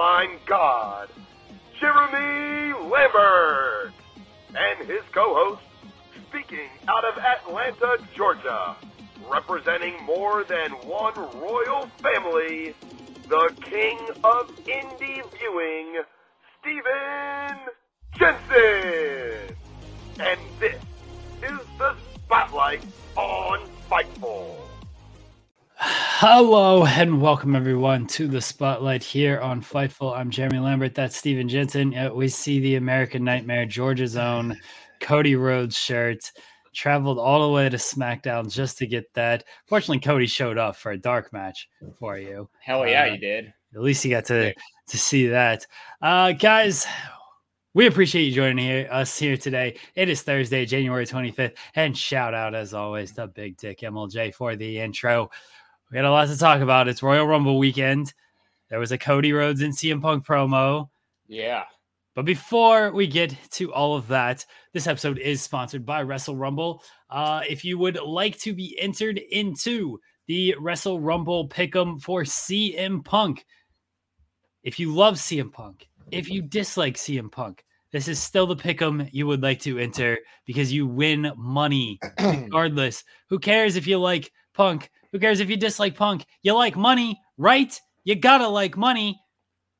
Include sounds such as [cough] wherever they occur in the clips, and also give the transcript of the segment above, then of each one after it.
Headline god, Jeremy Lambert, and his co-host, speaking out of Atlanta, Georgia, representing more than one royal family, the king of indie viewing, Stephen Jensen. And this is the spotlight on Fightful. Hello and welcome everyone to the spotlight here on Fightful. I'm Jeremy Lambert. That's Stephen Jensen. We see the American Nightmare, Georgia's own Cody Rhodes shirt. Traveled all the way to SmackDown just to get that. Fortunately, Cody showed up for a dark match for you. Hell yeah, Uh, you did. At least you got to to see that, uh, guys. We appreciate you joining here, us here today. It is Thursday, January 25th, and shout out as always to Big Dick MLJ for the intro. We got a lot to talk about. It's Royal Rumble weekend. There was a Cody Rhodes and CM Punk promo. Yeah. But before we get to all of that, this episode is sponsored by Wrestle Rumble. Uh, if you would like to be entered into the Wrestle Rumble pick'em for CM Punk, if you love CM Punk, if you dislike CM Punk, this is still the pick'em you would like to enter because you win money [clears throat] regardless. Who cares if you like Punk? Who cares if you dislike Punk? You like money, right? You gotta like money.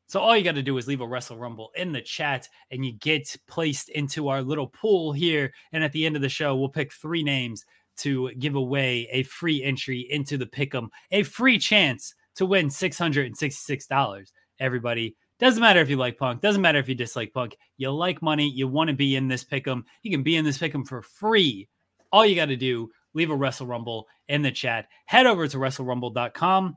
So all you got to do is leave a Wrestle Rumble in the chat, and you get placed into our little pool here. And at the end of the show, we'll pick three names to give away a free entry into the Pick'em, a free chance to win six hundred and sixty-six dollars. Everybody, doesn't matter if you like Punk, doesn't matter if you dislike Punk. You like money, you want to be in this Pick'em. You can be in this Pick'em for free. All you got to do leave a Wrestle Rumble in the chat. Head over to WrestleRumble.com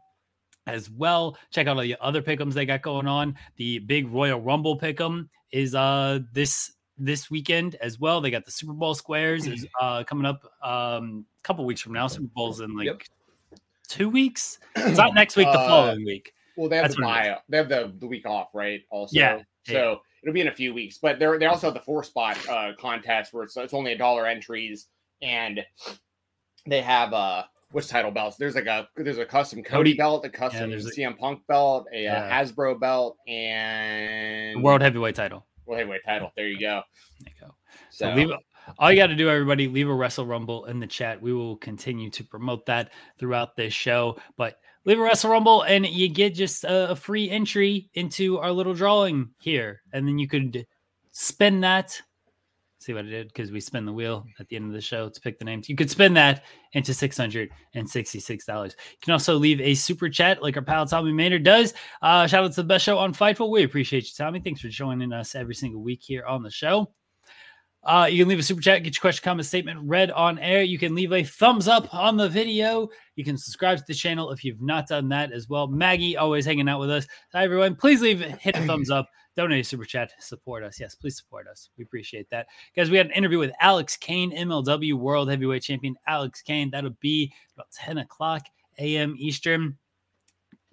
as well. Check out all the other pick'ems they got going on. The big Royal Rumble pick'em is uh this this weekend as well. They got the Super Bowl squares is [clears throat] uh coming up um a couple weeks from now. Super Bowl's in like Yep. two weeks. [clears throat] It's not next week, the Uh, following week. Well, they have That's the. They have the the week off, right? Also, Yeah, So yeah. it'll be in a few weeks. But they're they also have the four spot uh, contest where it's, it's only a dollar entries, and they have uh which title belts? There's like a there's a custom Cody, belt, a custom there's a- CM Punk belt, a uh, Yeah. Hasbro belt, and World heavyweight title. World heavyweight title. There you go. There you go. So, So leave all you got to do, everybody, leave a Wrestle Rumble in the chat. We will continue to promote that throughout this show. But leave a Wrestle Rumble, and you get just a, a free entry into our little drawing here, and then you could spin that. See what I did because we spin the wheel at the end of the show to pick the names. You could spin that into six hundred and sixty-six dollars. You can also leave a super chat like our pal Tommy Maynard does. Uh, shout out to the best show on Fightful. We appreciate you, Tommy. Thanks for joining us every single week here on the show. Uh, you can leave a super chat, get your question, comment, statement read on air. You can leave a thumbs up on the video. You can subscribe to the channel if you've not done that as well. Maggie always hanging out with us. Hi everyone. Please leave a hit a thumbs up, donate a super chat, support us. Yes, please support us. We appreciate that. Guys, we had an interview with Alex Kane, MLW World Heavyweight Champion Alex Kane. That'll be about 10 o'clock a.m. Eastern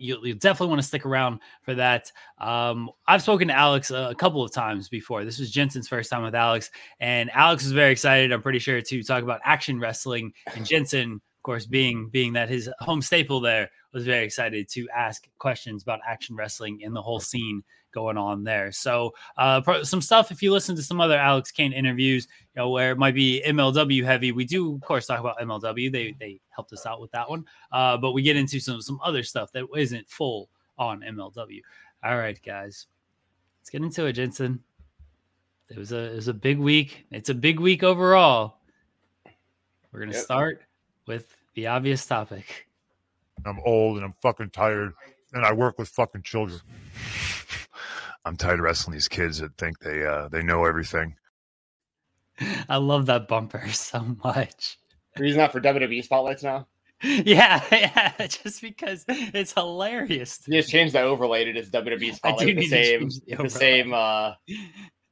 you'll, you'll definitely want to stick around for that. Um, I've spoken to Alex a, a couple of times before. This was Jensen's first time with Alex, and Alex was very excited. I'm pretty sure to talk about action wrestling, and Jensen, of course, being being that his home staple there, was very excited to ask questions about action wrestling and the whole scene going on there. So, uh, some stuff. If you listen to some other Alex Kane interviews, you know where it might be MLW heavy, we do of course talk about MLW. They they helped us out with that one, uh, but we get into some some other stuff that isn't full on MLW. All right, guys, let's get into it, Jensen. It was a it was a big week. It's a big week overall. We're gonna Yep. start with the obvious topic. I'm old and I'm fucking tired, and I work with fucking children. [laughs] I'm tired of wrestling these kids that think they uh, they know everything. I love that bumper [laughs] so much. We're using that for WWE spotlights now. [laughs] Yeah, yeah, just because it's hilarious. You just changed the overlay to just WWE I spotlight. do The need same, change the the same uh,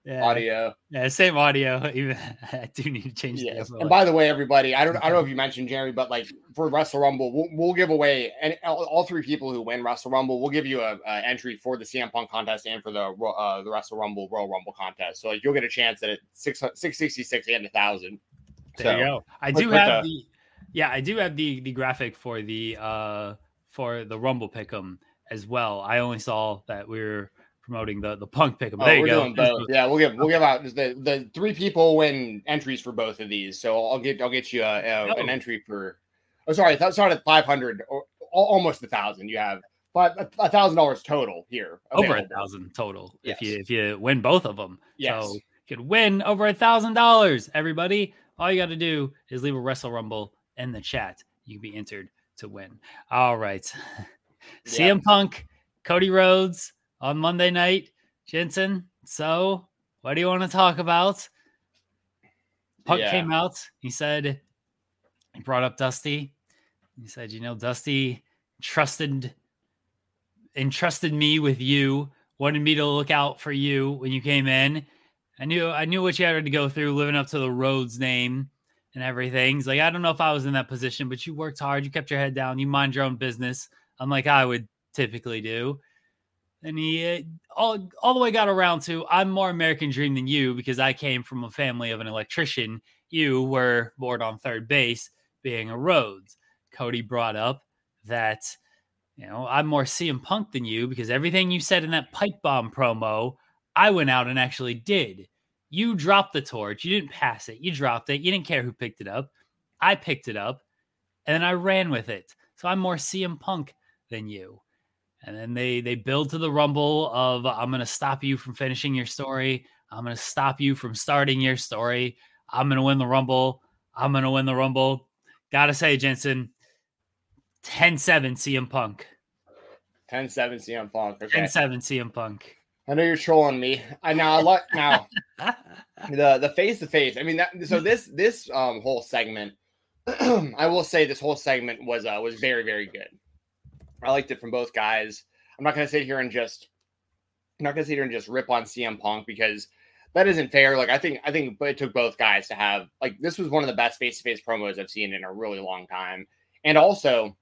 Yeah, audio. yeah, same audio. [laughs] Even I do need to change overlay. And by the way, everybody, I don't, I don't know if you mentioned Jeremy, but like for Wrestle Rumble, we'll, we'll give away and all, all three people who win Wrestle Rumble, we'll give you a, a entry for the CM Punk contest and for the uh, the Wrestle Rumble Royal Rumble contest. So like you'll get a chance at it six six sixty six and a thousand. There you go. I do have the- the yeah, I do have the the graphic for the uh for the Rumble pick'em as well. I only saw that we were promoting the the Punk pick'em. Oh, there you go. both. [laughs] Yeah, we'll give we'll give out the the three people win entries for both of these. So I'll get I'll get you a, a- an Oh. entry for. Oh, sorry, that started at five hundred or almost a thousand. You have five a thousand dollars total here. over a available. thousand total if you if you win both of them. Yes. So you could win over a thousand dollars. Everybody, all you got to do is leave a Wrestle Rumble in the chat. You can be entered to win. All right. [laughs] CM Punk, Cody Rhodes on Monday night. Jensen. So, what do you want to talk about? Puck Yeah. came out. He said he brought up Dusty. He said, you know, Dusty trusted entrusted me with you, wanted me to look out for you when you came in. I knew I knew what you had to go through living up to the Rhodes name and everything. He's like, I don't know if I was in that position, but you worked hard, you kept your head down, you mind your own business, unlike I would typically do. And he uh, all all the way got around to I'm more American dream than you because I came from a family of an electrician. You were born on third base, being a Rhodes. Cody brought up that you know I'm more CM Punk than you because everything you said in that pipe bomb promo, I went out and actually did. You dropped the torch. You didn't pass it. You dropped it. You didn't care who picked it up. I picked it up, and then I ran with it. So I'm more CM Punk than you. And then they they build to the rumble of I'm going to stop you from finishing your story. I'm going to stop you from starting your story. I'm going to win the rumble. I'm going to win the rumble. Got to say, Jensen, 10-7 CM Punk. 10 7 CM Punk. Okay. 10-7 CM Punk. I know you're trolling me. I now I like now [laughs] the the face to face. I mean that so this this um whole segment [clears throat] I will say this whole segment was uh, was very very good. I liked it from both guys. I'm not to sit here and just I'm not to sit here and just rip on CM Punk because that isn't fair. Like I think I think it took both guys to have like this was one of the best face to face promos I've seen in a really long time, and also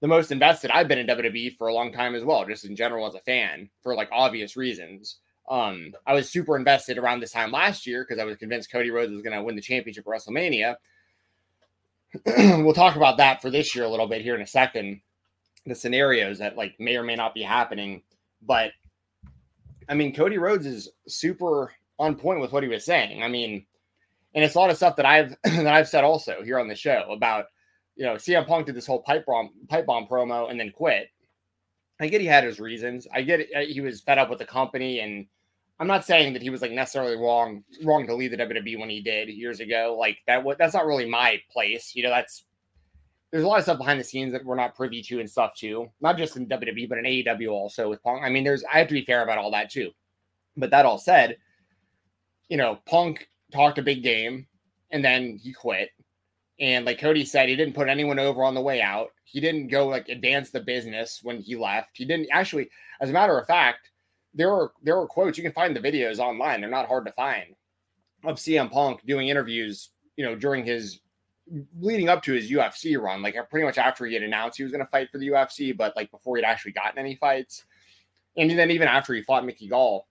the most invested I've been in WWE for a long time as well, just in general as a fan for like obvious reasons. Um, I was super invested around this time last year because I was convinced Cody Rhodes was going to win the championship at WrestleMania. [clears throat] we'll talk about that for this year a little bit here in a second. The scenarios that like may or may not be happening, but I mean, Cody Rhodes is super on point with what he was saying. I mean, and it's a lot of stuff that I've [clears throat] that I've said also here on the show about you know CM Punk did this whole pipe bomb pipe bomb promo and then quit. I get he had his reasons. I get it, uh, he was fed up with the company, and I'm not saying that he was like necessarily wrong wrong to leave the WWE when he did years ago. Like that, that's not really my place. You know, that's there's a lot of stuff behind the scenes that we're not privy to and stuff too. Not just in WWE, but in AEW also with Punk. I mean, there's I have to be fair about all that too. But that all said, you know, Punk talked a big game and then he quit. And like Cody said, he didn't put anyone over on the way out. He didn't go like advance the business when he left. He didn't actually, as a matter of fact, there were there were quotes. You can find the videos online. They're not hard to find of CM Punk doing interviews, you know, during his leading up to his UFC run, like pretty much after he had announced he was going to fight for the UFC, but like before he'd actually gotten any fights. And then even after he fought Mickey Gall,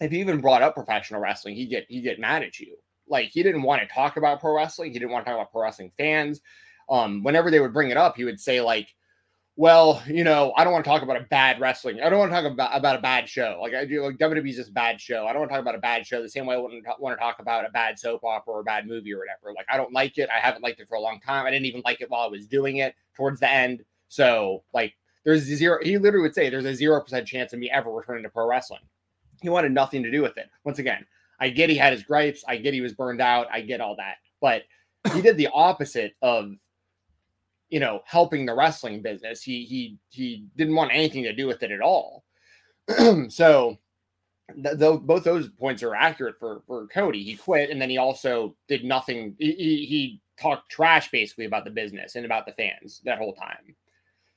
if he even brought up professional wrestling, he'd get he'd get mad at you. Like he didn't want to talk about pro wrestling. He didn't want to talk about pro wrestling fans. Um, whenever they would bring it up, he would say like, well, you know, I don't want to talk about a bad wrestling. I don't want to talk about, about a bad show. Like I do, like WWE's just bad show. I don't want to talk about a bad show the same way I wouldn't want to talk about a bad soap opera or a bad movie or whatever. Like I don't like it. I haven't liked it for a long time. I didn't even like it while I was doing it towards the end. So like there's zero, he literally would say there's a 0% chance of me ever returning to pro wrestling. He wanted nothing to do with it. Once again, I get he had his gripes. I get he was burned out. I get all that. But he did the opposite of you know, helping the wrestling business. He he he didn't want anything to do with it at all. [clears throat] so th- th- both those points are accurate for for Cody. He quit and then he also did nothing. He, he, he talked trash basically about the business and about the fans that whole time.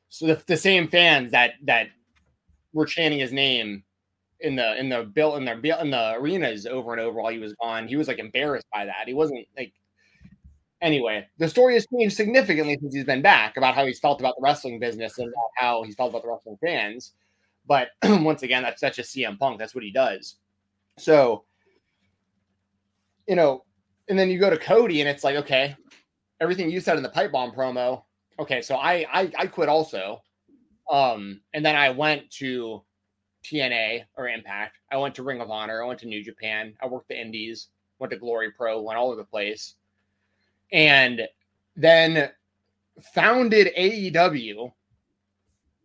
So the, the same fans that that were chanting his name in the in the bill in the in the arenas over and over while he was gone. He was like embarrassed by that. He wasn't like Anyway, the story has changed significantly since he's been back about how he's felt about the wrestling business and how he's felt about the wrestling fans. But [clears throat] once again, that's such a CM Punk. That's what he does. So, you know, and then you go to Cody, and it's like, okay, everything you said in the pipe bomb promo. Okay, so I I, I quit also, um, and then I went to TNA or Impact. I went to Ring of Honor. I went to New Japan. I worked the Indies. Went to Glory Pro. Went all over the place and then founded AEW,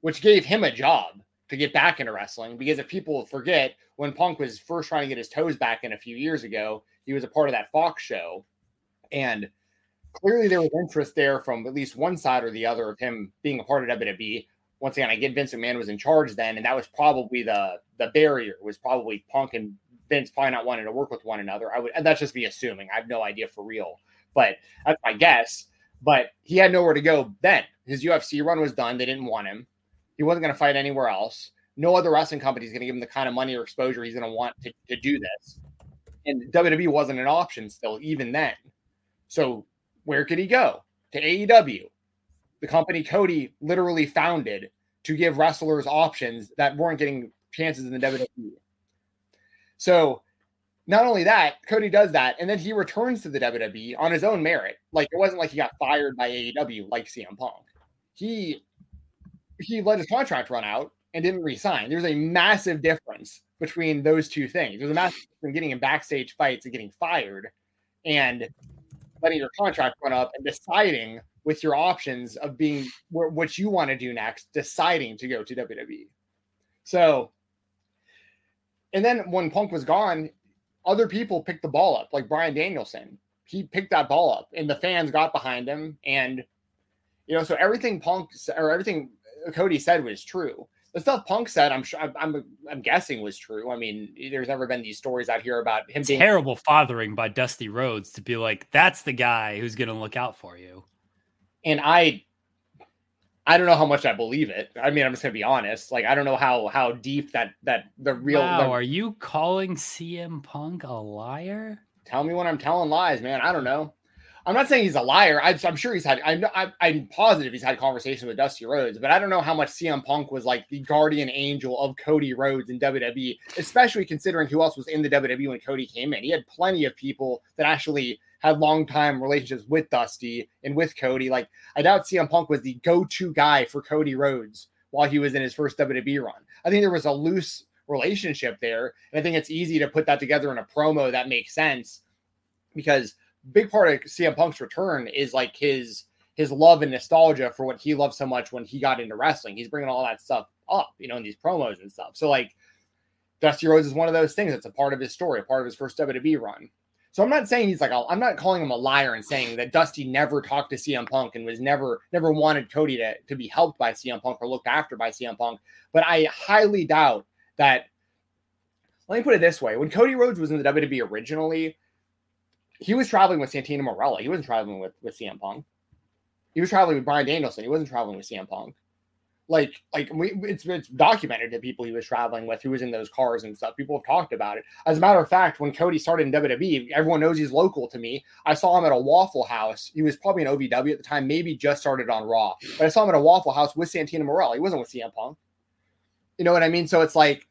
which gave him a job to get back into wrestling. Because if people forget, when Punk was first trying to get his toes back in a few years ago, he was a part of that Fox show. And clearly there was interest there from at least one side or the other of him being a part of WWE. Once again, I get Vince McMahon was in charge then, and that was probably the the barrier was probably Punk and Vince probably not wanting to work with one another. I would and that's just be assuming. I have no idea for real but that's my guess. But he had nowhere to go then. His UFC run was done. They didn't want him. He wasn't going to fight anywhere else. No other wrestling company is going to give him the kind of money or exposure he's going to want to, to do this. And WWE wasn't an option still, even then. So where could he go? To AEW, the company Cody literally founded to give wrestlers options that weren't getting chances in the WWE. So not only that, Cody does that, and then he returns to the WWE on his own merit. Like it wasn't like he got fired by AEW like CM Punk. He he let his contract run out and didn't resign. There's a massive difference between those two things. There's a massive difference between getting in backstage fights and getting fired, and letting your contract run up and deciding with your options of being what you want to do next, deciding to go to WWE. So, and then when Punk was gone, other people picked the ball up, like Bryan Danielson. He picked that ball up, and the fans got behind him. And you know, so everything Punk or everything Cody said was true. the stuff Punk said, I'm sure, I'm, I'm, I'm guessing was true. I mean, there's never been these stories out here about him being terrible fathering by Dusty Rhodes to be like, that's the guy who's going to look out for you. And I, I don't know how much I believe it. I mean, I'm just gonna be honest. Like, I don't know how how deep that that the real. Wow, the, are you calling CM Punk a liar? Tell me when I'm telling lies, man. I don't know. I'm not saying he's a liar. I, am sure he's had. I'm, I'm positive he's had conversations with Dusty Rhodes, but I don't know how much CM Punk was like the guardian angel of Cody Rhodes in WWE, especially considering who else was in the WWE when Cody came in. He had plenty of people that actually had long time relationships with Dusty and with Cody. Like I doubt CM Punk was the go to guy for Cody Rhodes while he was in his first WWE run. I think there was a loose relationship there, and I think it's easy to put that together in a promo that makes sense because big part of CM Punk's return is like his his love and nostalgia for what he loved so much when he got into wrestling. He's bringing all that stuff up, you know, in these promos and stuff. So like Dusty Rhodes is one of those things that's a part of his story, a part of his first WWE run. So I'm not saying he's like I'm not calling him a liar and saying that Dusty never talked to CM Punk and was never never wanted Cody to, to be helped by CM Punk or looked after by CM Punk. But I highly doubt that. Let me put it this way: when Cody Rhodes was in the WWE originally, he was traveling with Santino Marella. He wasn't traveling with with CM Punk. He was traveling with Bryan Danielson. He wasn't traveling with CM Punk. Like, like we, it's it's documented that people he was traveling with, who was in those cars and stuff. People have talked about it. As a matter of fact, when Cody started in WWE, everyone knows he's local to me. I saw him at a Waffle House. He was probably an OVW at the time, maybe just started on Raw. But I saw him at a Waffle House with Santino Marella. He wasn't with CM Punk. You know what I mean? So it's like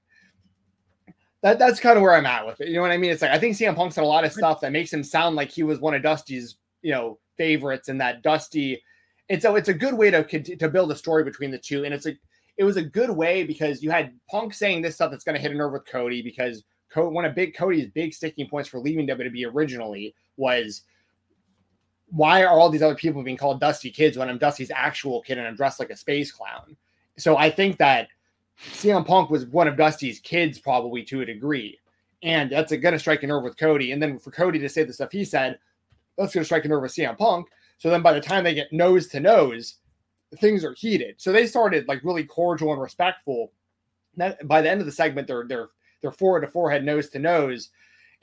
that that's kind of where I'm at with it. You know what I mean? It's like I think CM Punk's done a lot of stuff that makes him sound like he was one of Dusty's, you know, favorites, and that Dusty. And so it's a good way to to build a story between the two, and it's a it was a good way because you had Punk saying this stuff that's going to hit a nerve with Cody because one of big Cody's big sticking points for leaving WWE originally was why are all these other people being called Dusty kids when I'm Dusty's actual kid and I'm dressed like a space clown? So I think that CM Punk was one of Dusty's kids, probably to a degree. And that's going to strike a nerve with Cody. And then for Cody to say the stuff he said, that's going to strike a nerve with CM Punk. So then by the time they get nose to nose, things are heated. So they started like really cordial and respectful. That by the end of the segment, they're they're they're forehead to forehead, nose to nose.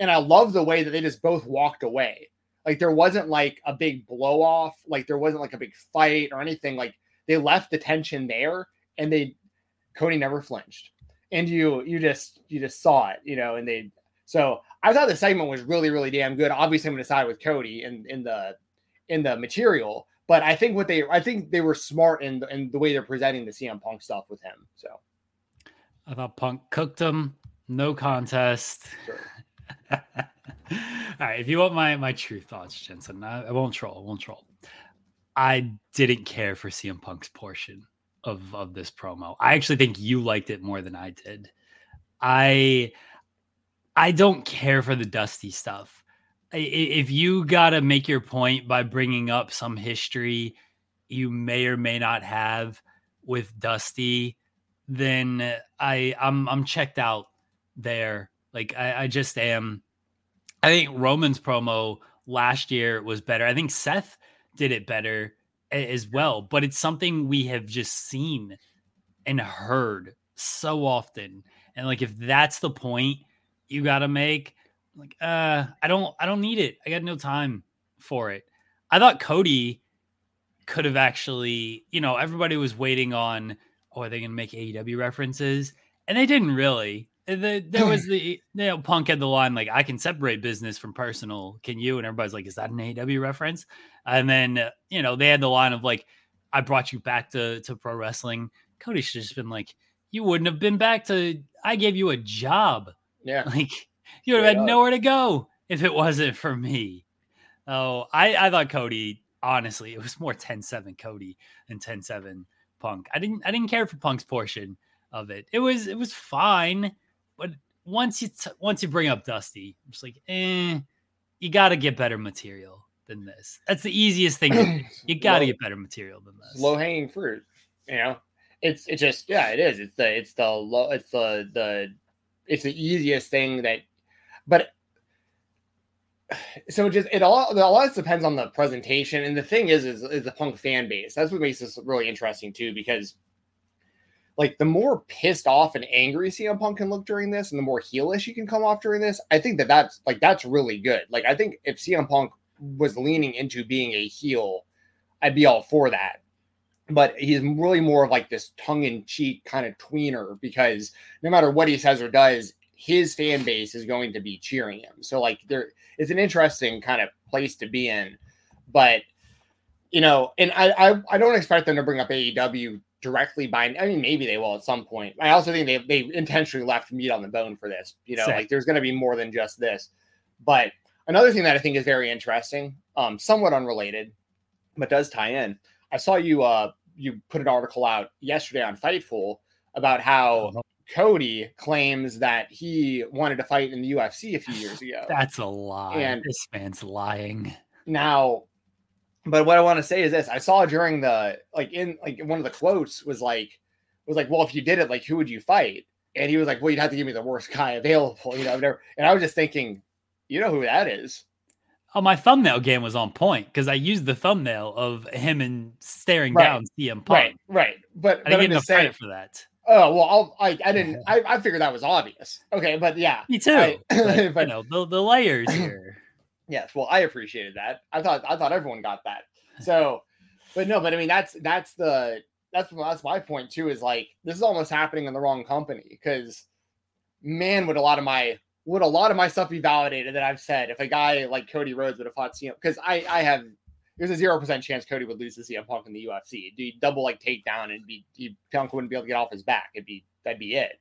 And I love the way that they just both walked away. Like there wasn't like a big blow off, like there wasn't like a big fight or anything. Like they left the tension there and they Cody never flinched. And you you just you just saw it, you know, and they so I thought the segment was really, really damn good. Obviously, I'm gonna side with Cody in, in the in the material, but I think what they I think they were smart in in the way they're presenting the CM Punk stuff with him. So I thought Punk cooked him, no contest. Sure. [laughs] All right, if you want my my true thoughts, Jensen, I, I won't troll. I won't troll. I didn't care for CM Punk's portion of of this promo. I actually think you liked it more than I did. I I don't care for the dusty stuff. If you got to make your point by bringing up some history you may or may not have with Dusty, then I I'm I'm checked out there. Like I, I just am. I think Roman's promo last year was better. I think Seth did it better as well, but it's something we have just seen and heard so often. And like if that's the point you got to make, like uh I don't I don't need it. I got no time for it. I thought Cody could have actually, you know, everybody was waiting on oh, are they going to make AEW references? And they didn't really. The, there was [laughs] the you know Punk had the line like I can separate business from personal. Can you? And everybody's like, is that an AEW reference? And then uh, you know they had the line of like, I brought you back to to pro wrestling. Cody should have just been like, you wouldn't have been back to. I gave you a job. Yeah, [laughs] like you would have had nowhere to go if it wasn't for me. Oh, I I thought Cody honestly it was more 10-7 Cody than 10-7 Punk. I didn't I didn't care for Punk's portion of it. It was it was fine but once you t- once you bring up Dusty, I'm just like, eh, you got to get better material than this. That's the easiest thing. [clears throat] you got to get better material than this. Low hanging fruit, you know. It's it's just yeah, it is. It's the it's the low it's the the it's the easiest thing that, but so it just it all a lot depends on the presentation and the thing is is is the punk fan base. That's what makes this really interesting too because like the more pissed off and angry CM Punk can look during this, and the more heelish he can come off during this, I think that that's like that's really good. Like I think if CM Punk was leaning into being a heel, I'd be all for that. But he's really more of like this tongue in cheek kind of tweener because no matter what he says or does, his fan base is going to be cheering him. So like there, it's an interesting kind of place to be in. But you know, and I I, I don't expect them to bring up AEW directly by I mean maybe they will at some point. I also think they they intentionally left meat on the bone for this. You know, like there's going to be more than just this. But another thing that I think is very interesting, um, somewhat unrelated, but does tie in. I saw you uh you put an article out yesterday on Fightful about how Cody claims that he wanted to fight in the UFC a few years [sighs] ago. That's a lie. And- this man's lying. Now, but what I want to say is this: I saw during the like in like one of the quotes was like was like, well, if you did it, like who would you fight? And he was like, well, you'd have to give me the worst guy available, you know. Never, and I was just thinking, you know who that is? Oh, my thumbnail game was on point because I used the thumbnail of him and staring Right. down CM Punk. Right, right. But, I didn't I'm get enough saying. credit for that. Oh well, I'll, I I didn't. [laughs] I, I figured that was obvious. Okay, but yeah, Me too. I- but, [laughs] but- you know the, the layers [clears throat] here. Yes, well, I appreciated that. I thought I thought everyone got that. [laughs] So, but no, but I mean that's that's the that's that's my point too. Is like this is almost happening in the wrong company because man, would a lot of my would a lot of my stuff be validated that I've said if a guy like Cody Rhodes would have fought CM because I I have there's a zero percent chance Cody would lose to CM Punk in the UFC. It'd be double like takedown and be he, Punk wouldn't be able to get off his back. It'd be that'd be it.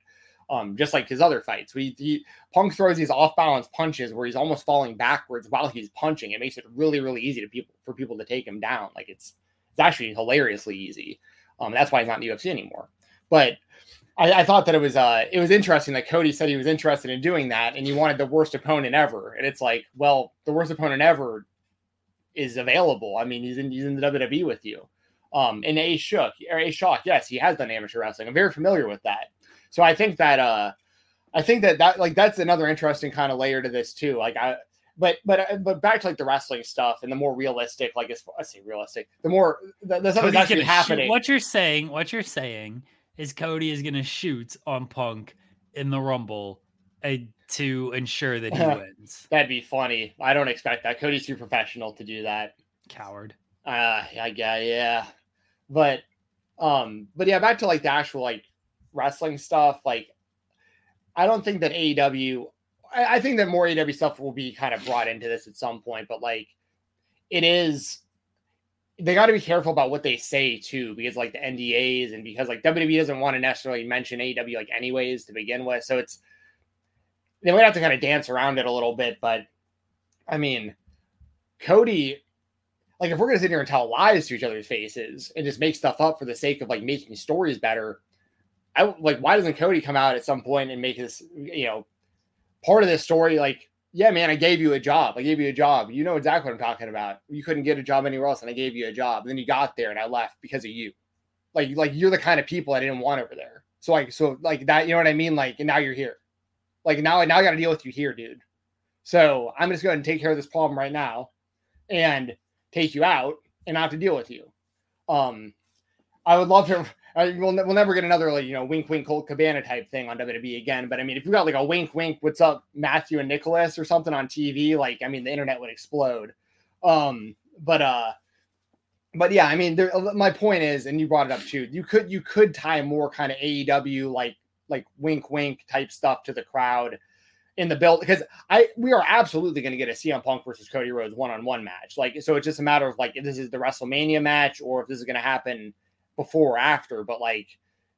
Um, just like his other fights, we he, Punk throws these off balance punches where he's almost falling backwards while he's punching. It makes it really really easy to people for people to take him down. Like it's it's actually hilariously easy. Um, that's why he's not in the UFC anymore. But I, I thought that it was uh it was interesting that Cody said he was interested in doing that and he wanted the worst opponent ever. And it's like, well, the worst opponent ever is available. I mean, he's in he's in the WWE with you. Um, and A Shook or A Shock, yes, he has done amateur wrestling. I'm very familiar with that. So I think that uh I think that that like that's another interesting kind of layer to this too. Like I but but but back to like the wrestling stuff and the more realistic, like as I say realistic, the more the, the stuff that's actually gonna shoot- happening. What you're saying, what you're saying is Cody is going to shoot on Punk in the Rumble uh, to ensure that he [laughs] wins. That'd be funny. I don't expect that. Cody's too professional to do that. Coward. Uh I guess yeah. But um but yeah, back to like the actual like wrestling stuff, like I don't think that AEW I, I think that more AEW stuff will be kind of brought into this at some point, but like it is they got to be careful about what they say too, because like the NDAs and because like WWE doesn't want to necessarily mention AEW like anyways to begin with. So it's they might have to kind of dance around it a little bit, but I mean, Cody, like if we're gonna sit here and tell lies to each other's faces and just make stuff up for the sake of like making stories better, I like why doesn't Cody come out at some point and make this, you know, part of this story like, yeah, man, I gave you a job. I gave you a job. You know exactly what I'm talking about. You couldn't get a job anywhere else, and I gave you a job. And then you got there and I left because of you. Like, like you're the kind of people I didn't want over there. So like, so like that, you know what I mean? Like, and now you're here. Like now, I now I got to deal with you here, dude. So I'm just going to take care of this problem right now, and take you out and not have to deal with you. Um, I would love to. [laughs] I, we'll, we'll never get another like you know wink wink Colt Cabana type thing on WWE again. But I mean, if you got like a wink wink, what's up, Matthew and Nicholas or something on TV, like I mean, the internet would explode. Um, but uh, but yeah, I mean, there, my point is, and you brought it up too. You could you could tie more kind of AEW like like wink wink type stuff to the crowd in the build because I we are absolutely going to get a CM Punk versus Cody Rhodes one on one match. Like, so it's just a matter of like if this is the WrestleMania match or if this is going to happen before or after. But like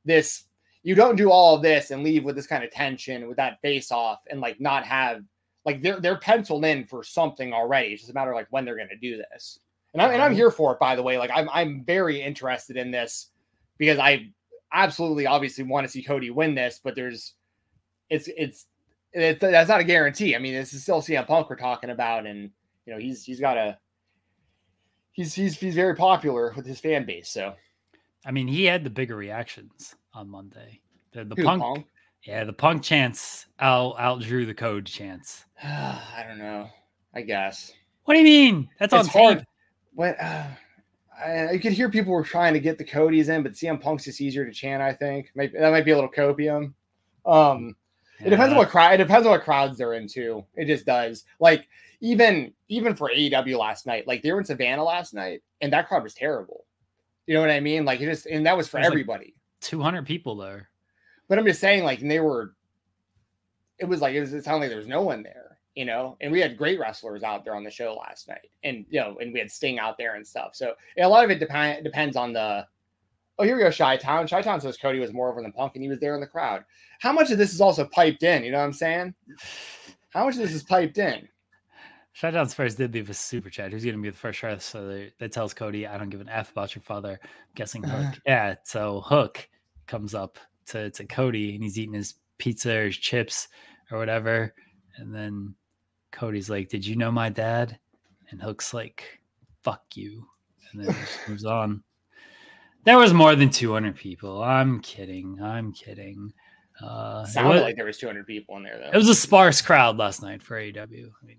this, you don't do all of this and leave with this kind of tension with that face off and like not have like they're they're penciled in for something already. It's just a matter of like when they're going to do this. And I'm and I'm mm-hmm. here for it. By the way, like I'm I'm very interested in this because I absolutely obviously want to see Cody win this, but there's it's it's it's that's not a guarantee. I mean, this is still CM Punk we're talking about, and you know he's he's got a he's he's he's very popular with his fan base. So I mean, he had the bigger reactions on Monday. The, the Who, punk, Punk? yeah, the punk chance out outdrew the code chance. [sighs] I don't know. I guess What do you mean? That's on It's hard. tape. What? Uh, I, you could hear people were trying to get the Cody's in, but CM Punk's just easier to chant. I think maybe that might be a little copium. Um, it depends on what crowd. It depends on what crowds they're into. It just does. Like even even for AEW last night, like they were in Savannah last night, and that crowd was terrible. You know what I mean? Like it just and that was for There's like everybody. 200 people there. But I'm just saying, like, and they were. It was like it was. It sounded like there was no one there, you know. And we had great wrestlers out there on the show last night, and you know, and we had Sting out there and stuff. So a lot of it depend depends on the. Oh, here we go, Shy Town. Shy Town says Cody was more over than Punk, and he was there in the crowd. How much of this is also piped in? You know what I'm saying? How much of this is piped in? Shutdown's first did leave a super chat. Who's going to be the first wrestler that tells Cody, I don't give an F about your father? I'm guessing [sighs] Hook. yeah. So Hook comes up to, to Cody and he's eating his pizza or his chips or whatever. And then Cody's like, Did you know my dad? And Hook's like, Fuck you. And then just [laughs] moves on. There was more than 200 people. I'm kidding. I'm kidding. Uh, Sounded was- like there was 200 people in there though. it was a sparse crowd last night for AEW. I mean,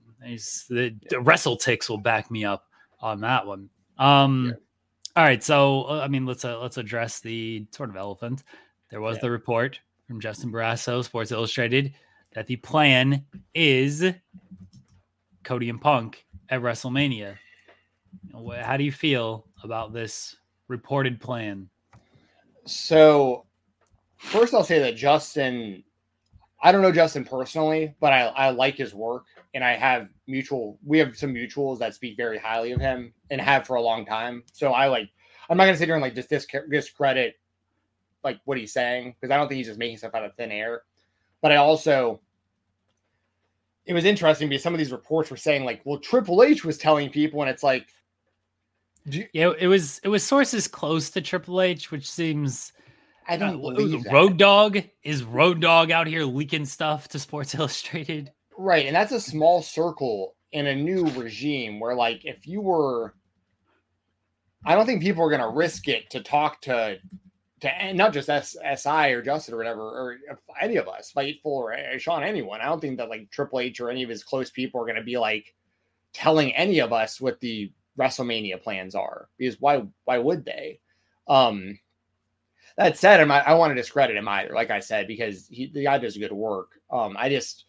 the, the WrestleTix will back me up on that one. Um, all right, so uh, I mean, let's uh, let's address the sort of elephant. There was Yeah. the report from Justin Barrasso, Sports Illustrated, that the plan is Cody and Punk at WrestleMania. How do you feel about this reported plan? So, first, I'll say that Justin, I don't know Justin personally, but I, I like his work, and I have mutual. We have some mutuals that speak very highly of him and have for a long time. So I like. I'm not gonna sit here and like just discredit like what he's saying because I don't think he's just making stuff out of thin air. But I also. It was interesting because some of these reports were saying like, well, Triple H was telling people, and it's like, Yeah, it was it was sources close to Triple H, which seems I don't Uh. Road Dog is Road Dog out here leaking stuff to Sports [laughs] Illustrated. Right, and that's a small circle in a new regime where, like, if you were, I don't think people are going to risk it to talk to, to not just S, SI or Justin or whatever, or any of us, Fightful or uh, Sean, anyone. I don't think that like Triple H or any of his close people are going to be like telling any of us what the WrestleMania plans are because why? Why would they? Um, that said, I'm I want to discredit him either. Like I said, because he, the guy does good work. Um, I just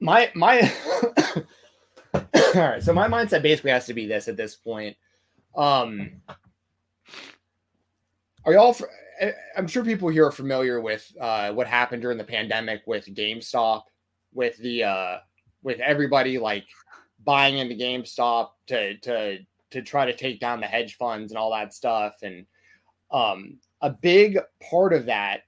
my my [coughs] all right so my mindset basically has to be this at this point um are y'all I'm sure people here are familiar with uh what happened during the pandemic with gamestop with the uh with everybody like buying into gamestop to to to try to take down the hedge funds and all that stuff and um a big part of that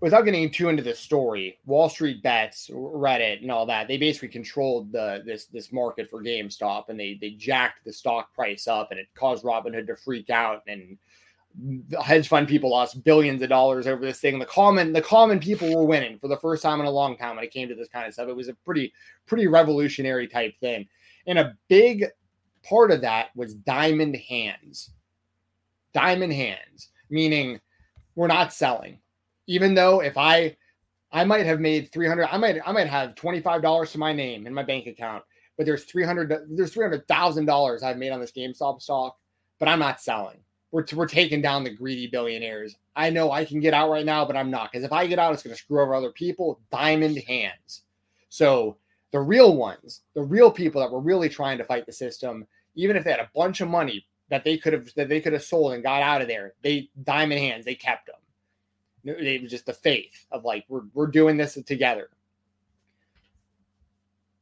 without getting too into the story, Wall Street bets, Reddit, and all that, they basically controlled the this this market for GameStop, and they they jacked the stock price up, and it caused Robinhood to freak out, and hedge fund people lost billions of dollars over this thing. The common the common people were winning for the first time in a long time when it came to this kind of stuff. It was a pretty pretty revolutionary type thing, and a big part of that was diamond hands. Diamond hands, meaning we're not selling even though if I I might have made 300 I might I might have $25 to my name in my bank account but there's 300 there's $300,000 I've made on this GameStop stock but I'm not selling we're, we're taking down the greedy billionaires. I know I can get out right now but I'm not because if I get out it's going to screw over other people diamond hands. So the real ones the real people that were really trying to fight the system even if they had a bunch of money that they could have that they could have sold and got out of there they diamond hands they kept them it was just the faith of like we're we're doing this together.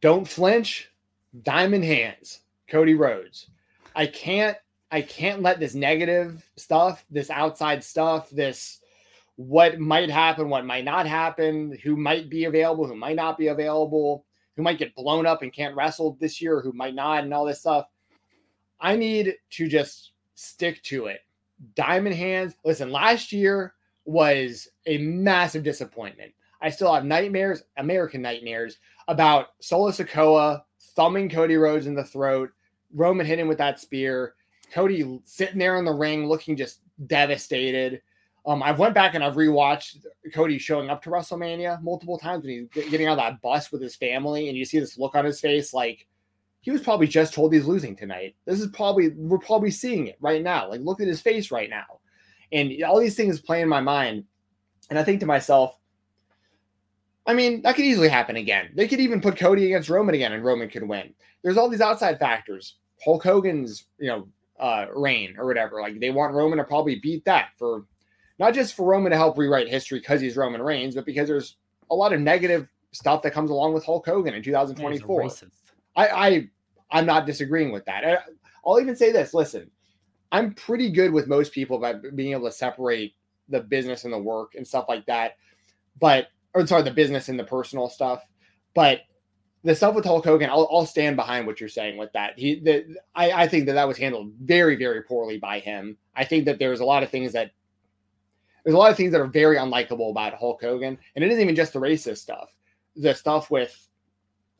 Don't flinch, diamond hands, Cody Rhodes. I can't I can't let this negative stuff, this outside stuff, this what might happen, what might not happen, who might be available, who might not be available, who might get blown up and can't wrestle this year, who might not, and all this stuff. I need to just stick to it. Diamond hands. Listen, last year was a massive disappointment. I still have nightmares, American nightmares, about Solo Sikoa thumbing Cody Rhodes in the throat, Roman hitting with that spear, Cody sitting there in the ring looking just devastated. Um, I've went back and I've rewatched Cody showing up to WrestleMania multiple times when he's getting of that bus with his family, and you see this look on his face like he was probably just told he's losing tonight. This is probably we're probably seeing it right now. Like look at his face right now. And all these things play in my mind. And I think to myself, I mean, that could easily happen again. They could even put Cody against Roman again and Roman could win. There's all these outside factors. Hulk Hogan's, you know, uh reign or whatever. Like they want Roman to probably beat that for not just for Roman to help rewrite history because he's Roman Reigns, but because there's a lot of negative stuff that comes along with Hulk Hogan in 2024. I, I I'm not disagreeing with that. I, I'll even say this. Listen, I'm pretty good with most people about being able to separate the business and the work and stuff like that. But or sorry, the business and the personal stuff. But the stuff with Hulk Hogan, I'll, I'll stand behind what you're saying with that. He, the, I, I think that that was handled very, very poorly by him. I think that there's a lot of things that there's a lot of things that are very unlikable about Hulk Hogan, and it isn't even just the racist stuff. The stuff with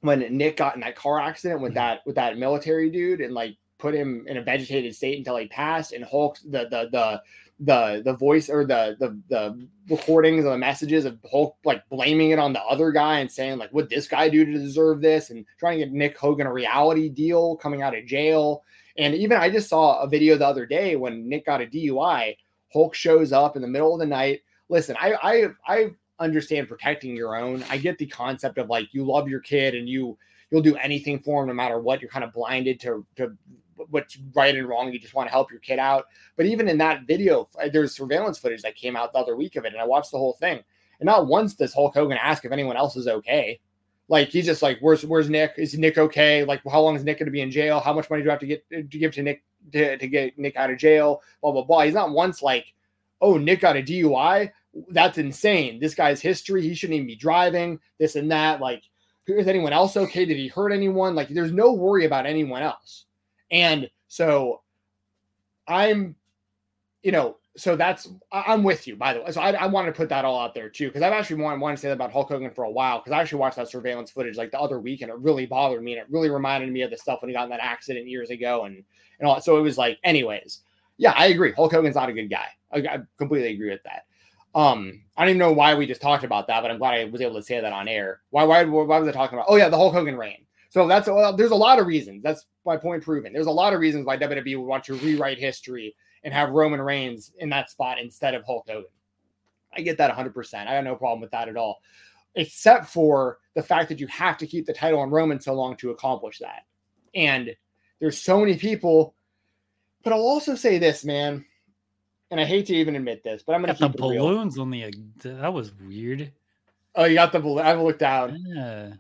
when Nick got in that car accident with mm-hmm. that with that military dude and like put him in a vegetated state until he passed, and Hulk the the the the the voice or the the the recordings of the messages of Hulk like blaming it on the other guy and saying like what this guy do to deserve this and trying to get Nick Hogan a reality deal coming out of jail. And even I just saw a video the other day when Nick got a DUI. Hulk shows up in the middle of the night. Listen, I I I understand protecting your own. I get the concept of like you love your kid and you you'll do anything for him no matter what. You're kind of blinded to to what's right and wrong. You just want to help your kid out. But even in that video, uh, there's surveillance footage that came out the other week of it, and I watched the whole thing. And not once does Hulk Hogan ask if anyone else is okay. Like he's just like, "Where's Where's Nick? Is Nick okay? Like, how long is Nick going to be in jail? How much money do I have to get to give to Nick to, to get Nick out of jail? Blah blah blah." He's not once like, "Oh, Nick got a DUI. That's insane. This guy's history. He shouldn't even be driving. This and that. Like, is anyone else okay? Did he hurt anyone? Like, there's no worry about anyone else." And so I'm, you know, so that's I'm with you by the way. So I, I wanted to put that all out there too because I've actually wanted, wanted to say that about Hulk Hogan for a while because I actually watched that surveillance footage like the other week and it really bothered me and it really reminded me of the stuff when he got in that accident years ago and and all. That. So it was like, anyways, yeah, I agree. Hulk Hogan's not a good guy. I, I completely agree with that. Um, I don't even know why we just talked about that, but I'm glad I was able to say that on air. Why? Why? Why was I talking about? Oh yeah, the Hulk Hogan reign. So that's well, there's a lot of reasons. That's my point proven. There's a lot of reasons why WWE would want to rewrite history and have Roman Reigns in that spot instead of Hulk Hogan. I get that 100%. I have no problem with that at all, except for the fact that you have to keep the title on Roman so long to accomplish that. And there's so many people. But I'll also say this, man, and I hate to even admit this, but I'm going to keep the balloons real. on the. That was weird. Oh, you got the balloon. I've looked down. Yeah.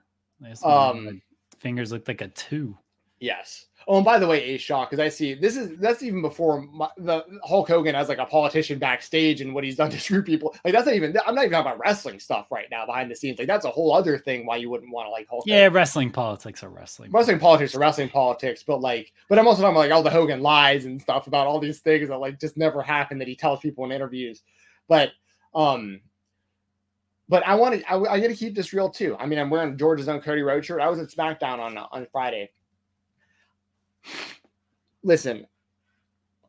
Um, fingers looked like a two. Yes. Oh, and by the way, A Shaw, because I see this is that's even before my, the Hulk Hogan as like a politician backstage and what he's done to screw people. Like that's not even. I'm not even talking about wrestling stuff right now behind the scenes. Like that's a whole other thing why you wouldn't want to like Hulk. Yeah, Hogan. wrestling politics are wrestling. Wrestling politics are wrestling politics, but like, but I'm also talking about like all the Hogan lies and stuff about all these things that like just never happened that he tells people in interviews. But um, but I want to. I, I got to keep this real too. I mean, I'm wearing George's own Cody Rhodes shirt. I was at SmackDown on on Friday. Listen,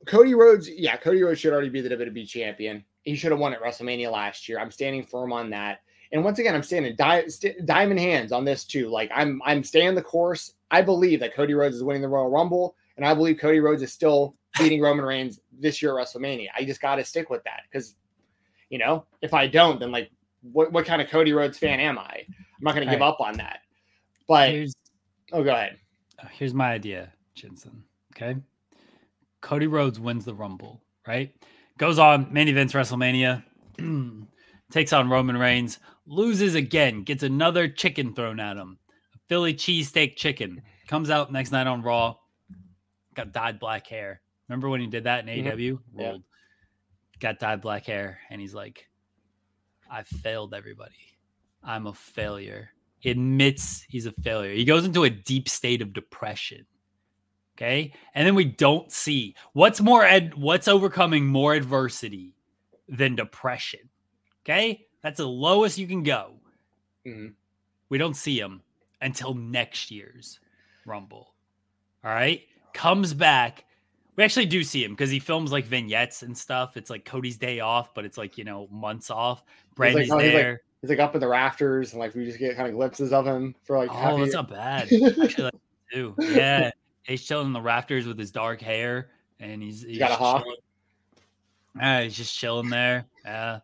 Cody Rhodes. Yeah, Cody Rhodes should already be the WWE champion. He should have won at WrestleMania last year. I'm standing firm on that. And once again, I'm standing di- st- diamond hands on this too. Like I'm, I'm staying the course. I believe that Cody Rhodes is winning the Royal Rumble, and I believe Cody Rhodes is still beating Roman Reigns this year at WrestleMania. I just got to stick with that because, you know, if I don't, then like what, what kind of Cody Rhodes fan am I? I'm not going to give right. up on that. But here's, oh, go ahead. Uh, here's my idea, Jensen. Okay, Cody Rhodes wins the Rumble. Right, goes on main events WrestleMania, [clears throat] takes on Roman Reigns, loses again, gets another chicken thrown at him, a Philly cheesesteak chicken. Comes out next night on Raw, got dyed black hair. Remember when he did that in mm-hmm. AEW? Yeah. Got dyed black hair, and he's like, I failed everybody. I'm a failure. He admits he's a failure. He goes into a deep state of depression. Okay. And then we don't see what's more ed what's overcoming more adversity than depression. Okay. That's the lowest you can go. Mm-hmm. We don't see him until next year's Rumble. All right. Comes back we actually do see him because he films like vignettes and stuff. It's like Cody's day off, but it's like you know months off. Brandi's like, there. He's like, he's like, up in the rafters, and like we just get kind of glimpses of him for like. Oh, that's not bad. [laughs] actually, like, too. Yeah, he's chilling in the rafters with his dark hair, and he's, he's got a hawk. Yeah, he's just chilling there. Yeah,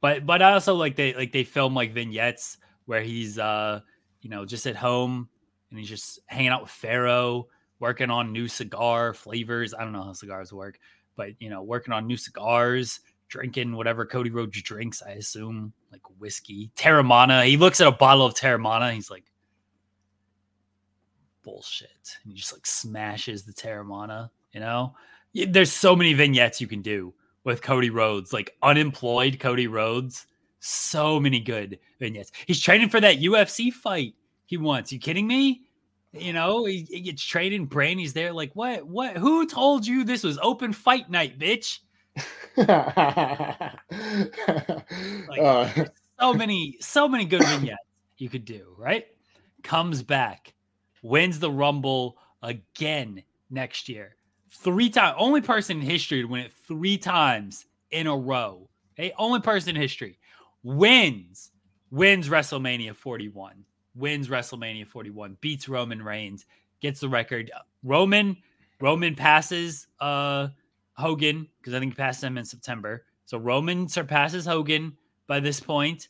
but but I also like they like they film like vignettes where he's uh you know just at home and he's just hanging out with Pharaoh, working on new cigar flavors. I don't know how cigars work, but you know working on new cigars, drinking whatever Cody Rhodes drinks. I assume like whiskey, Terramana. He looks at a bottle of Terramana. He's like. Bullshit. And he just like smashes the Terramana, you know? There's so many vignettes you can do with Cody Rhodes, like unemployed Cody Rhodes. So many good vignettes. He's training for that UFC fight he wants. You kidding me? You know, he, he gets training. Brandi's there, like, what? What? Who told you this was open fight night, bitch? [laughs] Uh, So many, so many good vignettes you could do, right? Comes back, wins the Rumble again next year. Three times, only person in history to win it three times in a row. Okay, only person in history wins, wins WrestleMania 41, wins WrestleMania 41, beats Roman Reigns, gets the record. Roman, Roman passes uh Hogan because I think he passed him in September. So Roman surpasses Hogan by this point,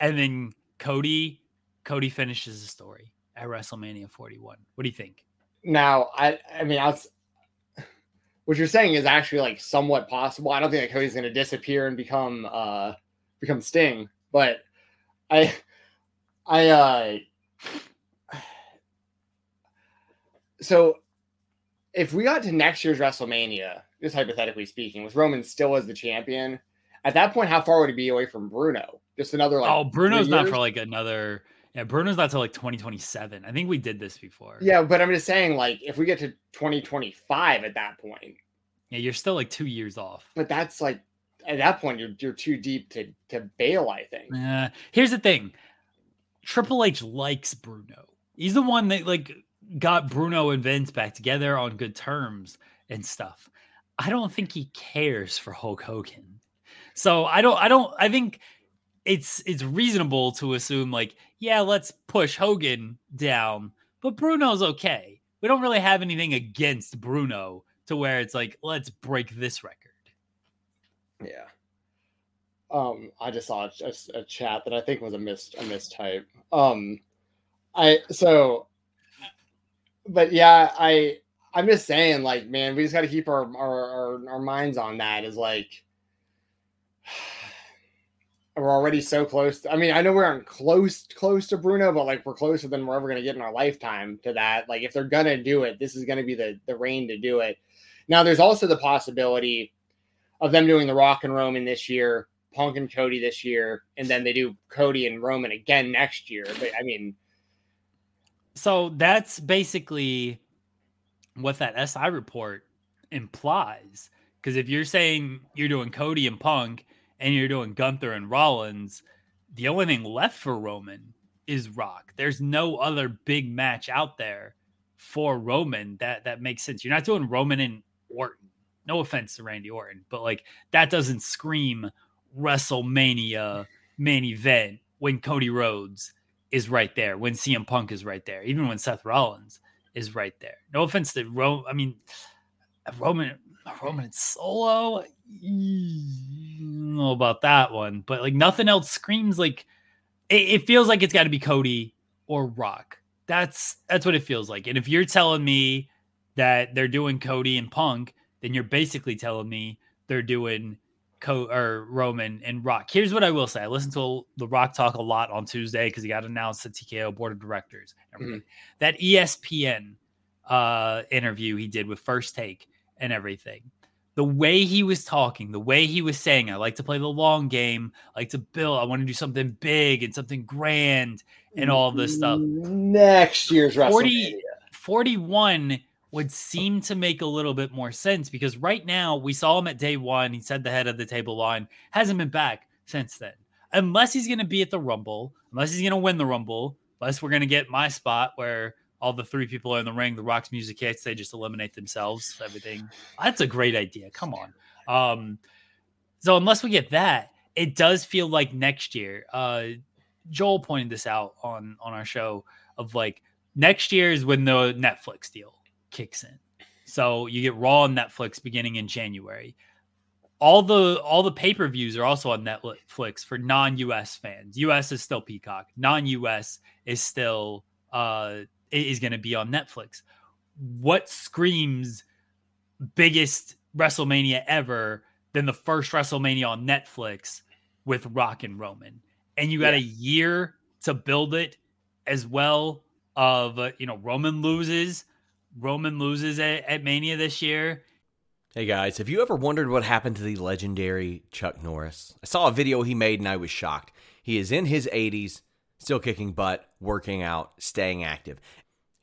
and then Cody, Cody finishes the story at WrestleMania 41. What do you think? now, I I mean, was, what you're saying is actually like somewhat possible. I don't think that Cody's going to disappear and become uh become Sting, but I I uh [sighs] so if we got to next year's WrestleMania, just hypothetically speaking, with Roman still as the champion, at that point, how far would he be away from Bruno? Just another like oh, Bruno's not for like another. Yeah, Bruno's not till like 2027. I think we did this before. Yeah, but I'm just saying, like, if we get to 2025 at that point, Yeah, you're still like two years off. but that's like at that point you're you're too deep to to bail. I think. Uh, here's the thing Triple H likes Bruno. He's the one that like got Bruno and Vince back together on good terms and stuff. I don't think he cares for Hulk Hogan. So I don't I don't I think it's it's reasonable to assume like yeah, let's push Hogan down, but Bruno's okay. We don't really have anything against Bruno to where it's like let's break this record. Yeah. Um, I just saw a, a- a chat that I think was a mis a mistype. Um, I so, but yeah, I I'm just saying, like, man, we just got to keep our, our our our minds on that. Is like, [sighs] we're already so close. I mean, I know we're on close close to Bruno, but like we're closer than we're ever gonna get in our lifetime to that. Like, if they're gonna do it, this is gonna be the the reign to do it. Now, there's also the possibility of them doing the Rock and Roman this year, Punk and Cody this year, and then they do Cody and Roman again next year. But I mean, So that's basically what that SI report implies. Because if you're saying you're doing Cody and Punk and you're doing Gunther and Rollins, the only thing left for Roman is Rock. There's no other big match out there for Roman that that makes sense. You're not doing Roman and Orton. No offense to Randy Orton, but like that doesn't scream WrestleMania main event when Cody Rhodes is right there, when CM Punk is right there, even when Seth Rollins is right there. No offense to Ro, I mean Roman Roman Solo. I don't know about that one, but like nothing else screams like it, it feels like it's got to be Cody or Rock. That's that's what it feels like. And if you're telling me that they're doing Cody and Punk, then you're basically telling me they're doing Co or Roman and Rock. Here's what I will say: I listened to the Rock talk a lot on Tuesday because he got announced at TKO board of directors. everything. That ESPN uh, interview he did with First Take and everything. The way he was talking, the way he was saying, I like to play the long game, I like to build, I want to do something big and something grand and all this stuff. next year's 40, WrestleMania. 41 would seem to make a little bit more sense because right now we saw him at day one. He said the head of the table line hasn't been back since then. Unless he's going to be at the Rumble, unless he's going to win the Rumble, unless we're going to get my spot where all the three people are in the ring, the Rock's music hits, they just eliminate themselves, everything. That's a great idea. Come on. Um, so unless we get that, it does feel like next year. Uh, Joel pointed this out on on our show of like Next year is when the Netflix deal kicks in. So you get Raw on Netflix beginning in January. All the all the pay-per-views are also on Netflix for non-US fans. US is still Peacock. Non-US is still uh is going to be on Netflix. What screams biggest WrestleMania ever than the first WrestleMania on Netflix with Rock and Roman? And you got yeah. a year to build it as well of uh, you know Roman loses Roman loses at, at Mania this year. Hey guys, have you ever wondered what happened to the legendary Chuck Norris? I saw a video he made and I was shocked. He is in his 80s, still kicking butt, working out, staying active.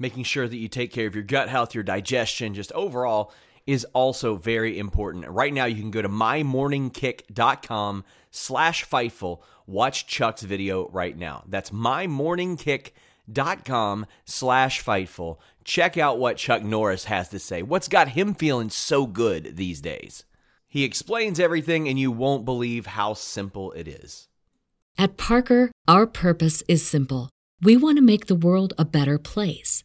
making sure that you take care of your gut health, your digestion, just overall is also very important. Right now, you can go to mymorningkick.com slash Fightful. Watch Chuck's video right now. That's mymorningkick.com slash Fightful. Check out what Chuck Norris has to say. What's got him feeling so good these days? He explains everything, and you won't believe how simple it is. At Parker, our purpose is simple. We want to make the world a better place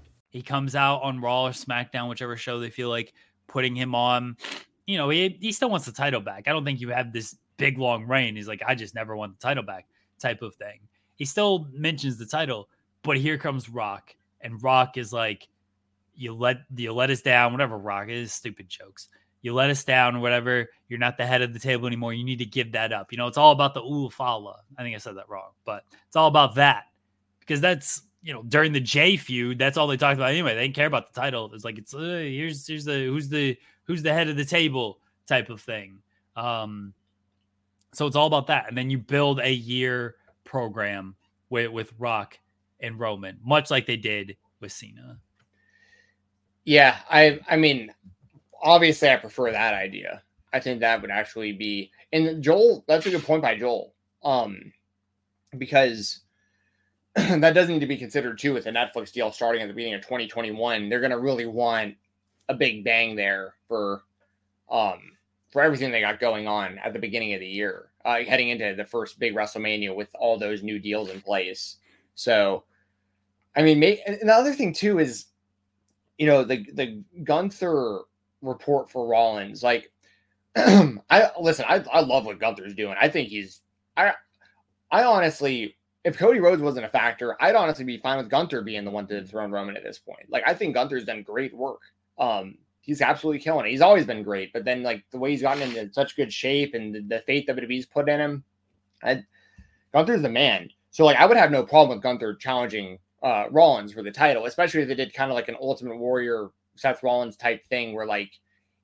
He comes out on Raw or SmackDown, whichever show they feel like putting him on. You know, he, he still wants the title back. I don't think you have this big long reign. He's like, I just never want the title back type of thing. He still mentions the title, but here comes Rock. And Rock is like, you let you let us down, whatever Rock is, stupid jokes. You let us down, whatever. You're not the head of the table anymore. You need to give that up. You know, it's all about the Ulafala. I think I said that wrong, but it's all about that because that's you know, during the Jey feud, that's all they talked about anyway. They didn't care about the title. It's like it's uh, here's here's the who's the who's the head of the table type of thing. Um, so it's all about that, and then you build a year program with with Rock and Roman, much like they did with Cena. Yeah, I I mean, obviously, I prefer that idea. I think that would actually be and Joel. That's a good point by Joel, um, because [clears throat] that doesn't need to be considered too with the Netflix deal starting at the beginning of 2021. They're going to really want a big bang there for um for everything they got going on at the beginning of the year, uh, heading into the first big WrestleMania with all those new deals in place. So, I mean, may, and the other thing too is, you know, the the Gunther report for Rollins. Like, [clears throat] I listen, I I love what Gunther's doing. I think he's I I honestly if Cody Rhodes wasn't a factor, I'd honestly be fine with Gunther being the one to dethrone Roman at this point. Like I think Gunther's done great work. Um, he's absolutely killing it. He's always been great, but then like the way he's gotten into such good shape and the, the faith WWE's put in him, I, Gunther's the man. So like I would have no problem with Gunther challenging uh, Rollins for the title, especially if they did kind of like an Ultimate Warrior Seth Rollins type thing, where like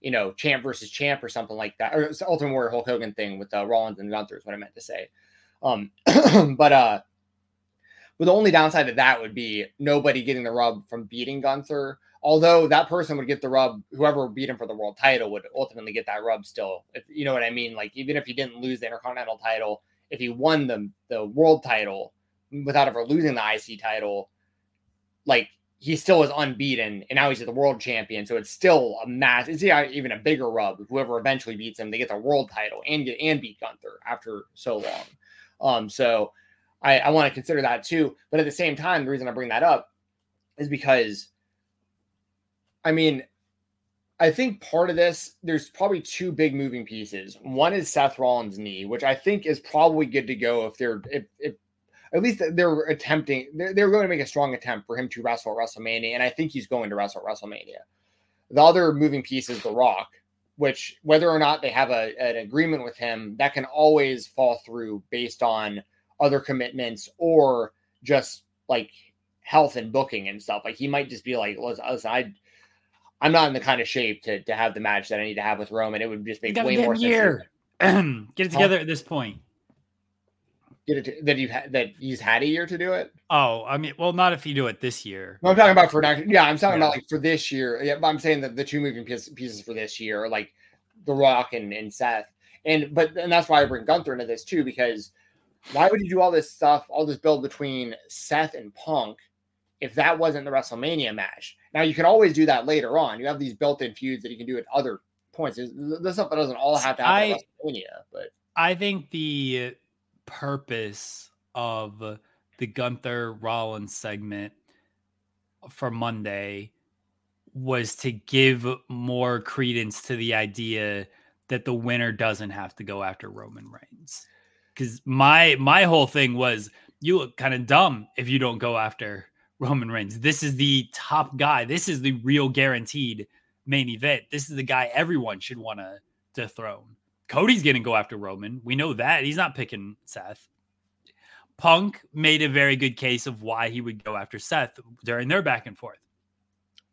you know champ versus champ or something like that, or Ultimate Warrior Hulk Hogan thing with uh, Rollins and Gunther is what I meant to say. Um, [clears throat] but uh, but the only downside of that would be nobody getting the rub from beating Gunther. Although that person would get the rub, whoever beat him for the world title would ultimately get that rub still. If you know what I mean, like even if he didn't lose the Intercontinental title, if he won the the world title without ever losing the IC title, like he still is unbeaten, and now he's the world champion. So it's still a mass. It's even a bigger rub. Whoever eventually beats him, they get the world title and get and beat Gunther after so long. Um, so I, I want to consider that too. But at the same time, the reason I bring that up is because, I mean, I think part of this, there's probably two big moving pieces. One is Seth Rollins' knee, which I think is probably good to go if they're if, if at least they're attempting, they're, they're going to make a strong attempt for him to wrestle at WrestleMania. And I think he's going to wrestle at WrestleMania. The other moving piece is The Rock, which whether or not they have a, an agreement with him, that can always fall through based on other commitments or just like health and booking and stuff. Like he might just be like, listen, listen I I'm not in the kind of shape to to have the match that I need to have with Roman. It would just make way more sense. [clears throat] Get it together huh? at this point. Get it to, that you had that he's had a year to do it. Oh, I mean, well, not if you do it this year. No, I'm talking about for next. Yeah, I'm talking yeah. about like for this year. Yeah, but I'm saying that the two moving pieces for this year are like The Rock and, and Seth. And but and that's why I bring Gunther into this too because why would you do all this stuff, all this build between Seth and Punk if that wasn't the WrestleMania match? Now you can always do that later on. You have these built-in feuds that you can do at other points. This stuff doesn't all have to happen I, at WrestleMania, but I think the purpose of the Gunther Rollins segment for Monday was to give more credence to the idea that the winner doesn't have to go after Roman Reigns because my my whole thing was you look kind of dumb if you don't go after Roman Reigns. This is the top guy. This is the real guaranteed main event. This is the guy everyone should want to dethrone. Cody's going to go after Roman. We know that. He's not picking Seth. Punk made a very good case of why he would go after Seth during their back and forth.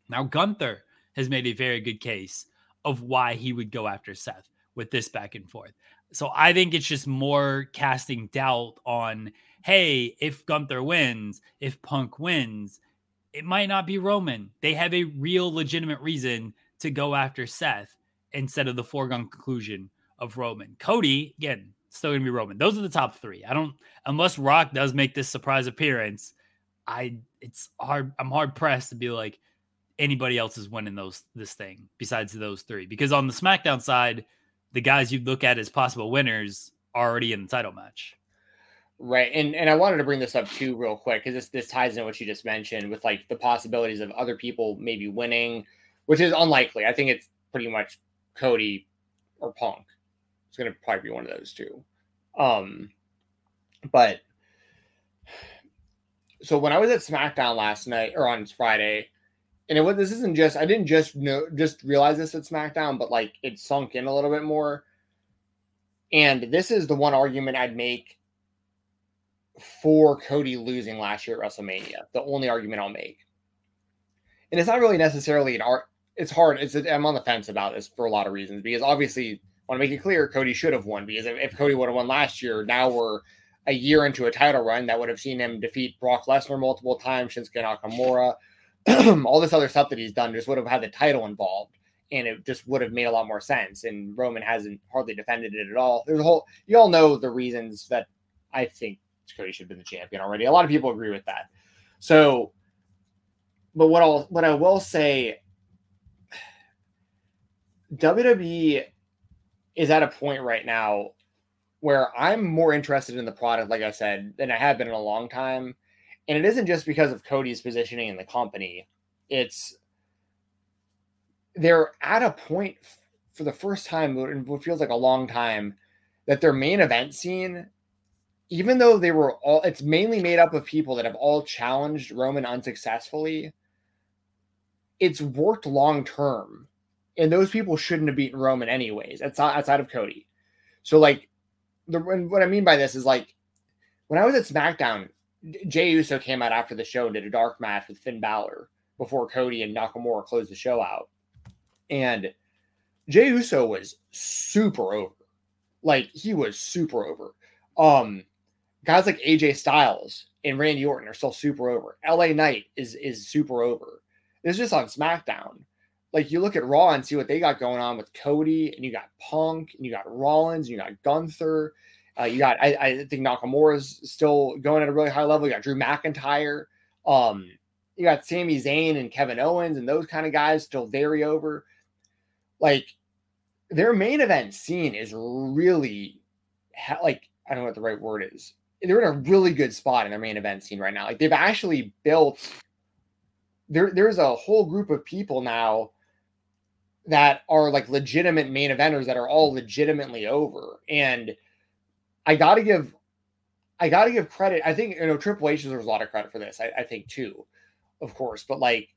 Now, Gunther has made a very good case of why he would go after Seth with this back and forth. So I think it's just more casting doubt on hey, if Gunther wins, if Punk wins, it might not be Roman. They have a real legitimate reason to go after Seth instead of the foregone conclusion of Roman. Cody, again, still gonna be Roman. Those are the top three. I don't unless Rock does make this surprise appearance. I it's hard. I'm hard pressed to be like anybody else is winning those this thing besides those three because on the SmackDown side, the guys you'd look at as possible winners already in the title match. Right. And and I wanted to bring this up too real quick because this this ties into what you just mentioned with like the possibilities of other people maybe winning, which is unlikely. I think it's pretty much Cody or Punk. It's gonna probably be one of those two. Um but so when I was at SmackDown last night or on Friday, and it was this isn't just I didn't just know just realize this at SmackDown, but like it sunk in a little bit more. And this is the one argument I'd make for Cody losing last year at WrestleMania. The only argument I'll make. And it's not really necessarily an art. It's hard. It's I'm on the fence about this for a lot of reasons because obviously I want to make it clear Cody should have won because if, if Cody would have won last year, now we're a year into a title run that would have seen him defeat Brock Lesnar multiple times, Shinsuke Nakamura, [clears throat] all this other stuff that he's done just would have had the title involved and it just would have made a lot more sense. And Roman hasn't hardly defended it at all. There's a whole, you all know the reasons that I think Cody should have been the champion already. A lot of people agree with that. So, but what I'll, what I will say, WWE is at a point right now where I'm more interested in the product, like I said, than I have been in a long time. And it isn't just because of Cody's positioning in the company. It's they're at a point for the first time in what feels like a long time that their main event scene, even though they were all, it's mainly made up of people that have all challenged Roman unsuccessfully. It's worked long term, and those people shouldn't have beaten Roman anyways. Outside outside of Cody, so like the and what I mean by this is like when I was at SmackDown, Jey Uso came out after the show and did a dark match with Finn Balor before Cody and Nakamura closed the show out. And Jey Uso was super over. Like he was super over. Um guys like AJ Styles and Randy Orton are still super over. LA Knight is is super over. This is just on SmackDown. Like you look at Raw and see what they got going on with Cody, and you got Punk, and you got Rollins, and you got Gunther, uh, you got, I, I think Nakamura is still going at a really high level. You got Drew McIntyre. Um, you got Sami Zayn and Kevin Owens and those kind of guys still very over. Like their main event scene is really like I don't know what the right word is. They're in a really good spot in their main event scene right now. Like they've actually built there there's a whole group of people now that are like legitimate main eventers that are all legitimately over. And I got to give, I got to give credit. I think you know Triple H deserves a lot of credit for this. I, I, think too, of course. But like,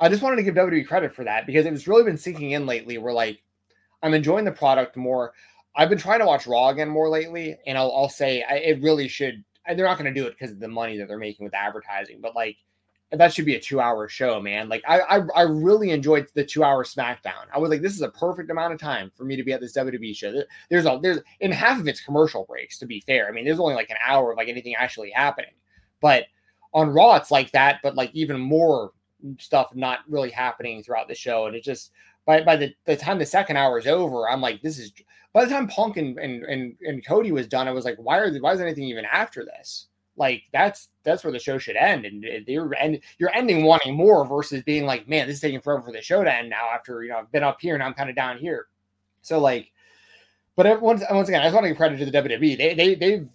I just wanted to give WWE credit for that because it's really been sinking in lately. We're like, I'm enjoying the product more. I've been trying to watch Raw again more lately, and I'll, I'll say I, it really should. They're not going to do it because of the money that they're making with advertising, but like that should be a two hour show, man. Like I, I, I really enjoyed the two hour SmackDown. I was like, this is a perfect amount of time for me to be at this WWE show. There's a there's in half of its commercial breaks. To be fair, I mean, there's only like an hour of like anything actually happening. But on Raw, it's like that, but like even more stuff not really happening throughout the show. And it just by by the, the time the second hour is over, I'm like, this is by the time Punk and and and, and Cody was done, I was like, why are why is anything even after this? Like that's that's where the show should end. And you're and you're ending wanting more versus being like man this is taking forever for the show to end now after you know i've been up here and i'm kind of down here. So like but once once again i just want to give credit to the wwe they, they they've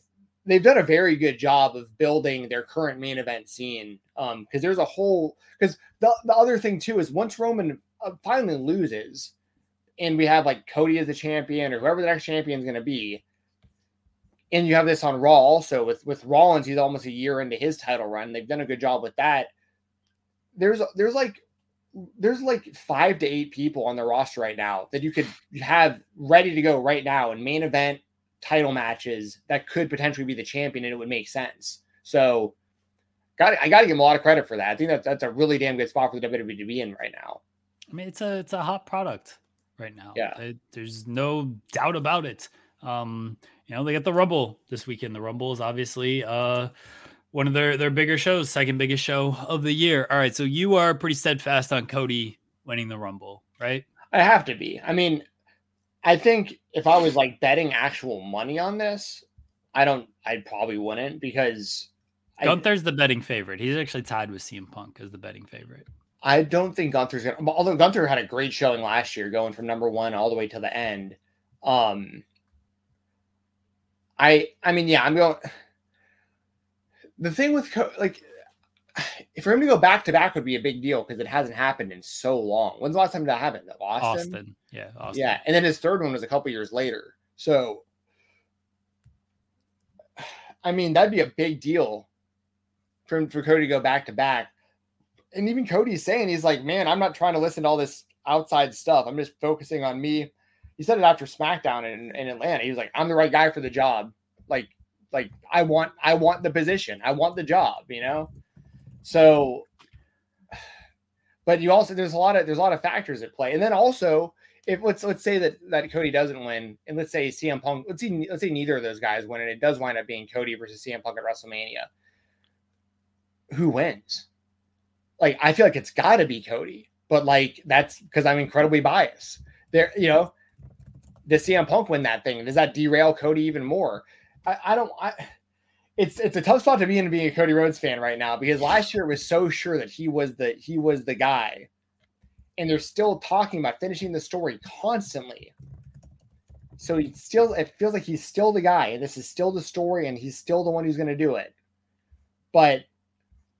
they've done a very good job of building their current main event scene um because there's a whole because the, the other thing too is once roman uh, finally loses and we have like cody as the champion or whoever the next champion is going to be and you have this on Raw also with with Rollins. He's almost a year into his title run. They've done a good job with that. There's there's like there's like five to eight people on the roster right now that you could have ready to go right now in main event title matches that could potentially be the champion, and it would make sense. So, got I got to give him a lot of credit for that. I think that's that's a really damn good spot for the WWE to be in right now. I mean, it's a it's a hot product right now. Yeah, it, there's no doubt about it. Um, you know, they get the Rumble this weekend. The Rumble is obviously uh one of their their bigger shows, second biggest show of the year. All right, so you are pretty steadfast on Cody winning the Rumble, right? I have to be. I mean, I think if I was like betting actual money on this, I don't. I probably wouldn't because Gunther's I, the betting favorite. He's actually tied with CM Punk as the betting favorite. I don't think Gunther's gonna. Although Gunther had a great showing last year, going from number one all the way to the end. Um, I I mean, yeah, I'm going. The thing with like, for him to go back to back would be a big deal because it hasn't happened in so long. When's the last time that happened? Austin. Austin. Yeah. Austin. Yeah, and then his third one was a couple years later. So, [sighs] I mean, that'd be a big deal for for Cody to go back to back. And even Cody's saying he's like, man, I'm not trying to listen to all this outside stuff. I'm just focusing on me he said it after SmackDown in, in Atlanta. He was like, "I'm the right guy for the job. Like, like I want, I want the position. I want the job. You know." So, [sighs] but you also there's a lot of there's a lot of factors at play, and then also if let's let's say that that Cody doesn't win, and let's say CM Punk, let's see, let's say neither of those guys win, and it does wind up being Cody versus CM Punk at WrestleMania. Who wins? Like, I feel like it's got to be Cody, but like that's because I'm incredibly biased. There, you know, does CM Punk win that thing? Does that derail Cody even more? I, I don't. I, it's it's a tough spot to be in being a Cody Rhodes fan right now because last year it was so sure that he was the he was the guy, and they're still talking about finishing the story constantly. So he still it feels like he's still the guy, and this is still the story, and he's still the one who's going to do it. But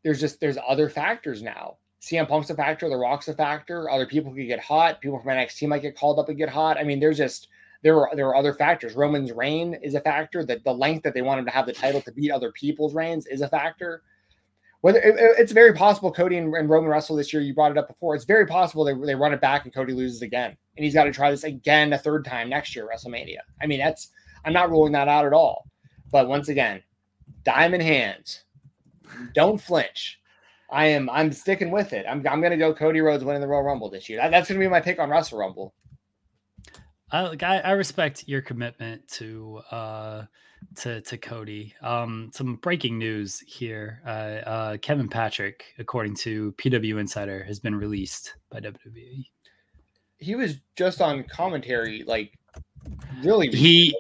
there's just there's other factors now. CM Punk's a factor, The Rock's a factor. Other people could get hot. People from NXT might get called up and get hot. I mean, there's just there are there are other factors. Roman's reign is a factor. That the length that they want him to have the title to beat other people's reigns is a factor. Whether it, it's very possible Cody and, and, Roman wrestle this year. You brought it up before. It's very possible they, they run it back and Cody loses again, and he's got to try this again a third time next year WrestleMania. I mean, that's I'm not ruling that out at all. But once again, diamond hands, don't flinch. I am I'm sticking with it. I'm I'm gonna go Cody Rhodes winning the Royal Rumble this year. That, that's gonna be my pick on Wrestle Rumble. I, I respect your commitment to uh to to Cody. Um, some breaking news here. Uh, uh, Kevin Patrick, according to PW Insider, has been released by WWE. He was just on commentary, like really. He,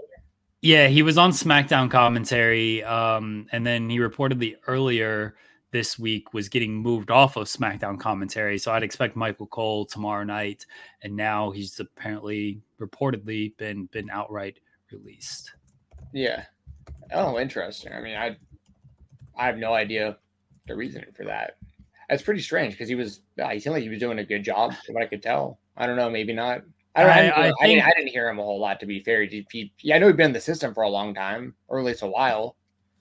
yeah, he was on SmackDown commentary, um, and then he reportedly earlier this week was getting moved off of SmackDown commentary. So I'd expect Michael Cole tomorrow night, and now he's apparently reportedly been been outright released. Yeah. Oh, interesting. I mean, I I have no idea the reasoning for that. That's pretty strange because he was he seemed like he was doing a good job, from what I could tell. I don't know, maybe not. I don't. I, I- didn't, I I, didn't, I didn't hear him a whole lot. To be fair, he, he, yeah, I know he'd been in the system for a long time, or at least a while.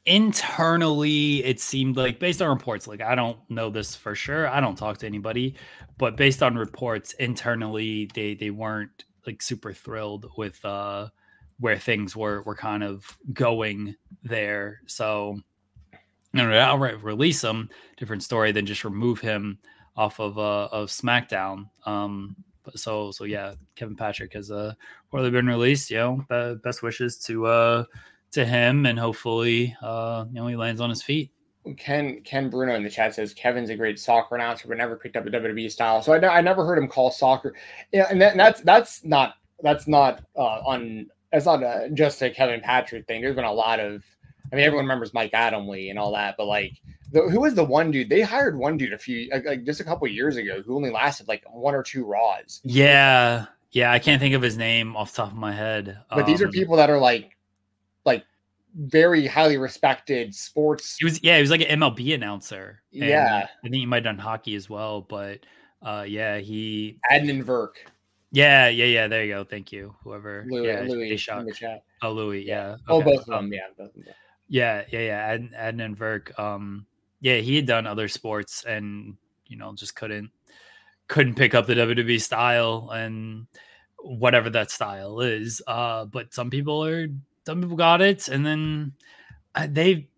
Internally it seemed like based on reports like i don't know this for sure i don't talk to anybody but based on reports internally they they weren't like super thrilled with uh where things were were kind of going there. So you know outright release him different story than just remove him off of uh of smackdown. Um but so so yeah kevin patrick has uh really been released you know be- best wishes to uh to him and hopefully uh you know he lands on his feet Ken Ken Bruno in the chat says Kevin's a great soccer announcer, but never picked up a WWE style. So I, I never heard him call soccer. Yeah, and, that, and that's that's not that's not uh, on that's not uh just a Kevin Patrick thing. There's been a lot of. I mean, everyone remembers Mike Adamle and all that, but like, the, who was the one dude? They hired one dude a few like, like just a couple years ago who only lasted like one or two Raws. yeah yeah i can't think of his name off the top of my head But these are Um, people that are like, very highly respected sports. he was yeah he was like an mlb announcer and Yeah. i think he might have done hockey as well but uh yeah he Adnan Virk, yeah yeah yeah there you go thank you whoever Louis, yeah, Louis in the chat. oh louis yeah Oh, okay. both of Um, them. Yeah, both of them. Yeah, yeah, yeah. Ad, Adnan Virk. Um, yeah, he had done other sports and you know just couldn't couldn't pick up the WWE style and whatever that style is. Uh, but some people are some people got it, and then uh, they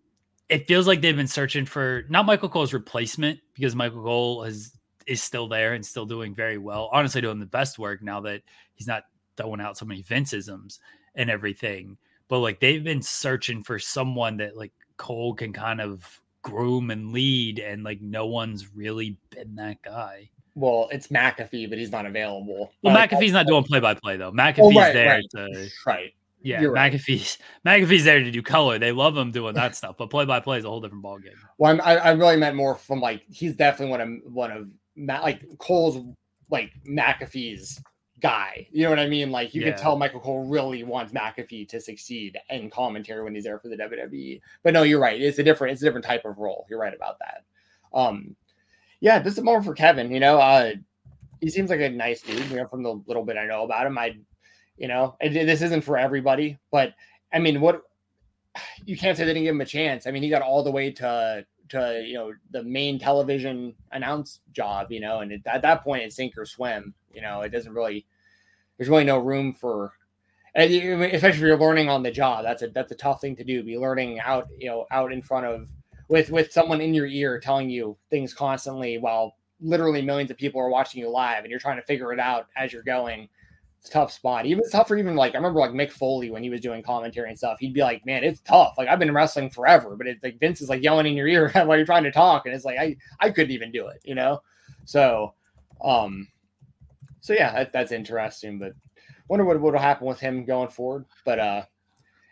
it feels like they've been searching for not Michael Cole's replacement because Michael Cole has is still there and still doing very well. Honestly, doing the best work now that he's not throwing out so many Vinceisms and everything. But like they've been searching for someone that like Cole can kind of groom and lead, and like no one's really been that guy. Well, it's McAfee, but he's not available. Well, Uh, McAfee's not doing play by play though. Oh, McAfee's right, there right, to right. Yeah. You're right. McAfee's [laughs] McAfee's there to do color. They love him doing that stuff, but play by play is a whole different ballgame. Well, I, I really meant more from like he's definitely one of one of Ma- like Cole's like McAfee's guy. You know what I mean? Like you Yeah. can tell Michael Cole really wants McAfee to succeed in commentary when he's there for the WWE. But no, you're right. It's a different it's a different type of role. You're right about that. Um, yeah, this is more for Kevin. You know, uh, he seems like a nice dude. You know, from the little bit I know about him, I, you know, this isn't for everybody, but I mean, what you can't say they didn't give him a chance. I mean, he got all the way to to you know the main television announce job, you know, and it, at that point it's sink or swim. You know, it doesn't really there's really no room for. Especially if you're learning on the job, that's a that's a tough thing to do. Be learning out, you know, out in front of with with someone in your ear telling you things constantly while literally millions of people are watching you live, and you're trying to figure it out as you're going tough spot. Even tough for even like I remember like Mick Foley when he was doing commentary and stuff. He'd be like, "Man, it's tough. Like I've been wrestling forever, but it's like Vince is like yelling in your ear [laughs] while you're trying to talk, and it's like I I couldn't even do it, you know." So, um, so yeah, that, that's interesting. But wonder what what'll happen with him going forward. But uh,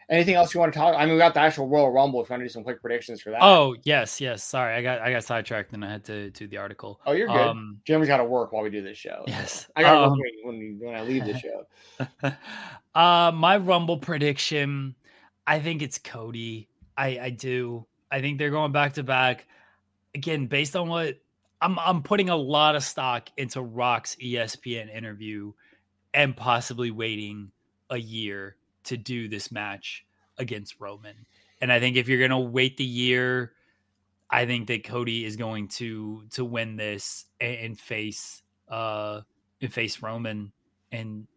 anything else you want to talk? I mean, we got the actual Royal Rumble. If you want to do some quick predictions for that. Oh yes, yes. Sorry, I got I got sidetracked and I had to do the article. oh, you're good. Um, Jim's got to work while we do this show. yes, I got to um, work when, when, we- when I leave the show. [laughs] uh my rumble prediction i think it's cody i i do i think they're going back to back again based on what i'm i'm putting a lot of stock into rock's espn interview and possibly waiting a year to do this match against roman and i think if you're going to wait the year i think that cody is going to to win this and, and face uh and face roman and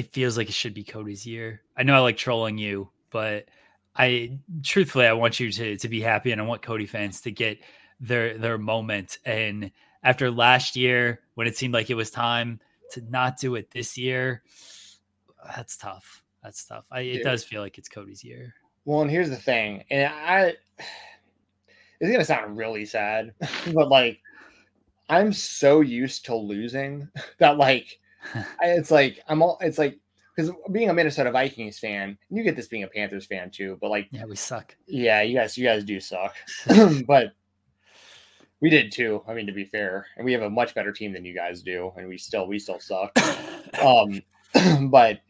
it feels like it should be Cody's year. I know I like trolling you, but I truthfully I want you to to be happy and I want Cody fans to get their their moment. And after last year, when it seemed like it was time to not do it this year, that's tough. That's tough. I, it Dude. does feel like it's Cody's year. Well, and here's the thing, and I [sighs] it's gonna sound really sad, [laughs] but like I'm so used to losing [laughs] that like [laughs] it's like I'm all it's like because being a Minnesota Vikings fan, and you get this being a Panthers fan too, but like Yeah, we suck. yeah, you guys you guys do suck, but We did too. I mean, to be fair, and we have a much better team than you guys do, and we still we still suck. um, [clears throat] but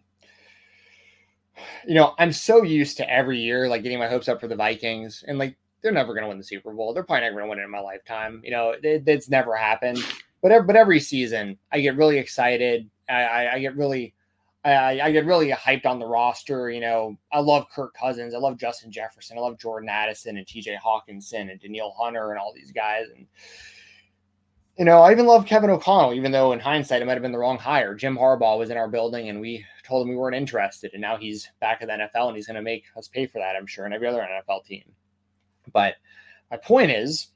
you know, I'm so used to every year like getting my hopes up for the Vikings, and like they're never going to win the Super Bowl. They're probably never going to win it in my lifetime. You know, it, it's never happened. But every, but every season, I get really excited. I, I, I get really I, I, get really hyped on the roster. You know, I love Kirk Cousins. I love Justin Jefferson. I love Jordan Addison and TJ Hockenson and Danielle Hunter and all these guys. And, you know, I even love Kevin O'Connell, even though in hindsight, it might have been the wrong hire. Jim Harbaugh was in our building and we told him we weren't interested. And now he's back at the NFL and he's going to make us pay for that, I'm sure, and every other NFL team. But my point is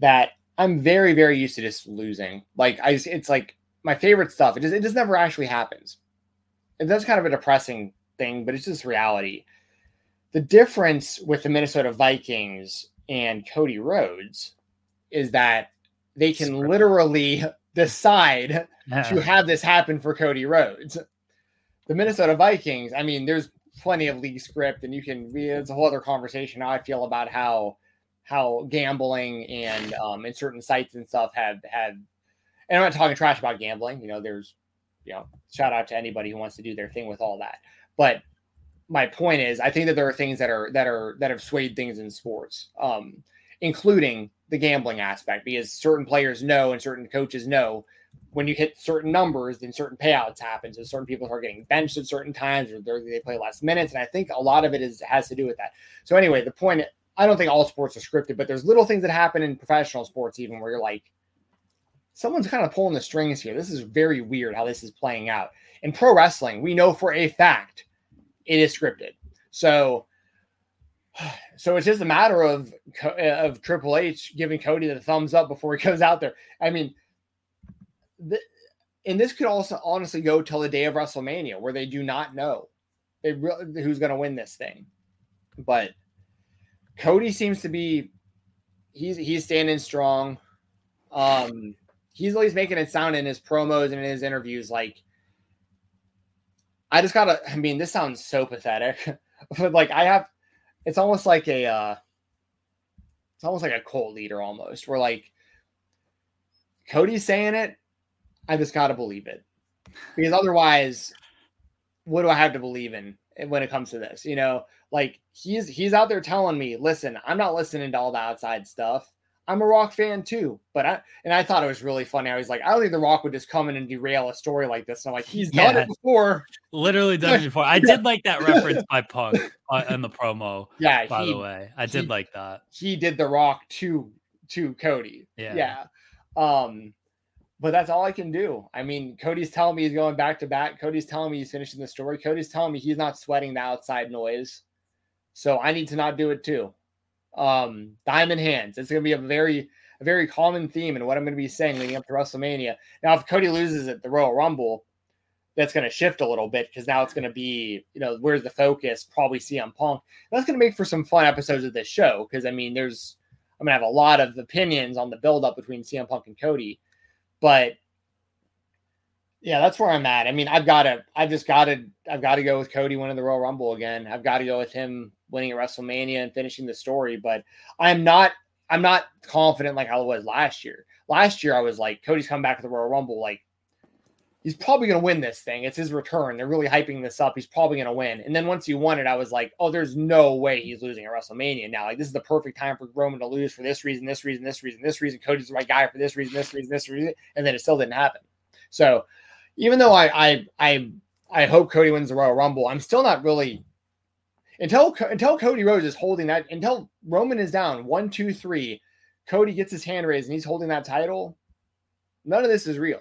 that I'm very, very used to just losing. Like, I, it's like my favorite stuff. It just, it just never actually happens and that's kind of a depressing thing, but it's just reality. The difference with the Minnesota Vikings and Cody Rhodes is that they can literally decide yeah. to have this happen for Cody Rhodes. The Minnesota Vikings, I mean, there's plenty of league script, and you can it's a whole other conversation I feel about how how gambling and um and certain sites and stuff have have and I'm not talking trash about gambling. You know, there's you know, shout out to anybody who wants to do their thing with all that. But my point is, I think that there are things that are that are that have swayed things in sports, um, including the gambling aspect, because certain players know and certain coaches know when you hit certain numbers, then certain payouts happen. So certain people are getting benched at certain times, or they play less minutes, and I think a lot of it is has to do with that. So anyway, the point I don't think all sports are scripted, but there's little things that happen in professional sports even where you're like, someone's kind of pulling the strings here. This is very weird how this is playing out. In pro wrestling, we know for a fact it is scripted. So, [sighs] so it's just a matter of of Triple H giving Cody the thumbs up before he goes out there. I mean, and this could also honestly go till the day of WrestleMania, where they do not know they really, who's going to win this thing. But Cody seems to be he's he's standing strong. Um, he's always making it sound in his promos and in his interviews like I just gotta I mean, this sounds so pathetic. [laughs] but like I have it's almost like a uh it's almost like a cult leader almost. Where like Cody's saying it, I just gotta believe it. Because otherwise, what do I have to believe in when it comes to this? You know, like he's he's out there telling me, listen, I'm not listening to all the outside stuff. I'm a Rock fan too, but I and I thought it was really funny. I was like, I don't think The Rock would just come in and derail a story like this. And I'm like, he's yeah. done it before, literally done it [laughs] before. I did like that reference by Punk in the promo. Yeah, by he, the way, I did like that. He did The Rock to to Cody. Yeah, yeah. Um, but that's all I can do. I mean, Cody's telling me he's going back to back. Cody's telling me he's finishing the story. Cody's telling me he's not sweating the outside noise. So I need to not do it too um, diamond hands. It's going to be a very, a very common theme in what I'm going to be saying leading up to WrestleMania. Now, if Cody loses at the Royal Rumble, that's going to shift a little bit because now it's going to be, you know, where's the focus? Probably CM Punk. That's going to make for some fun episodes of this show because I mean, there's, I'm going to have a lot of opinions on the buildup between CM Punk and Cody, but yeah, that's where I'm at. I mean, I've got to, I've just got to, I've got to go with Cody winning the Royal Rumble again. I've got to go with him winning at WrestleMania and finishing the story. But I'm not, I'm not confident like I was last year. Last year, I was like, Cody's come back to the Royal Rumble. Like, he's probably going to win this thing. It's his return. They're really hyping this up. He's probably going to win. And then once he won it, I was like, oh, there's no way he's losing at WrestleMania now. Like, this is the perfect time for Roman to lose for this reason, this reason, this reason, this reason. Cody's the right guy for this reason, this reason, this reason. And then it still didn't happen. So, even though I I I I hope Cody wins the Royal Rumble, I'm still not really until until Cody Rhodes is holding that until Roman is down one two three, Cody gets his hand raised and he's holding that title. None of this is real,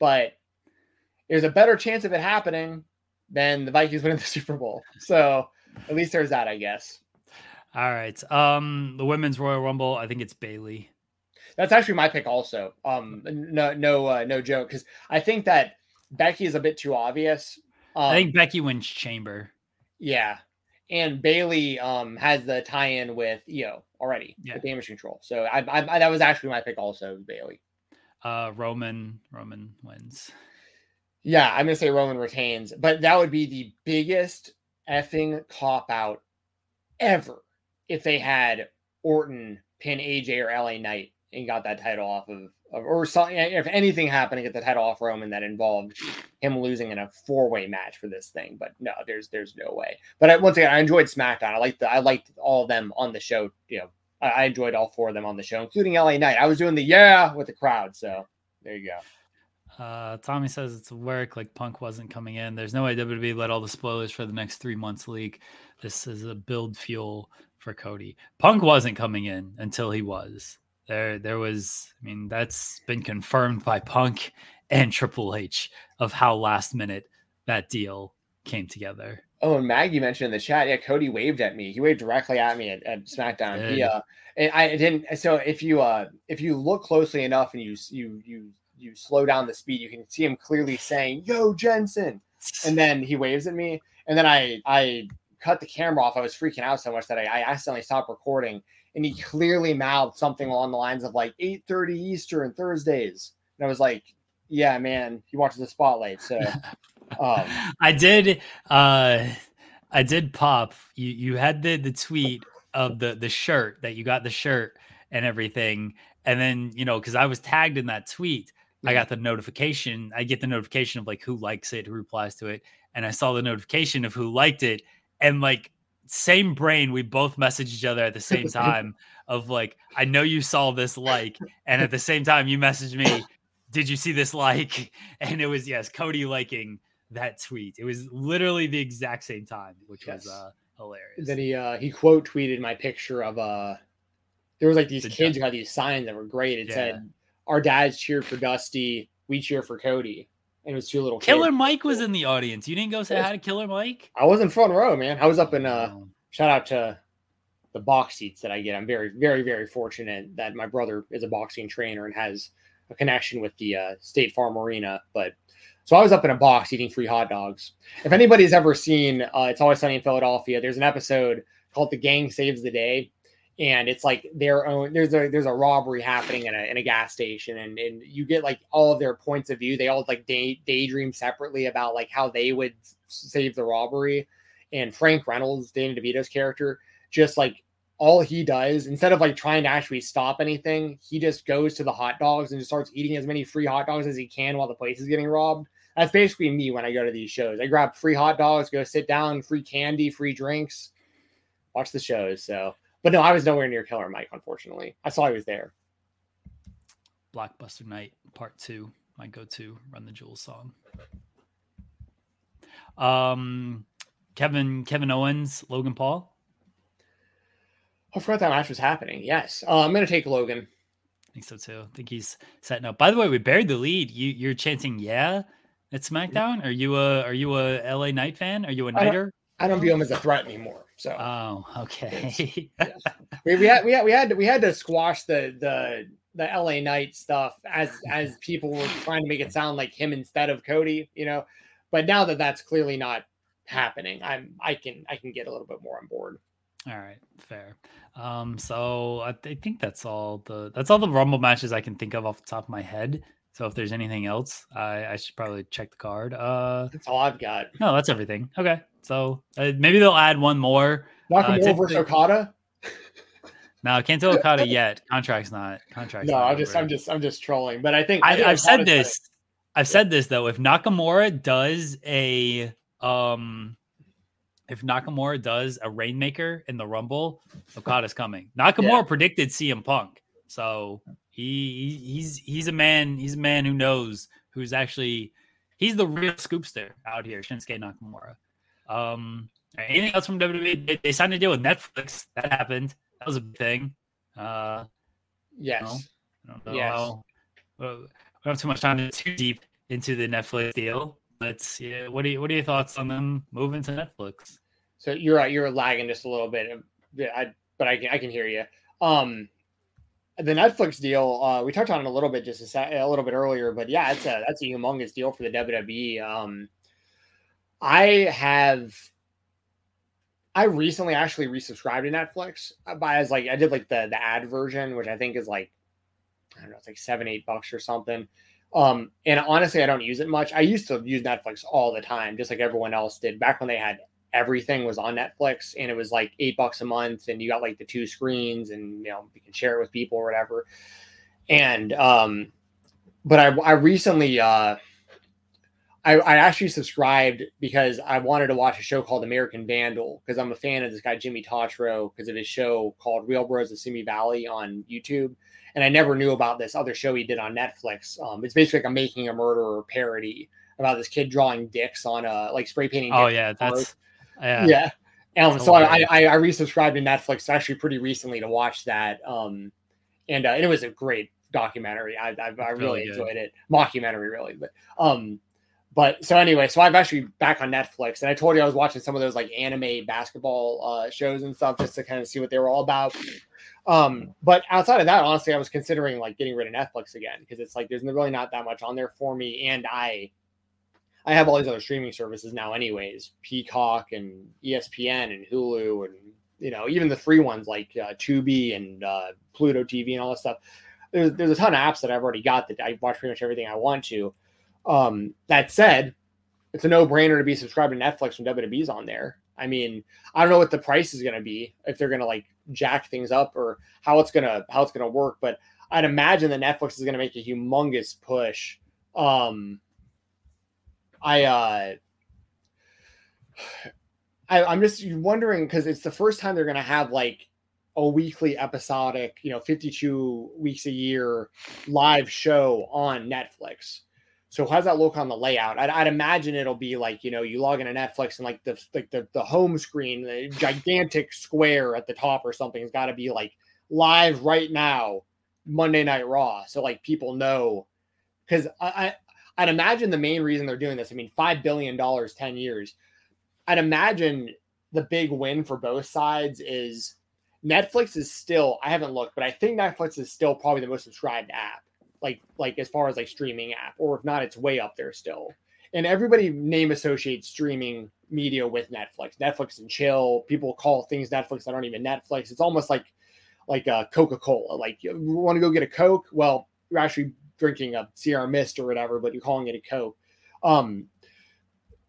but there's a better chance of it happening than the Vikings winning the [laughs] Super Bowl. So at least there's that, I guess. All right. Um, the women's Royal Rumble, I think it's Bayley. That's actually my pick also. Um, no, no, uh, no joke, because I think that Becky is a bit too obvious. Um, I think Becky wins Chamber. Yeah, and Bayley um has the tie-in with Io already, yeah. the damage control. So I, I, I, that was actually my pick also, Bayley. Uh, Roman, Roman wins. Yeah, I'm gonna say Roman retains, but that would be the biggest effing cop out ever if they had Orton pin AJ or LA Knight and got that title off of, or something. If anything happened to get the title off Roman that involved him losing in a four way match for this thing, but no, there's there's no way. But I, once again, I enjoyed SmackDown. I liked the, I liked all of them on the show. You know, I, enjoyed all four of them on the show, including LA Knight. I was doing the yeah with the crowd. So there you go. Uh, Tommy says it's work like Punk wasn't coming in. There's no way WWE let all the spoilers for the next three months leak. This is a build fuel for Cody. Punk wasn't coming in until he was. There there was I mean that's been confirmed by Punk and Triple H of how last minute that deal came together. Oh, and Maggie mentioned in the chat, yeah, Cody waved at me. He waved directly at me at, at SmackDown. He, uh, and I didn't. So if you uh, if you look closely enough and you you you you slow down the speed, you can see him clearly saying "Yo, Jensen," and then he waves at me, and then I I cut the camera off. I was freaking out so much that I, I accidentally stopped recording, and he clearly mouthed something along the lines of like 8:30 Eastern Thursdays, and I was like, "Yeah, man, he watches the Spotlight." So. [laughs] Um, [laughs] I did. Uh, I did pop. You you had the the tweet of the the shirt that you got the shirt and everything, and then you know because I was tagged in that tweet, I got the notification. I get the notification of like who likes it, who replies to it, and I saw the notification of who liked it, and like same brain, we both messaged each other at the same [laughs] time of like, I know you saw this like, and at the same time you messaged me, did you see this like? [laughs] And it was yes, Cody liking that tweet. It was literally the exact same time, which yes. was uh, hilarious. Then he uh, he quote tweeted my picture of uh there was like these the kids who had these signs that were great. It yeah. said, "Our dads cheered for Dusty, we cheer for Cody." And it was two little Killer kids. Mike was in the audience. You didn't go say hi to Killer Mike. I was in front row, man. I was up in uh. Shout out to the box seats that I get. I'm very, very, very fortunate that my brother is a boxing trainer and has a connection with the uh, State Farm Arena. But so I was up in a box eating free hot dogs. If anybody's ever seen uh, It's Always Sunny in Philadelphia, there's an episode called The Gang Saves the Day. And it's like their own. There's a there's a robbery happening in a in a gas station, and and you get like all of their points of view. They all like day, daydream separately about like how they would save the robbery. And Frank Reynolds, Danny DeVito's character, just like all he does instead of like trying to actually stop anything, he just goes to the hot dogs and just starts eating as many free hot dogs as he can while the place is getting robbed. That's basically me when I go to these shows. I grab free hot dogs, go sit down, free candy, free drinks, watch the shows. So, but no, I was nowhere near Killer Mike, unfortunately. I saw he was there. Blockbuster Night Part Two, my go-to Run the Jewels song. Um, Kevin Kevin Owens, Logan Paul. I forgot that match was happening. Yes, uh, I'm going to take Logan. I think so too. I think he's setting up. By the way, we buried the lead. You you're chanting yeah at SmackDown. Are you a are you a LA Knight fan? Are you a Nighter? I don't, I don't view him as a threat anymore. So oh okay. [laughs] yeah. we, we had we had we had to, we had to squash the the the LA Knight stuff as as people were trying to make it sound like him instead of Cody. You know, but now that that's clearly not happening, I'm I can I can get a little bit more on board. All right, fair. Um, so I, th- I, think that's all the that's all the Rumble matches I can think of off the top of my head. So if there's anything else, I, I should probably check the card. Uh, that's all I've got. No, that's everything. Okay, so uh, maybe they'll add one more. Nakamura uh, versus Okada. [laughs] No, I can't tell Okada [laughs] yet. Contract's not. Contract's. No, not I'm just, I'm just, I'm just trolling. But I think I, have said this. I've said this though. If Nakamura does a um if Nakamura does a Rainmaker in the Rumble, Okada's coming. Nakamura yeah. predicted CM Punk, so he he's he's a man. He's a man who knows who's actually he's the real scoopster out here. Shinsuke Nakamura. Um, anything else from WWE? They, they, signed a deal with Netflix. That happened. That was a big thing. Uh, yes. I don't know. Yes. How, well, we don't have too much time to too deep into the Netflix deal. Let's yeah. What are you, what are your thoughts on them moving to Netflix? So you're right. you're lagging just a little bit. I but I can I can hear you. Um, the Netflix deal uh, we touched on it a little bit just a, a little bit earlier, but yeah, it's a that's a humongous deal for the WWE. Um, I have I recently actually resubscribed to Netflix uh, by as like I did like the the ad version, which I think is like I don't know, it's like seven eight bucks or something. Um, and honestly, I don't use it much. I used to use Netflix all the time, just like everyone else did back when they had everything was on Netflix and it was like eight bucks a month and you got like the two screens and you know you can share it with people or whatever. And um but I I recently uh I, I actually subscribed because I wanted to watch a show called American Vandal because I'm a fan of this guy Jimmy Tatro because of his show called Real Bros of Simi Valley on YouTube. And I never knew about this other show he did on Netflix. Um, it's basically like a Making a Murderer parody about this kid drawing dicks on a like spray painting. Oh yeah, that's yeah. yeah. Um, so I, I, I resubscribed to Netflix actually pretty recently to watch that. Um, and, uh, and it was a great documentary. I, I, I really, really enjoyed it. Mockumentary, really. But um, but so anyway, so I've actually back on Netflix, and I told you I was watching some of those like anime basketball uh, shows and stuff just to kind of see what they were all about. Um, but outside of that, honestly, I was considering like getting rid of Netflix again because it's like there's really not that much on there for me, and I I have all these other streaming services now, anyways, Peacock and ESPN and Hulu, and you know even the free ones like uh, Tubi and uh, Pluto TV and all that stuff. There's there's a ton of apps that I've already got that I watch pretty much everything I want to. Um, that said, it's a no brainer to be subscribed to Netflix when WWE's on there. I mean, I don't know what the price is going to be if they're going to like jack things up or how it's going to how it's to work, but I'd imagine that Netflix is going to make a humongous push. Um, I uh, [sighs] I, I'm just wondering because it's the first time they're to have like a weekly episodic, you know, 52 weeks a year live show on Netflix. So how does that look on the layout? I'd, I'd, imagine it'll be like you know you log into Netflix and like the like the, the home screen, the gigantic square at the top or something has got to be like live right now, Monday Night Raw. So like people know because I I'd imagine the main reason they're doing this. I mean, five billion dollars, ten years. I'd imagine the big win for both sides is Netflix is still. I haven't looked, but I think Netflix is still probably the most subscribed app like like as far as like streaming app, or if not, it's way up there still. And everybody name associates streaming media with Netflix. Netflix and chill. People call things Netflix that aren't even Netflix. It's almost like like uh, a Coca Cola. Like you want to go get a Coke? Well, you're actually drinking a Sierra Mist or whatever, but you're calling it a Coke. Um,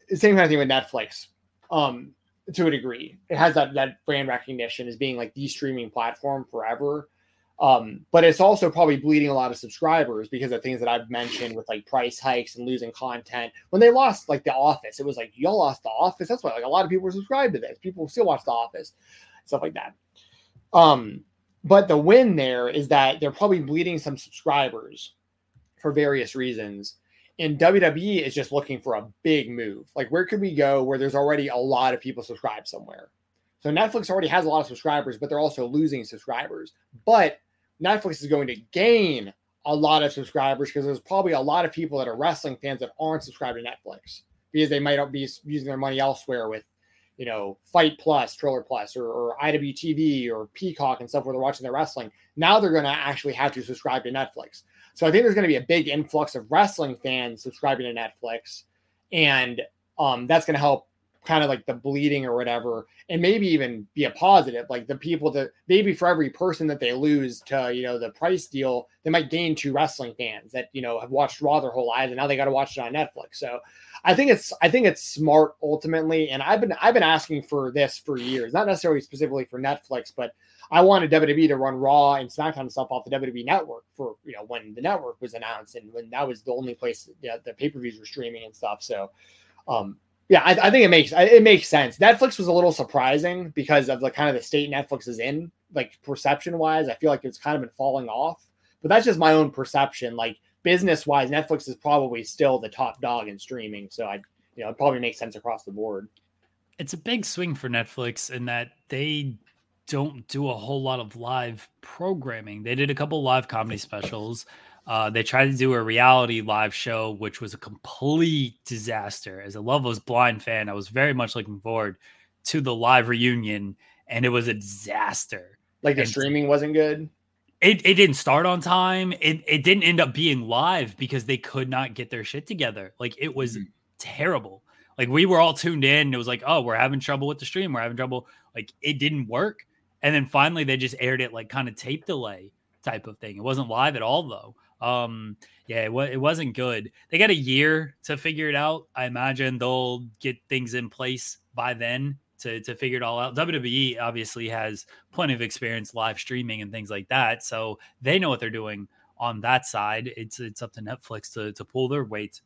same kind of thing with Netflix. Um, to a degree, it has that that brand recognition as being like the streaming platform forever. Um, but it's also probably bleeding a lot of subscribers because of things that I've mentioned with like price hikes and losing content. When they lost like The Office, it was like y'all lost The Office. That's why like a lot of people were subscribed to this. People still watch The Office, stuff like that. Um, but the win there is that they're probably bleeding some subscribers for various reasons. And WWE is just looking for a big move. Like, where could we go where there's already a lot of people subscribed somewhere? So Netflix already has a lot of subscribers, but they're also losing subscribers. But Netflix is going to gain a lot of subscribers because there's probably a lot of people that are wrestling fans that aren't subscribed to Netflix because they might not be using their money elsewhere with, you know, FITE Plus, Triller Plus, or, or IWTV or Peacock and stuff where they're watching their wrestling. Now they're going to actually have to subscribe to Netflix. So I think there's going to be a big influx of wrestling fans subscribing to Netflix, and um, that's going to help kind of like the bleeding or whatever, and maybe even be a positive. Like the people that maybe for every person that they lose to, you know, the price deal, they might gain two wrestling fans that, you know, have watched Raw their whole lives and now they got to watch it on Netflix. So I think it's I think it's smart ultimately. And I've been I've been asking for this for years, not necessarily specifically for Netflix, but I wanted WWE to run Raw and SmackDown stuff off the WWE network for you know when the network was announced and when that was the only place that the pay-per-views were streaming and stuff. So um yeah, I, I, think it makes it makes sense. Netflix was a little surprising because of the kind of the state Netflix is in, like perception wise. I feel like it's kind of been falling off, but that's just my own perception. Like business wise, Netflix is probably still the top dog in streaming, so I, you know, it probably makes sense across the board. It's a big swing for Netflix in that they don't do a whole lot of live programming. They did a couple live comedy specials. Uh, they tried to do a reality live show, which was a complete disaster. As a Love Blind fan, I was very much looking forward to the live reunion, and it was a disaster. Like the and streaming wasn't good. It, it didn't start on time. It it didn't end up being live because they could not get their shit together. Like it was mm-hmm. terrible. Like we were all tuned in. it was like, oh, we're having trouble with the stream. We're having trouble. Like it didn't work. And then finally they just aired it like kind of tape delay type of thing. It wasn't live at all though. Um, yeah, it, it wasn't good. They got a year to figure it out. I imagine they'll get things in place by then to to figure it all out. WWE obviously has plenty of experience live streaming and things like that, so they know what they're doing on that side. It's it's up to Netflix to to pull their weight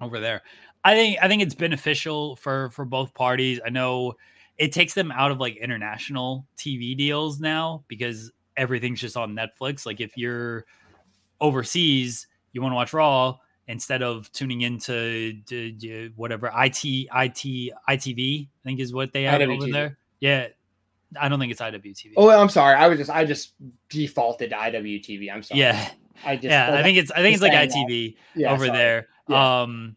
over there. I think I think it's beneficial for for both parties. I know it takes them out of like international TV deals now because everything's just on Netflix. Like if you're overseas, you want to watch Raw instead of tuning into to, to whatever IT IT ITV, I think is what they have IWTV. over there. Yeah. I don't think it's IWTV. Oh, I'm sorry. I was just I just defaulted to IWTV. I'm sorry. Yeah. I just Yeah, I think it's I think it's like ITV over there. Yeah. Um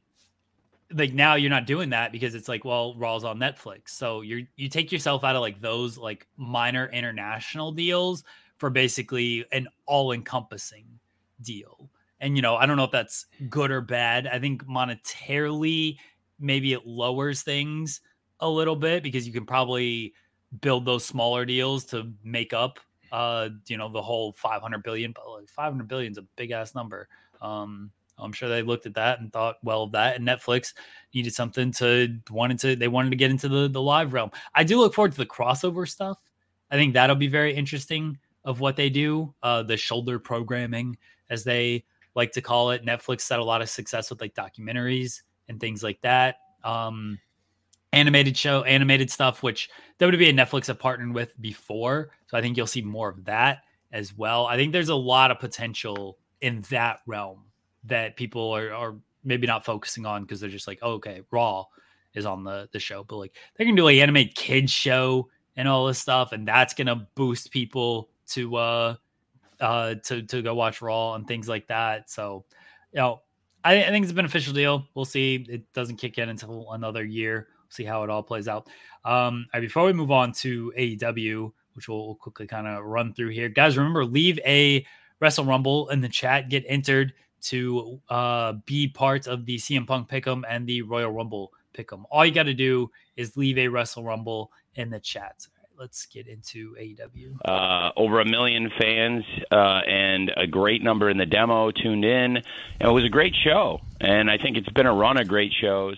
like now you're not doing that because it's like well raw's on netflix. So you're you take yourself out of like those like minor international deals for basically an all-encompassing deal. And you know i don't know if that's good or bad. I think monetarily maybe it lowers things a little bit because you can probably build those smaller deals to make up uh you know the whole 500 billion but like 500 billion is a big ass number. Um I'm sure they looked at that and thought well of that. And Netflix needed something to wanted to they wanted to get into the the live realm. I do look forward to the crossover stuff. I think that'll be very interesting of what they do. Uh, the shoulder programming, as they like to call it. Netflix had a lot of success with like documentaries and things like that. Um, animated show, animated stuff, which WWE and Netflix have partnered with before. So I think you'll see more of that as well. I think there's a lot of potential in that realm that people are, are maybe not focusing on because they're just like, oh, okay, Raw is on the the show, but like they're gonna do like animated kids show and all this stuff, and that's gonna boost people to uh uh to to go watch Raw and things like that. So, you know, I, I think it's a beneficial deal. We'll see. It doesn't kick in until another year. We'll see how it all plays out. Um, before we move on to AEW, which we'll, we'll quickly kind of run through here, guys. Remember, leave a Wrestle Rumble in the chat. Get entered to uh, be part of the CM Punk Pick'em and the Royal Rumble Pick'em. All you got to do is leave a Wrestle Rumble in the chat. let's get into AEW. Uh, over a million fans uh, and a great number in the demo tuned in. And it was a great show, and I think it's been a run of great shows.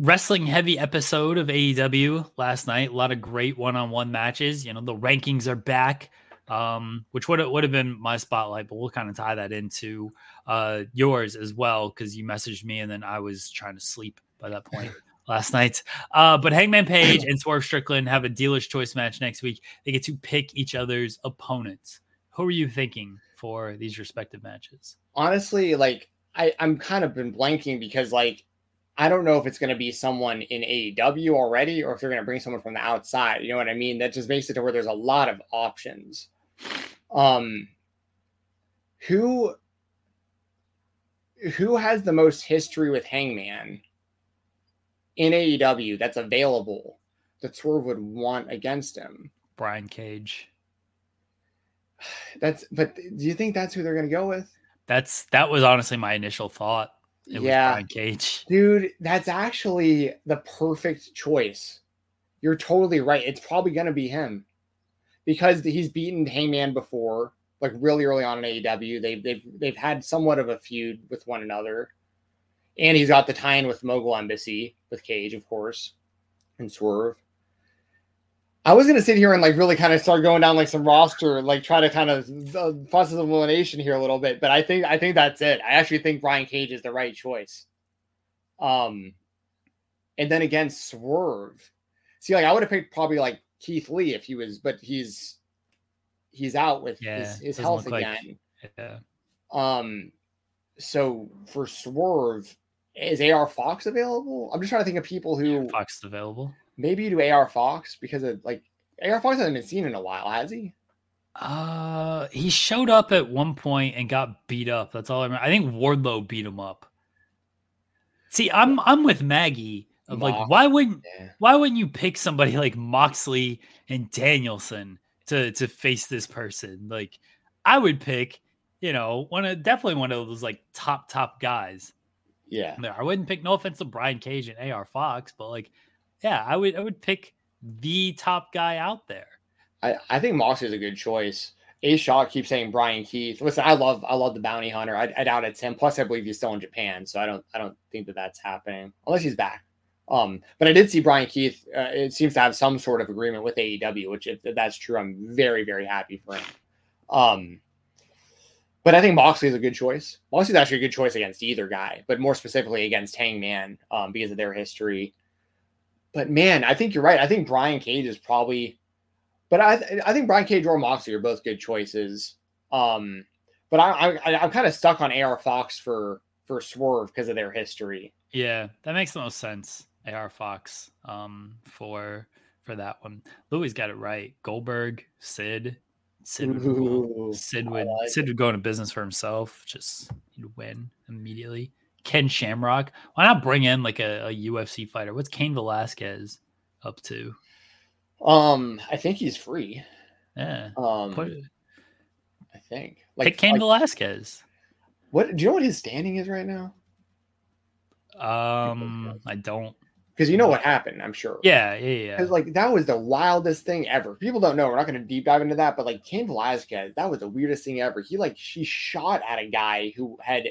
Wrestling heavy episode of AEW last night. A lot of great one on one matches. You know, the rankings are back, um, which would would have been my spotlight, but we'll kind of tie that into uh, yours as well because you messaged me and then I was trying to sleep by that point. [laughs] last night. Uh, but Hangman Page and Swerve Strickland have a dealer's choice match next week. They get to pick each other's opponents. Who are you thinking for these respective matches? Honestly, like I, I'm kind of been blanking because like I don't know if it's going to be someone in AEW already or if they're going to bring someone from the outside. You know what I mean? That just makes it to where there's a lot of options. Um, who who has the most history with Hangman in AEW that's available that Swerve would want against him? Brian Cage. [sighs] That's but do you think that's who they're going to go with? That's that was honestly my initial thought. It yeah, Cage. [laughs] Dude, that's actually the perfect choice. You're totally right. It's probably gonna be him because he's beaten Hangman before, like really early on in AEW. They've they've they've had somewhat of a feud with one another, and he's got the tie-in with Mogul Embassy with Cage, of course, and Swerve. I was gonna sit here and like really kind of start going down like some roster, like try to kind of uh, process of elimination here a little bit, but I think I think that's it. I actually think Brian Cage is the right choice. Um, and then against Swerve. See, like I would have picked probably like Keith Lee if he was, but he's he's out with Yeah, his, his health look like- again. Yeah. Um, so for Swerve, is AR Fox available? I'm just trying to think of people who Fox is available. Maybe you do AR Fox because of like AR Fox hasn't been seen in a while, has he? Uh, he showed up at one point and got beat up. That's all I remember. I think Wardlow beat him up. See, I'm I'm with Maggie. Of like, why wouldn't yeah. why wouldn't you pick somebody like Moxley and Danielson to to face this person? Like, I would pick, you know, one of definitely one of those like top top guys. Yeah. I wouldn't pick. No offense to Brian Cage and AR Fox, but like, yeah, I would I would pick the top guy out there. I, I think Moxley is a good choice. A Shaw keeps saying Brian Keith. Listen, I love I love the bounty hunter. I, I doubt it's him. Plus, I believe he's still in Japan, so I don't I don't think that that's happening unless he's back. Um, but I did see Brian Keith. Uh, it seems to have some sort of agreement with AEW, which if that's true, I'm very very happy for him. Um, but I think Moxley is a good choice. Moxley's actually a good choice against either guy, but more specifically against Hangman um, because of their history. But man, I think you're right. I think Brian Cage is probably but I I think Brian Cage or Moxley are both good choices. Um, but I, I I'm kind of stuck on AR Fox for for Swerve because of their history. Yeah, that makes the most sense. AR Fox, um, for for that one. Louis got it right. Goldberg, Sid, Sid would. Ooh, Sid would like Sid would go into business for himself. Just he'd win immediately. Ken Shamrock. Why not bring in like a, a UFC fighter? What's Cain Velasquez up to? Um, I think he's free. Yeah, Um, put, I think pick Cain like, Velasquez. what do you know what his standing is right now? Um, I don't. Because you know what happened, I'm sure. Yeah, yeah, yeah. Because like that was the wildest thing ever. People don't know. We're not going to deep dive into that, but like Cain Velasquez, that was the weirdest thing ever. He like she shot at a guy who had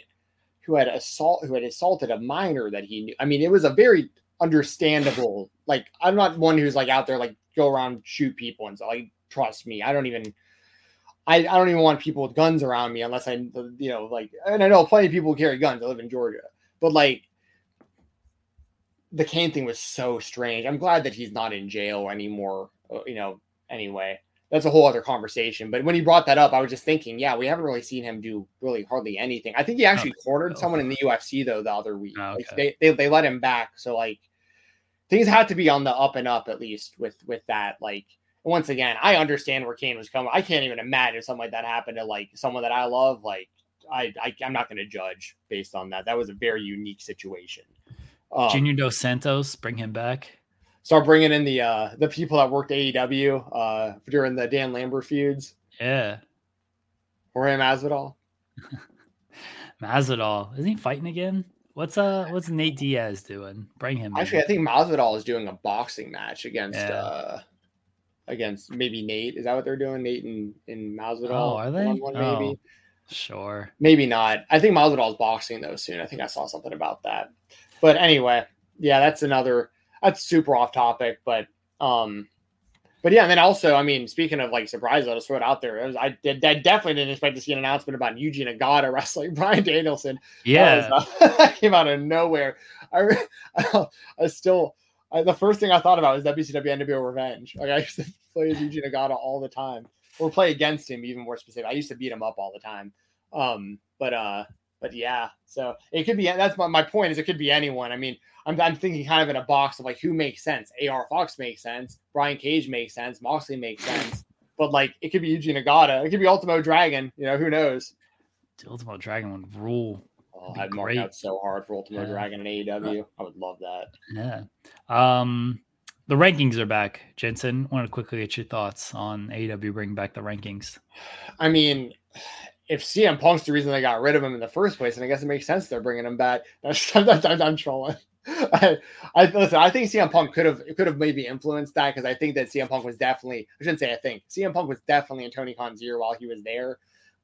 who had assault who had assaulted a minor that he knew. I mean, it was a very understandable. Like I'm not one who's like out there like go around shoot people and so like trust me. I don't even. I, I don't even want people with guns around me unless I, you know, like, and I know plenty of people carry guns. I live in Georgia, but like, the Cain thing was so strange. I'm glad that he's not in jail anymore. uh, You know, anyway, that's a whole other conversation. But when he brought that up, I was just thinking, yeah, we haven't really seen him do really hardly anything. I think he actually cornered someone in the UFC though the other week. Oh, Like, they, they they let him back, so like things had to be on the up and up at least with with that. Like once again, I understand where Cain was coming. I can't even imagine something like that happened to like someone that I love. Like I, I I'm not going to judge based on that. That was a very unique situation. Um, Junior Dos Santos, bring him back. Start bringing in the uh the people that worked AEW uh during the Dan Lambert feuds. Yeah, Jorge Masvidal. [laughs] Masvidal. Isn't he fighting again? What's uh what's Nate Diaz doing? Bring him. in. Actually, I think Masvidal is doing a boxing match against Yeah. uh against maybe Nate. Is that what they're doing? Nate and, and Masvidal. Oh, are they? one-on-one maybe. Oh, sure. Maybe not. I think Masvidal's boxing though soon. I think I saw something about that. But anyway, yeah, that's another that's super off topic, but um but yeah, and then also, I mean, speaking of like surprises, I'll just throw it out there. It was, I, did, I definitely didn't expect to see an announcement about Yuji Nagata [laughs] wrestling Bryan Danielson. Yeah. That, was, uh, [laughs] that came out of nowhere. I, re- [laughs] I still, I, the first thing I thought about was WCW NWO Revenge. Like I used to play as Yuji Nagata all the time, or play against him, even more specific. I used to beat him up all the time. Um, but uh, but yeah, so it could be. That's my, my point. Is it could be anyone. I mean, I'm, I'm thinking kind of in a box of like who makes sense. AR Fox makes sense. Brian Cage makes sense. Moxley makes sense. But like it could be Yuji Nagata. It could be Ultimo Dragon. You know who knows? The Ultimo Dragon would rule. Oh, I'd mark out so hard for Ultimo Yeah. Dragon and AEW. I would love that. Yeah. Um, the rankings are back. Jensen, want to quickly get your thoughts on AEW bringing back the rankings. I mean, if CM Punk's the reason they got rid of him in the first place, and I guess it makes sense they're bringing him back. [laughs] I'm, I'm trolling. [laughs] I, I listen. I think CM Punk could have could have maybe influenced that because I think that CM Punk was definitely. I shouldn't say I think CM Punk was definitely in Tony Khan's ear while he was there,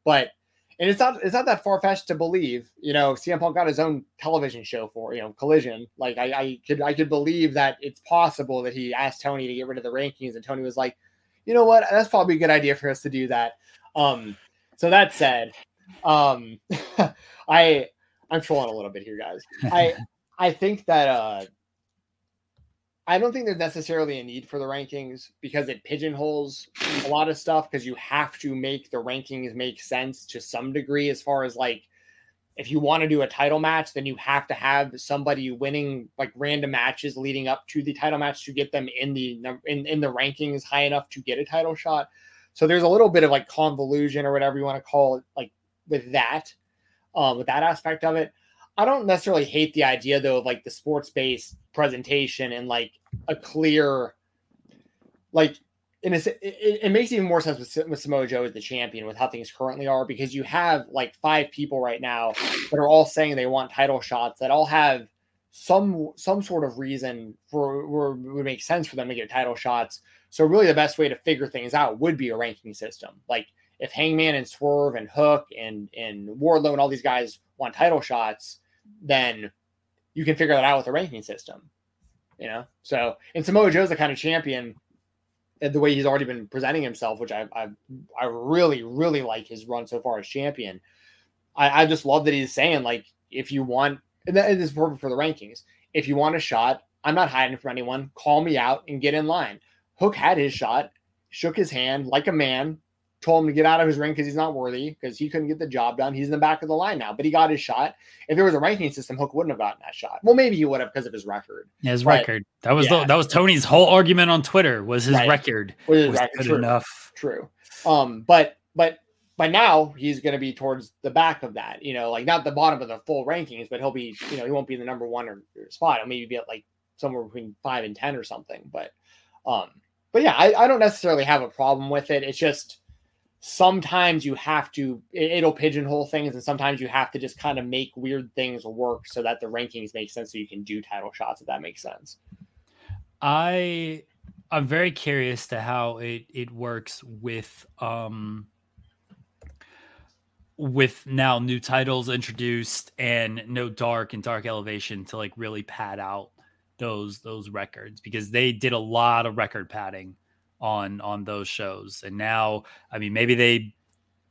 but and it's not it's not that far fetched to believe. You know, CM Punk got his own television show for you know Collision. Like I, I could I could believe that it's possible that he asked Tony to get rid of the rankings, and Tony was like, you know what, that's probably a good idea for us to do that. Um, so that said, um, [laughs] I I'm trolling a little bit here, guys. I [laughs] I think that uh I don't think there's necessarily a need for the rankings because it pigeonholes a lot of stuff because you have to make the rankings make sense to some degree as far as like if you want to do a title match, then you have to have somebody winning like random matches leading up to the title match to get them in the in, in the rankings high enough to get a title shot. So there's a little bit of like convolution or whatever you want to call it, like with that, um, with that aspect of it. I don't necessarily hate the idea though of like the sports based presentation and like a clear, like in a, it, it makes even more sense with, with Samoa Joe as the champion with how things currently are because you have like five people right now that are all saying they want title shots that all have some some sort of reason for where would make sense for them to get title shots. So really, the best way to figure things out would be a ranking system. Like if Hangman and Swerve and Hook and and Wardlow and all these guys want title shots, then you can figure that out with a ranking system. You know, so and Samoa Joe's the kind of champion the way he's already been presenting himself, which I I, I really really like his run so far as champion. I, I just love that he's saying like if you want, and that is perfect for the rankings. If you want a shot, I'm not hiding from anyone. Call me out and get in line. Hook had his shot, shook his hand like a man, told him to get out of his ring because he's not worthy because he couldn't get the job done. He's in the back of the line now, but he got his shot. If there was a ranking system, Hook wouldn't have gotten that shot. Well, maybe he would have because of his record. Yeah, his but, record. That was yeah. the, that was Tony's whole argument on Twitter was his right. record was, was record. good True. enough. True. Um, but but by now he's going to be towards the back of that. You know, like not the bottom of the full rankings, but he'll be. You know, he won't be in the number one or, or spot. He'll maybe be at like somewhere between five and ten or something. But um, but yeah, I, I don't necessarily have a problem with it. It's just sometimes you have to it'll pigeonhole things and sometimes you have to just kind of make weird things work so that the rankings make sense so you can do title shots if that makes sense i i'm very curious to how it it works with um with now new titles introduced and no dark and dark elevation to like really pad out those those records because they did a lot of record padding on on those shows. And now, I mean, maybe they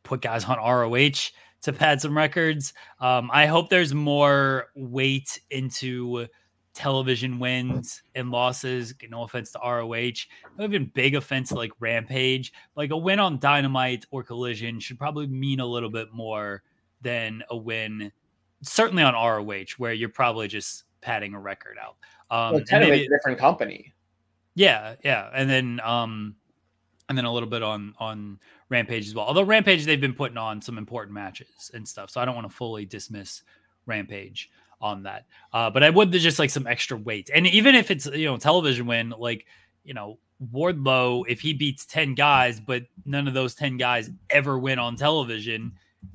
put guys on ROH to pad some records. Um, I hope there's more weight into television wins and losses. No offense to ROH, even big offense like Rampage. Like a win on Dynamite or Collision should probably mean a little bit more than a win, certainly on ROH, where you're probably just padding a record out. Um, well, maybe, a different company. Yeah, yeah, and then um, and then a little bit on on Rampage as well. Although Rampage they've been putting on some important matches and stuff, so I don't want to fully dismiss Rampage on that. Uh, but I would just like some extra weight, and even if it's you know television win, like you know Wardlow, if he beats ten guys, but none of those ten guys ever win on television,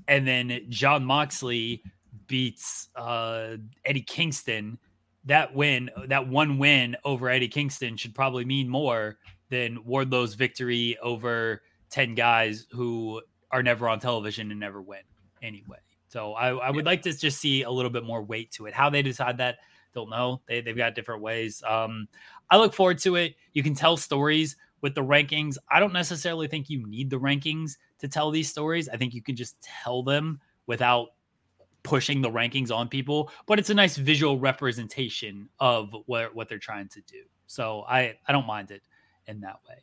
and then Jon Moxley beats uh, Eddie Kingston that win, that one win over Eddie Kingston should probably mean more than Wardlow's victory over 10 guys who are never on television and never win anyway. So I, I would like to just see a little bit more weight to it. How they decide that, don't know. They, they've got different ways. Um, I look forward to it. You can tell stories with the rankings. I don't necessarily think you need the rankings to tell these stories. I think you can just tell them without pushing the rankings on people, but it's a nice visual representation of what what they're trying to do. So I I don't mind it in that way.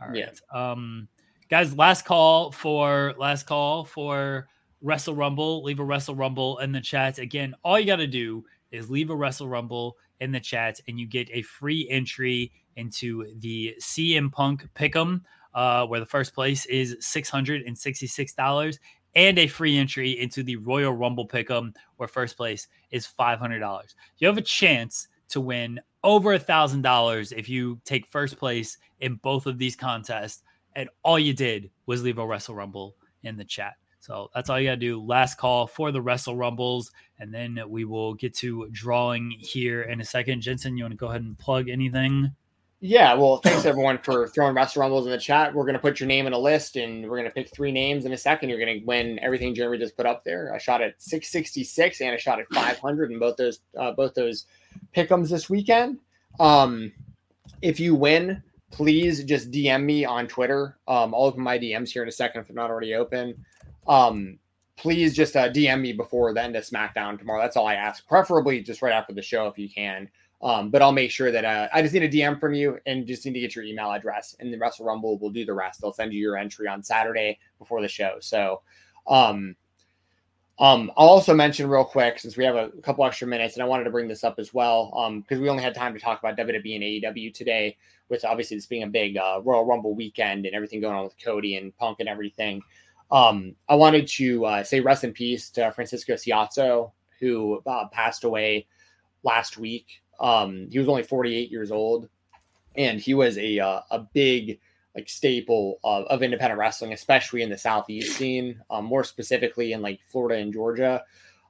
All right. Yeah. Um guys, last call for last call for Wrestle Rumble. Leave a Wrestle Rumble in the chat. Again, all you got to do is leave a Wrestle Rumble in the chat and you get a free entry into the CM Punk Pick'em, uh, where the first place is $666 and a free entry into the Royal Rumble Pick'em, where first place is $500. You have a chance to win over a thousand dollars if you take first place in both of these contests. And all you did was leave a Wrestle Rumble in the chat. So that's all you got to do. Last call for the Wrestle Rumbles. And then we will get to drawing here in a second. Jensen, you want to go ahead and plug anything? Yeah, well, thanks everyone for throwing Wrestle Rumbles in the chat. We're going to put your name in a list and we're going to pick three names in a second. You're going to win everything Jeremy just put up there. I shot at 666 and I shot at 500 in both those uh, both those pick'ems this weekend. Um, if you win, please just DM me on Twitter. Um, I'll open my DMs here in a second if they're not already open. Um, please just uh, DM me before the end of SmackDown tomorrow. That's all I ask. Preferably just right after the show if you can Um, but I'll make sure that uh, I just need a DM from you and just need to get your email address, and the Wrestle Rumble will do the rest. They'll send you your entry on Saturday before the show. So, um, um, I'll also mention real quick since we have a couple extra minutes, and I wanted to bring this up as well, um, because we only had time to talk about WWE and AEW today, with obviously this being a big uh, Royal Rumble weekend and everything going on with Cody and Punk and everything. Um, I wanted to uh, say rest in peace to Francisco Ciatso, who uh, passed away last week. Um, he was only 48 years old, and he was a uh, a big like staple of, of independent wrestling, especially in the southeast scene, um, more specifically in like Florida and Georgia.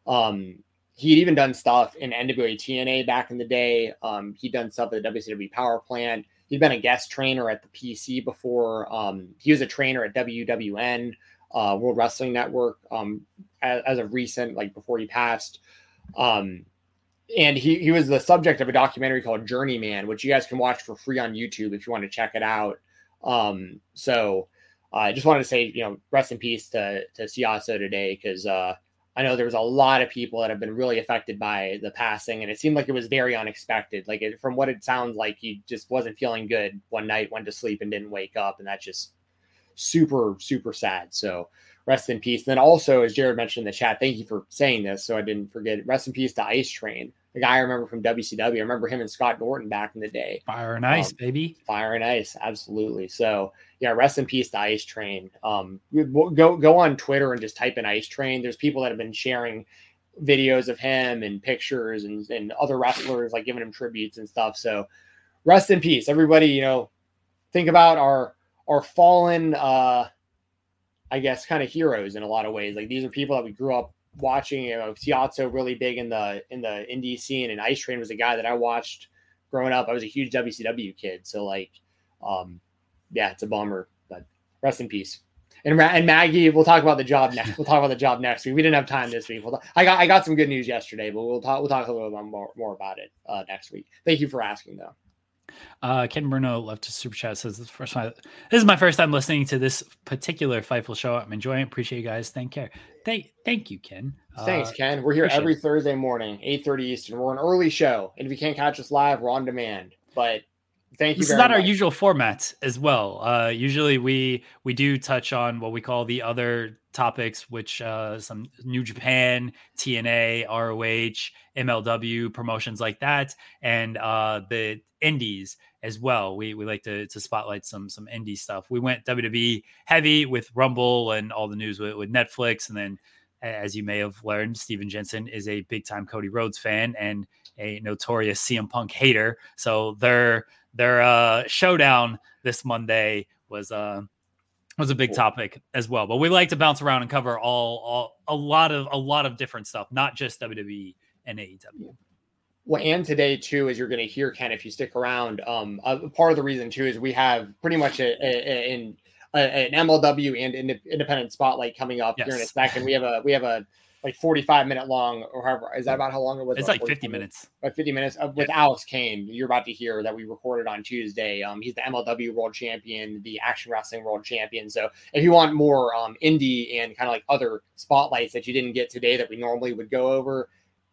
Um, he'd even done stuff in NWA TNA back in the day. Um, he'd done stuff at the WCW Power Plant. He'd been a guest trainer at the PC before. Um, he was a trainer at WWN, uh, World Wrestling Network, um, as, as, of recent, like before he passed. Um, and he, he was the subject of a documentary called Journeyman, which you guys can watch for free on YouTube if you want to check it out. Um, so uh, I just wanted to say, you know, rest in peace to to Ciatso today because uh, I know there was a lot of people that have been really affected by the passing, and it seemed like it was very unexpected. Like it, from what it sounds like, he just wasn't feeling good one night, went to sleep, and didn't wake up, and that's just super super sad. So rest in peace. And then also, as Jared mentioned in the chat, thank you for saying this, so I didn't forget. Rest in peace to Ice Train the guy I remember from WCW. I remember him and Scott Norton back in the day. Fire and ice, um, baby. Fire and ice, absolutely. So yeah, rest in peace to Ice Train. Um, go go on Twitter and just type in Ice Train. There's people that have been sharing videos of him and pictures and, and other wrestlers like giving him tributes and stuff. So rest in peace, everybody. You know, think about our our fallen, uh, I guess, kind of heroes in a lot of ways. Like these are people that we grew up watching you know Ciatso really big in the in the indie scene and Ice Train was a guy that I watched growing up. I was a huge WCW kid, so like um yeah, it's a bummer, but rest in peace. And, and Maggie, we'll talk about the job next. We'll talk about the job next week. We didn't have time this week. We'll talk, I got I got some good news yesterday, but we'll talk we'll talk a little bit more more about it uh, next week. Thank you for asking, though. Uh, Ken Bruno left a super chat. Says this first time. This is my first time listening to this particular Fightful show. I'm enjoying. it. Appreciate you guys. Thank you. Thank thank you, Ken. Thanks, uh, Ken. We're here every Thursday morning, 8:30 Eastern. We're an early show, and if you can't catch us live, we're on demand. But thank you. This is not much. our usual format as well. Uh, usually we we do touch on what we call the other topics, which uh, some New Japan, TNA, ROH, MLW promotions like that, and uh, the indies as well. We we like to to spotlight some some indie stuff. We went WWE heavy with Rumble and all the news with, with Netflix, and then as you may have learned, Stephen Jensen is a big time Cody Rhodes fan and a notorious CM Punk hater. So their their uh, showdown this Monday was uh, was a big topic as well. But we like to bounce around and cover all, all a lot of a lot of different stuff, not just WWE and AEW. Well, and today too, as you're going to hear, Ken, if you stick around, um, uh, part of the reason too is we have pretty much a, a, a, in an MLW and independent spotlight coming up yes. here in a second. We have a we have a like 45 minute long or however is that about how long it was it's like 50 minutes. Like 50 minutes uh, with yeah. alex kane you're about to hear that we recorded on tuesday. Um he's the mlw world champion the action wrestling world champion. So if you want more um indie and kind of like other spotlights that you didn't get today that we normally would go over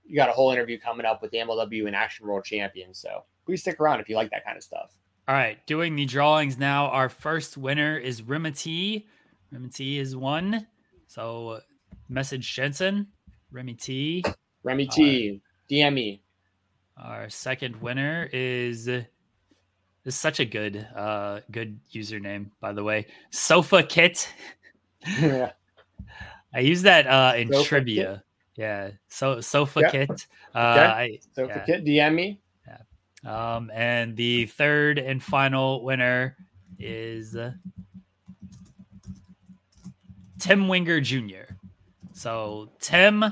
you got a whole interview coming up with the mlw and action world champion so please stick around if you like that kind of stuff. All right, doing the drawings now. Our first winner is Remy T is one. So message Jensen, Remy T. Remy T. Uh, DM me. Our second winner is is such a good uh good username, by the way. Sofa Kit. yeah. [laughs] [laughs] I use that uh in Sofa trivia. Kit. Yeah. So Sofa yeah. Kit. Uh okay. I, Sofa yeah. Kit, DM me. Um, and the third and final winner is Tim Winger Jr. So Tim,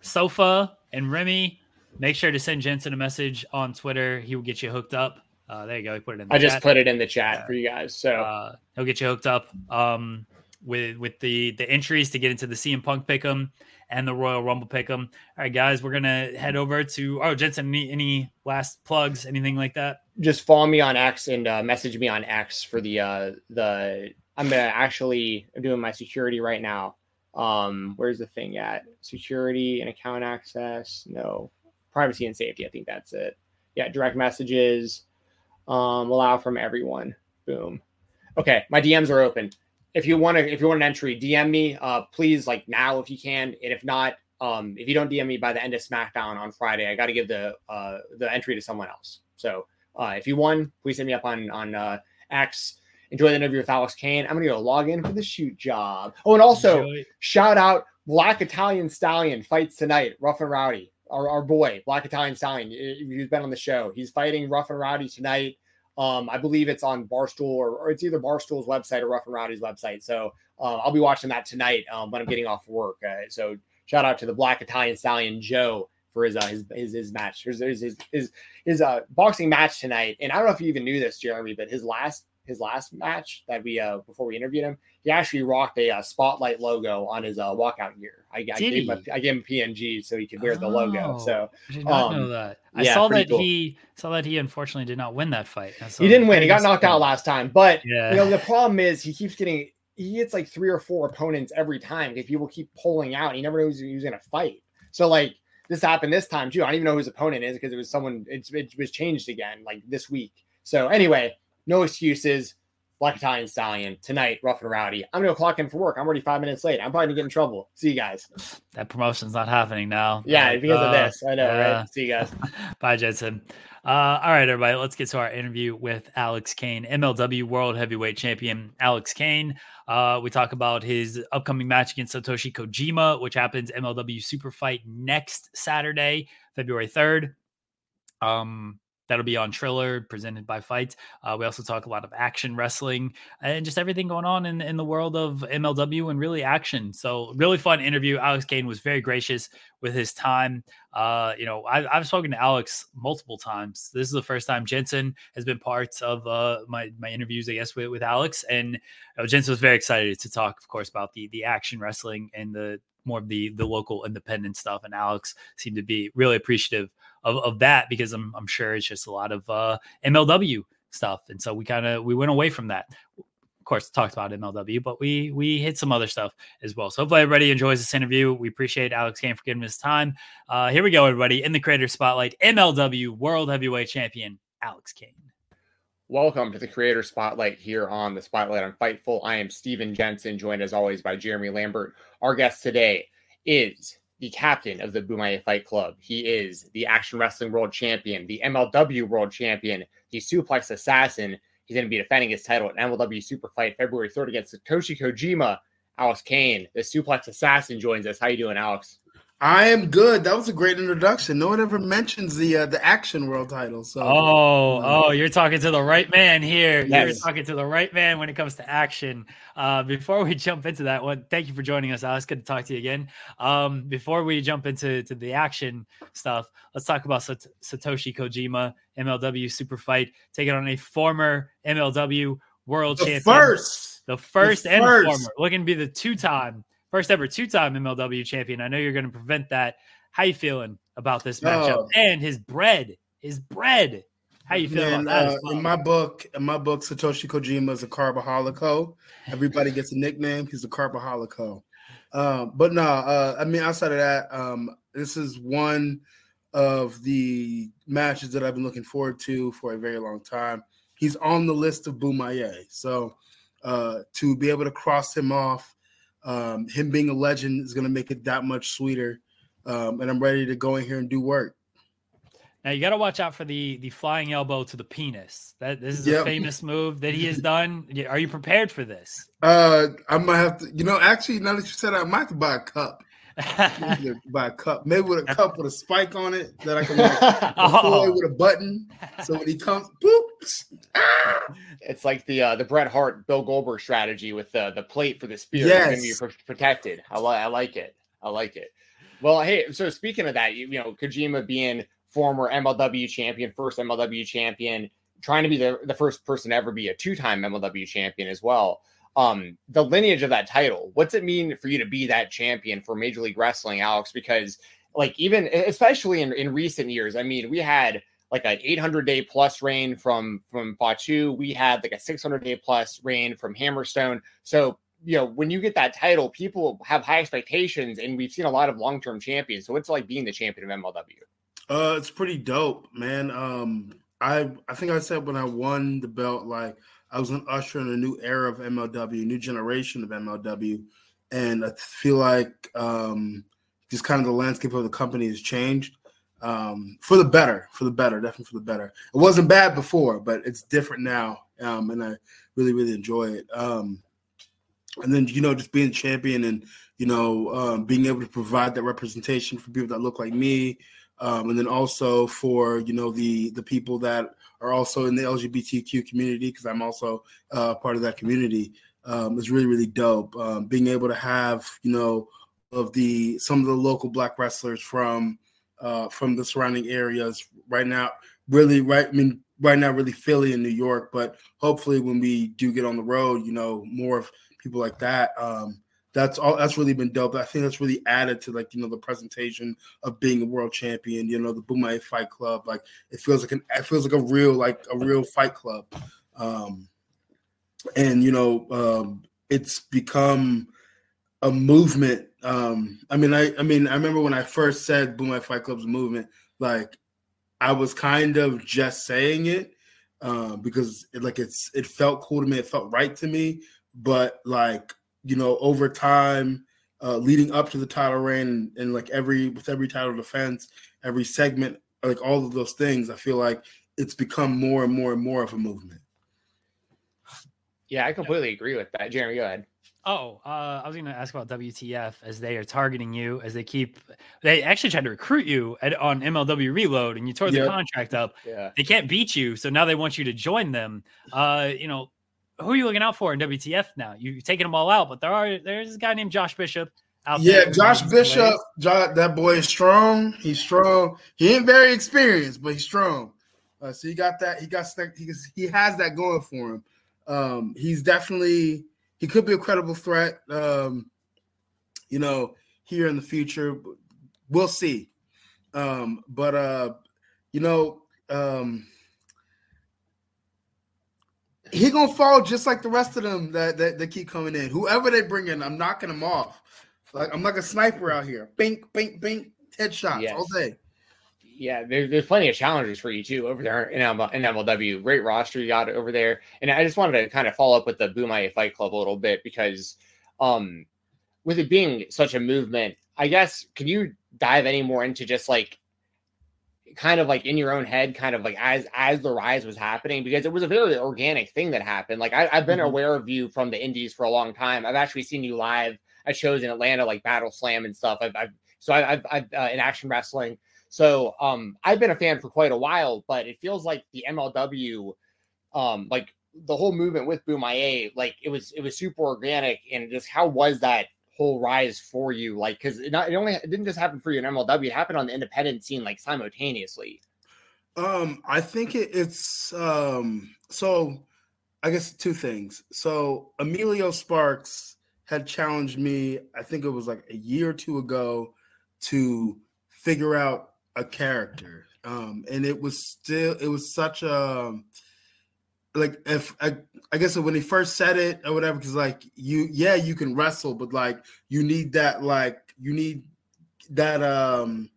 Sofa, and Remy, make sure to send Jensen a message on Twitter. He will get you hooked up. Uh, there you go. He put it in. I chat. just put it in the chat for you guys. So uh, he'll get you hooked up um, with with the the entries to get into the CM Punk pick'em and the Royal Rumble pick 'em. All right, guys, we're gonna head over to oh Jensen. Any, any last plugs, anything like that? Just follow me on X and uh, message me on X for the uh, the. I'm gonna actually I'm doing my security right now. Um, where's the thing at? Security and account access? No, privacy and safety. I think that's it. Yeah, direct messages. Um, allow from everyone. Boom. Okay, my DMs are open. If you want to, if you want an entry, DM me. Uh, please, like now if you can, and if not, um, if you don't DM me by the end of SmackDown on Friday, I got to give the uh the entry to someone else. So uh, if you won, please hit me up on on uh, X. Enjoy the interview with Alex Kane. I'm gonna go log in for the shoot job. Oh, and also Enjoy. shout out Black Italian Stallion fights tonight. Rough and Rowdy, our, our boy Black Italian Stallion. He's been on the show. He's fighting Rough and Rowdy tonight. Um, I believe it's on Barstool or, or it's either Barstool's website or Rough and Rowdy's website. So uh, I'll be watching that tonight um, when I'm getting off work. Uh, so shout out to the Black Italian Stallion Joe for his uh, his, his his match. His his his his, his uh, boxing match tonight. And I don't know if you even knew this, Jeremy, but his last his last match that we uh before we interviewed him, he actually rocked a uh, spotlight logo on his uh walkout gear. I, I gave him a, I gave him a PNG so he could wear the logo. Oh, So I did not um, know that. I yeah, saw that cool. he saw that he unfortunately did not win that fight. He didn't win. He got knocked out last time, but Yeah. you know the problem is he keeps getting he gets like three or four opponents every time because people keep pulling out. He never knows who's going to fight. So like this happened this time too. I don't even know who his opponent is because it was someone. It's, it was changed again like this week. So anyway, no excuses. Black Italian Stallion tonight, rough and rowdy. I'm gonna clock in for work. I'm already five minutes late. I'm probably gonna get in trouble. See you guys. That promotion's not happening now. Yeah, because of uh, this. I know, yeah. right? See you guys. [laughs] Bye, Jensen. Uh, all right, everybody, let's get to our interview with Alex Kane, MLW World Heavyweight Champion Alex Kane. Uh, we talk about his upcoming match against Satoshi Kojima, which happens MLW Super Fight next Saturday, February 3rd. Um, that'll be on Triller, presented by FITE. Uh, we also talk a lot of action wrestling and just everything going on in, in the world of MLW and really action. So, really fun interview. Alex Kane was very gracious with his time. Uh, you know, I, I've spoken to Alex multiple times. This is the first time Jensen has been part of uh, my my interviews, I guess, with, with Alex. And uh, Jensen was very excited to talk, of course, about the the action wrestling and the more of the the local independent stuff. And Alex seemed to be really appreciative of, of that because I'm I'm sure it's just a lot of uh, MLW stuff. And so we kind of we went away from that. Of course, talked about MLW, but we we hit some other stuff as well. So hopefully everybody enjoys this interview. We appreciate Alex Kane for giving us time. Uh, here we go, everybody. In the creator spotlight, MLW World Heavyweight Champion Alex Kane. Welcome to the Creator Spotlight here on the Spotlight on Fightful. I am Stephen Jensen, joined as always by Jeremy Lambert. Our guest today is the captain of the Bomaye Fight Club. He is the Action Wrestling World Champion, the MLW World Champion, the Suplex Assassin. He's going to be defending his title at MLW Super Fight February 3rd against Satoshi Kojima. Alex Kane, the Suplex Assassin, joins us. How you doing, Alex? I am good. That was a great introduction. No one ever mentions the uh, the action world title. So Oh, oh, you're talking to the right man here. You're talking to the right man when it comes to action. Uh, before we [laughs] jump into that one, thank you for joining us, Alex. Good to talk to you again. Um, before we jump into to the action stuff, let's talk about Sat- Satoshi Kojima, MLW Super Fight, taking on a former MLW World The Champion. first. the first and first. former, looking to be the two-time, first ever two-time MLW champion. I know you're going to prevent that. How you feeling about this matchup Oh. and his bread? His bread. How you feeling Man, about that? uh, well? in my book, in my book, Satoshi Kojima is a carbaholico. Everybody gets a nickname. He's a carbaholico. Um, but no, uh, I mean, outside of that, um, this is one of the matches that I've been looking forward to for a very long time. He's on the list of Bomaye. So uh, to be able to cross him off, um, him being a legend is going to make it that much sweeter. Um, and I'm ready to go in here and do work. Now you got to watch out for the the flying elbow to the penis. That this is a famous move that he has [laughs] done. Are you prepared for this? Uh, I might have to. You know, actually, now that you said, I might have to buy a cup. Buy [laughs] a cup, maybe with a cup with a spike on it that I can like [laughs] Oh. with a button. So when he comes, boop. It's like the uh, the Bret Hart Bill Goldberg strategy with the the plate for the spear. It's gonna be Yes. pr- protected. I, li- I like it. I like it. Well, hey, so speaking of that, you, you know, Kojima being former MLW champion, first MLW champion, trying to be the, the first person to ever be a two time MLW champion as well. Um, the lineage of that title, what's it mean for you to be that champion for Major League Wrestling, Alex? Because like even especially in, in recent years, I mean, we had like an 800 day plus reign from from Fatu. We had like a 600 day plus reign from Hammerstone. So you know when you get that title, people have high expectations, and we've seen a lot of long term champions. So it's like being the champion of MLW. Uh, it's pretty dope, man. Um, I I think I said when I won the belt, like I was an usher in a new era of MLW, new generation of MLW, and I feel like um, just kind of the landscape of the company has changed um, for the better, for the better, definitely for the better. It wasn't bad before, but it's different now, um, and I really really enjoy it. Um, and then you know just being champion and you know um, being able to provide that representation for people that look like me um, and then also for you know the the people that are also in the lgbtq community because i'm also uh, part of that community um, is really really dope um, being able to have you know of the some of the local black wrestlers from uh, from the surrounding areas right now really right i mean right now really philly and new york but hopefully when we do get on the road you know more of people like that. Um, that's all. That's really been dope. I think that's really added to like you know the presentation of being a world champion. You know the Bomaye Fight Club. Like it feels like an it feels like a real like a real fight club. Um, and you know um, it's become a movement. Um, I mean, I I mean, I remember when I first said Bomaye Fight Club's movement. Like I was kind of just saying it uh, because it, like it's it felt cool to me. It felt right to me but like you know over time uh, leading up to the title reign and, and, like every with every title defense every segment like all of those things i feel like it's become more and more and more of a movement yeah i completely agree with that jeremy go ahead Oh, uh, I was going to ask about WTF as they are targeting you, as they keep. They actually tried to recruit you at, on MLW Reload, and you tore the contract up. Yeah. They can't beat you, so now they want you to join them. Uh, you know, who are you looking out for in WTF now? You're taking them all out, but there are there's a guy named Josh Bishop out. Yeah, Josh Bishop, Josh, that boy is strong. He's strong. He ain't very experienced, but he's strong. Uh, so he got that. He got he he has that going for him. Um, he's definitely he could be a credible threat. Um, you know, here in the future, we'll see. Um, but uh, you know, um, he gonna fall just like the rest of them that, that, that keep coming in. Whoever they bring in, I'm knocking them off. Like I'm like a sniper out here. Bink, bink, bink, headshots yes. all day. Yeah, there, there's plenty of challenges for you too over there in, ML, in MLW. Great roster you got over there, and I just wanted to kind of follow up with the Bomaye Fight Club a little bit because, um, with it being such a movement, I guess can you dive any more into just like kind of like in your own head, kind of like as as the rise was happening, because it was a very organic thing that happened. Like I, have been mm-hmm. aware of you from the indies for a long time. I've actually seen you live at shows in Atlanta, like Battle Slam and stuff. I've, I've so I've, I've uh, in action wrestling. So um, I've been a fan for quite a while, but it feels like the MLW, um, like the whole movement with Bomaye, like it was it was super organic. And just how was that whole rise for you? Like, because it, it only it didn't just happen for you in MLW; it happened on the independent scene like simultaneously. Um, I think it, it's um. So, I guess two things. So Emilio Sparks had challenged me. I think it was like a year or two ago to figure out a character. Um, and it was still it was such a like if I, I guess when he first said it or whatever, because like you, yeah, you can wrestle, but like you need that, like you need that, um,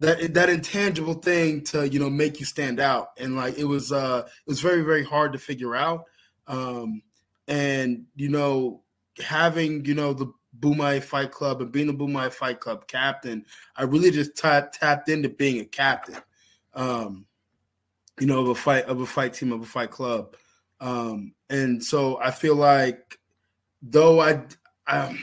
that that intangible thing to you know make you stand out, and like it was, uh, it was very very hard to figure out, um, and you know having you know the Bomaye Fight Club and being the Bomaye Fight Club captain, I really just t- tapped into being a captain. Um, you know, of a fight of a fight team of a fight club. Um, and so I feel like though I, I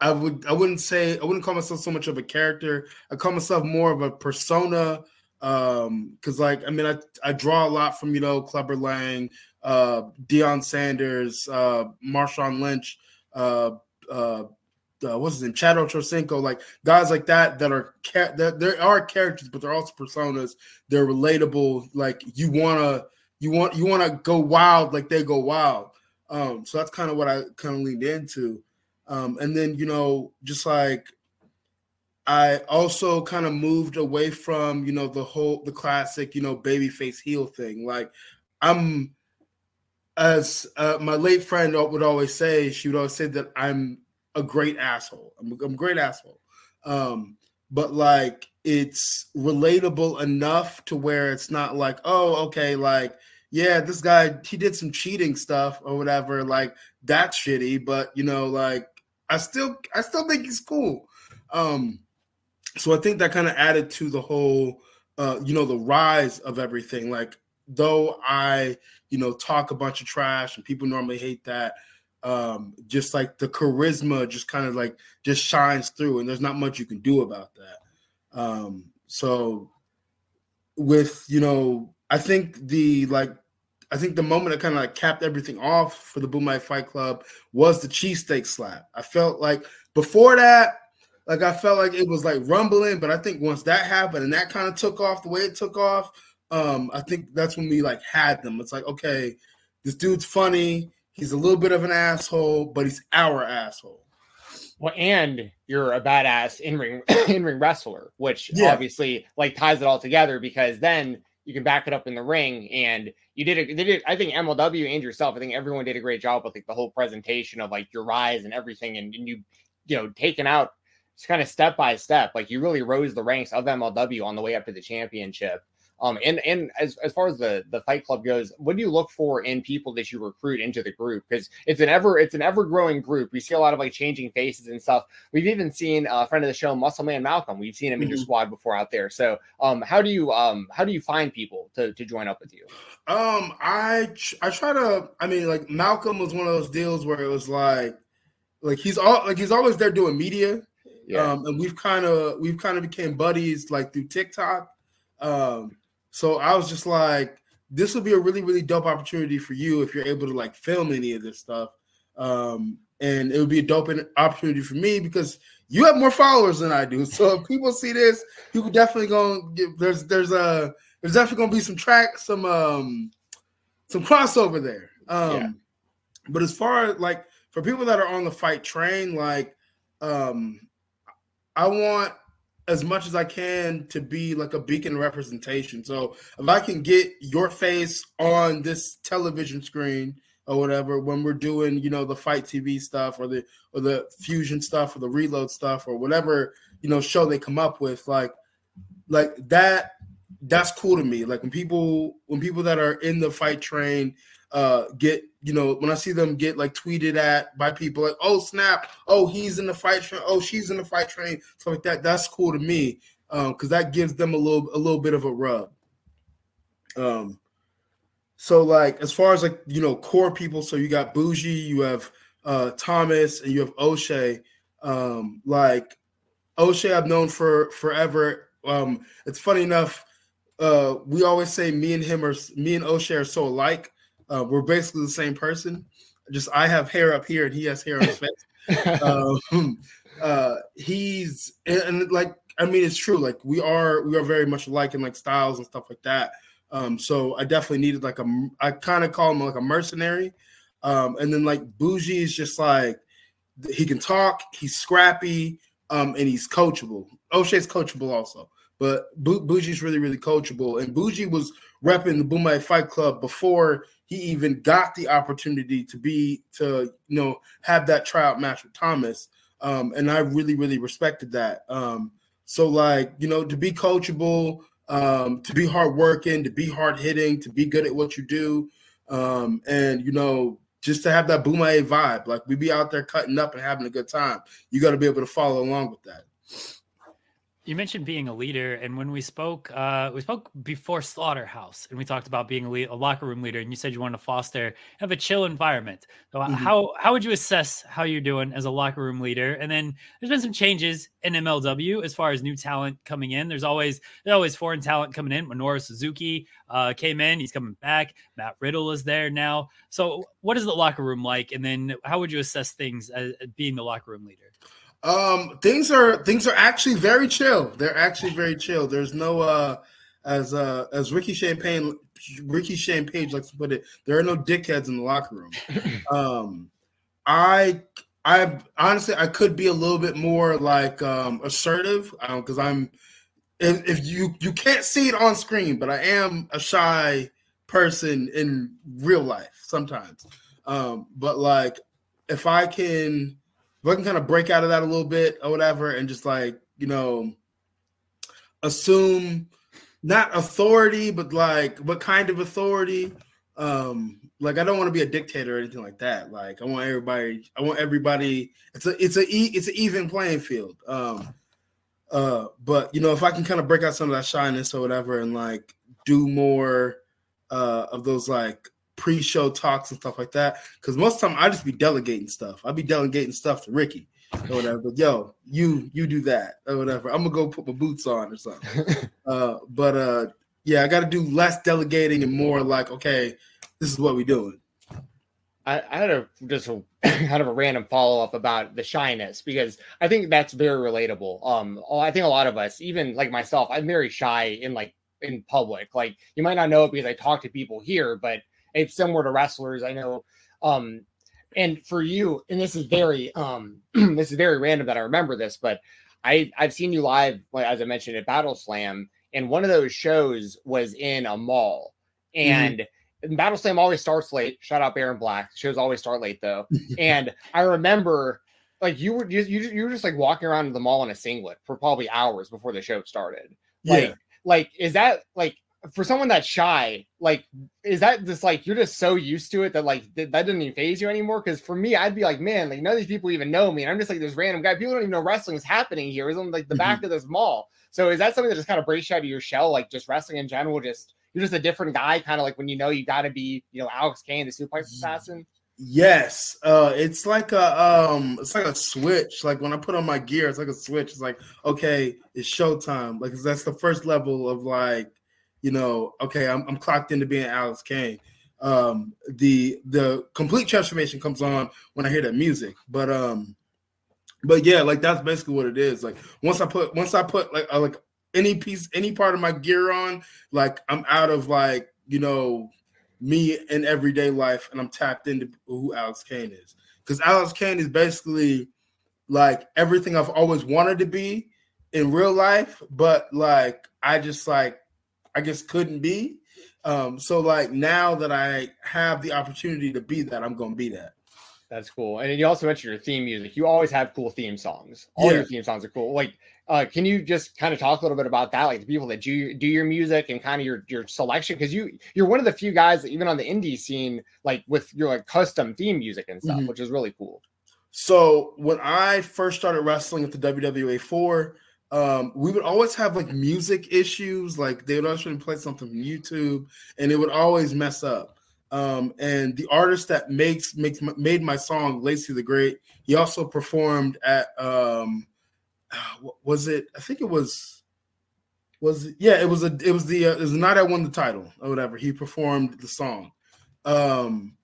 I would I wouldn't say I wouldn't call myself so much of a character. I call myself more of a persona. Um, because like I mean I I draw a lot from you know Clubber Lang, uh Deion Sanders, uh Marshawn Lynch, uh uh uh, what's his name, Chad Ochocinco, like guys like that that are ca- that there are characters, but they're also personas. They're relatable. Like you wanna you want you wanna go wild like they go wild. Um, so that's kind of what I kind of leaned into. Um, and then you know, just like I also kind of moved away from you know the whole the classic you know baby face heel thing. Like I'm as uh, my late friend would always say, she would always say that I'm a great asshole. I'm, I'm a great asshole. Um, but like it's relatable enough to where it's not like, oh, okay, like yeah, this guy he did some cheating stuff or whatever, like that's shitty, but you know, like I still I still think he's cool. Um so I think that kind of added to the whole uh, you know, the rise of everything. Like, though I, you know, talk a bunch of trash and people normally hate that, um, just like the charisma just kind of like just shines through, and there's not much you can do about that. Um, so with you know, I think the like I think the moment that kind of like capped everything off for the Boom Fight Club was the cheesesteak slap. I felt like before that, like I felt like it was like rumbling, but I think once that happened and that kind of took off the way it took off, um, I think that's when we like had them. It's like, okay, this dude's funny. He's a little bit of an asshole, but he's our asshole. Well, and you're a badass in ring [clears throat] in ring wrestler, which Yeah. obviously like ties it all together because then you can back it up in the ring. And you did it. They did. I think MLW and yourself. I think everyone did a great job with like the whole presentation of like your rise and everything, and, and you you know taking out just kind of step by step. Like you really rose the ranks of MLW on the way up to the championship. Um, and and as, as far as the the fight club goes, what do you look for in people that you recruit into the group? Because it's an ever it's an ever growing group. We see a lot of like changing faces and stuff. We've even seen a friend of the show, Muscle Man Malcolm. We've seen him in your Mhm. squad before out there. So um, how do you um how do you find people to to join up with you? Um, I I try to. I mean, like Malcolm was one of those deals where it was like, like he's all like he's always there doing media. Yeah. Um, and we've kind of we've kind of became buddies like through TikTok. Um, so I was just like, this would be a really really dope opportunity for you if you're able to like film any of this stuff. Um, and it would be a dope opportunity for me because you have more followers than I do. So if people see this, people definitely gonna get there's there's a there's definitely gonna be some track some um some crossover there. Um Yeah. but as far as like for people that are on the fight train, like um I want as much as I can to be like a beacon representation. So if I can get your face on this television screen or whatever when we're doing, you know, the fight TV stuff or the or the fusion stuff or the reload stuff or whatever, you know, show they come up with, like like that that's cool to me. Like when people when people that are in the fight train uh get you know when I see them get like tweeted at by people like oh snap. Oh he's in the fight train. Oh she's in the fight train. Stuff like that. That's cool to me um because that gives them a little a little bit of a rub. Um so like as far as like you know core people so you got bougie you have uh Thomas and you have O'Shay. Um like O'Shay I've known for forever. Um it's funny enough uh we always say me and him are me and O'Shay are so alike uh, we're basically the same person. Just I have hair up here and he has hair on his face. [laughs] um, uh, he's and, and, like I mean it's true. Like we are we are very much alike in like styles and stuff like that. Um, so I definitely needed like a I kind of call him like a mercenary. Um, and then like Bougie is just like he can talk, he's scrappy, um, and he's coachable. O'Shay's coachable also, but Bu- Bougie's really really coachable. And Bougie was repping the Bomaye Fight Club before he even got the opportunity to be to you know have that tryout match with Thomas. Um, and I really really respected that. Um, so like you know to be coachable, um, to be hardworking, to be hard hitting, to be good at what you do, um, and you know just to have that Bomaye vibe. Like we be out there cutting up and having a good time. You got to be able to follow along with that. You mentioned being a leader, and when we spoke, uh, we spoke before Slaughterhouse, and we talked about being a, le- a locker room leader. And you said you wanted to foster have a chill environment. So, uh, Mhm. how how would you assess how you're doing as a locker room leader? And then there's been some changes in MLW as far as new talent coming in. There's always there's always foreign talent coming in. Minoru Suzuki uh, came in; he's coming back. Matt Riddle is there now. So, what is the locker room like? And then, how would you assess things as, as being the locker room leader? Um, things are things are actually very chill. They're actually very chill. There's no uh as uh as Ricky Champagne Ricky Champagne Page likes to put it, there are no dickheads in the locker room. [laughs] um I I honestly I could be a little bit more like um assertive because I'm if, if you you can't see it on screen, but I am a shy person in real life sometimes. Um, but like if I can if I can kind of break out of that a little bit or whatever, and just like you know, assume not authority, but like what kind of authority. Um, like I don't want to be a dictator or anything like that. Like I want everybody, I want everybody. It's a it's a it's an even playing field. Um, uh, but you know, if I can kind of break out some of that shyness or whatever, and like do more uh of those like pre-show talks and stuff like that, because most of the time I just be delegating stuff. I'll be delegating stuff to Ricky or whatever. But yo, you you do that or whatever. I'm gonna go put my boots on or something. [laughs] uh, but uh, yeah, I got to do less delegating and more like, okay, this is what we doing. I, I had a just a [laughs] kind of a random follow up about the shyness because I think that's very relatable. Um, I think a lot of us, even like myself, I'm very shy in like in public. Like you might not know it because I talk to people here, but it's similar to wrestlers. I know um and for you, and this is very um [clears throat] this is very random that I remember this, but I I've seen you live as I mentioned at Battle Slam, and one of those shows was in a mall, Mm-hmm. and. Battle Slam always starts late. Shout out Baron Black. Shows always start late though. [laughs] and I remember, like you were just you, you were just like walking around the mall in a singlet for probably hours before the show started. Like, Yeah. like is that like for someone that's shy, like is that just like you're just so used to it that like th- that doesn't even phase you anymore? Because for me, I'd be like, man, like none of these people even know me, and I'm just like this random guy. People don't even know wrestling is happening here. It's on like the back of this mall. So is that something that just kind of breaks you out of your shell, like just wrestling in general? Just you're just a different guy, kind of like when you know you got to be, you know, Alex Kane, the suplex assassin. Yes, uh, it's like a um, it's like a switch. Like when I put on my gear, it's like a switch. It's like okay, it's showtime. Like that's the first level of like, you know, okay, I'm, I'm clocked into being Alex Kane. Um, the the complete transformation comes on when I hear that music. But um, but yeah, like that's basically what it is. Like once I put once I put like uh, like any piece any part of my gear on, like I'm out of like you know me in everyday life and I'm tapped into who Alex Kane is. Because Alex Kane is basically like everything I've always wanted to be in real life, but like I just like I guess couldn't be. Um, so like now that I have the opportunity to be that, I'm gonna be that. That's cool. And you also mentioned your theme music. You always have cool theme songs. All Yeah. your theme songs are cool. Like, uh, can you just kind of talk a little bit about that? Like the people that do do your music and kind of your your selection, because you you're one of the few guys that even on the indie scene, like with your like custom theme music and stuff, Mhm. which is really cool. So when I first started wrestling at the WWA four, um, we would always have like music issues. Like they would always play something from YouTube, and it would always mess up. Um, and the artist that makes makes made my song Lacey the Great, he also performed at um, was it? I think it was was it, yeah, it was a it was the uh, it was night I won the title or whatever. He performed the song. Um,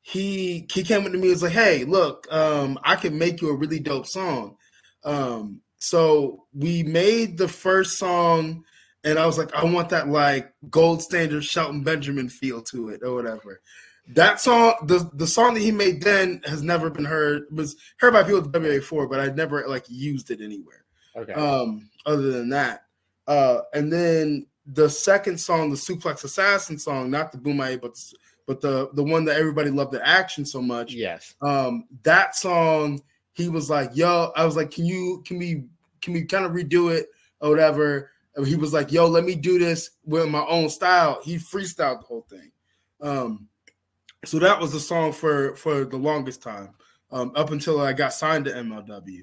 he he came up to me and was like, "Hey, look, um, I can make you a really dope song." Um, so we made the first song, and I was like, "I want that like gold standard Shelton Benjamin feel to it, or whatever." That song, the the song that he made then, has never been heard. Was heard by people at WA4, but I never like used it anywhere. Okay. Um, other than that, uh, and then the second song, the Suplex Assassin song, not the Bomaye, but but the the one that everybody loved the action so much. Yes. Um, that song, he was like, "Yo," I was like, "Can you can we can we kind of redo it or whatever?" And he was like, "Yo, let me do this with my own style." He freestyled the whole thing. Um, so that was the song for for the longest time, um, up until I got signed to MLW.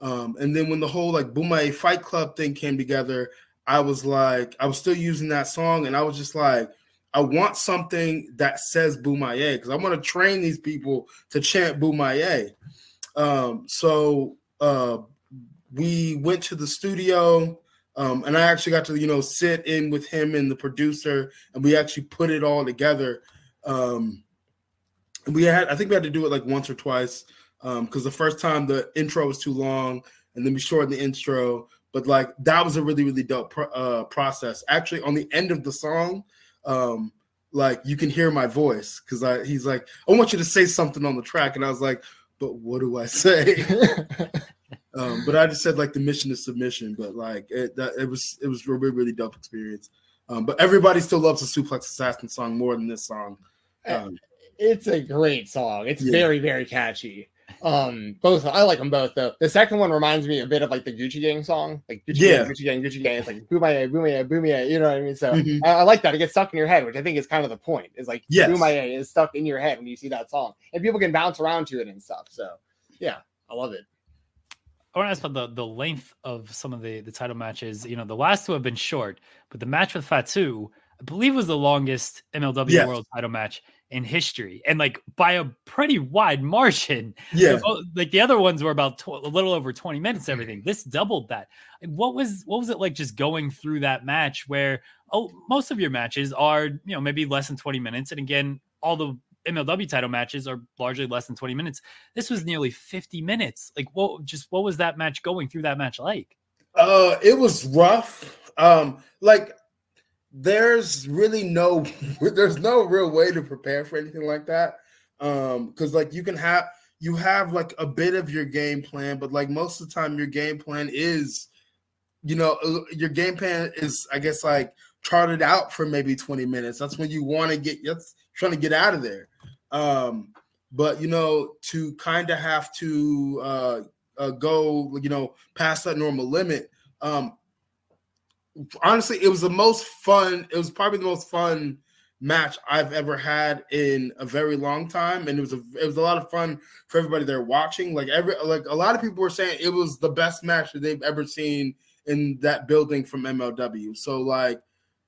Um, and then when the whole like Bomaye Fight Club thing came together, I was like, I was still using that song, and I was just like, I want something that says Bomaye because I want to train these people to chant Bomaye. Um, so uh, we went to the studio, um, and I actually got to you know sit in with him and the producer, and we actually put it all together. Um, we had, I think we had to do it like once or twice because the first time the intro was too long, and then we shortened the intro. But like that was a really really dope uh, process. Actually, on the end of the song, um, like you can hear my voice because I he's like, I want you to say something on the track, and I was like, but what do I [laughs] say? [laughs] um, but I just said like the mission is submission, but like it that, it was it was a really really dope experience. Um, but everybody still loves the Suplex Assassin song more than this song. Um, It's a great song. It's Yeah. very, very catchy. Um, both I like them both though. The second one reminds me a bit of like the Gucci Gang song, like Gucci Yeah. Gang, Gucci Gang, Gucci Gang. It's like Bomaye, Bomaye, Bomaye. You know what I mean? So Mhm. I, I like that. It gets stuck in your head, which I think is kind of the point. Is like Yes. Bomaye is stuck in your head when you see that song, and people can bounce around to it and stuff. So yeah, I love it. I want to ask about the, the length of some of the, the title matches. You know, the last two have been short, but the match with Fatu, I believe, was the longest MLW Yes. World Title match in history, and like by a pretty wide margin. Yeah. They're like the other ones were about tw- a little over twenty minutes. Everything this doubled that. What was what was it like just going through that match where oh most of your matches are you know maybe less than twenty minutes, and again all the MLW title matches are largely less than 20 minutes. This was nearly 50 minutes. Like what just what was that match going through that match like? Uh, it was rough. Um, like there's really no, [laughs] there's no real way to prepare for anything like that. Um, because like you can have, you have like a bit of your game plan, but like most of the time, your game plan is, you know, uh, your game plan is, I guess, like charted out for maybe 20 minutes. That's when you want to get, that's trying to get out of there. Um, but you know, to kind of have to uh, uh, go, you know, past that normal limit. Um, honestly, it was the most fun. It was probably the most fun match I've ever had in a very long time, and it was a it was a lot of fun for everybody there watching. Like every like a lot of people were saying it was the best match that they've ever seen in that building from MLW. So like,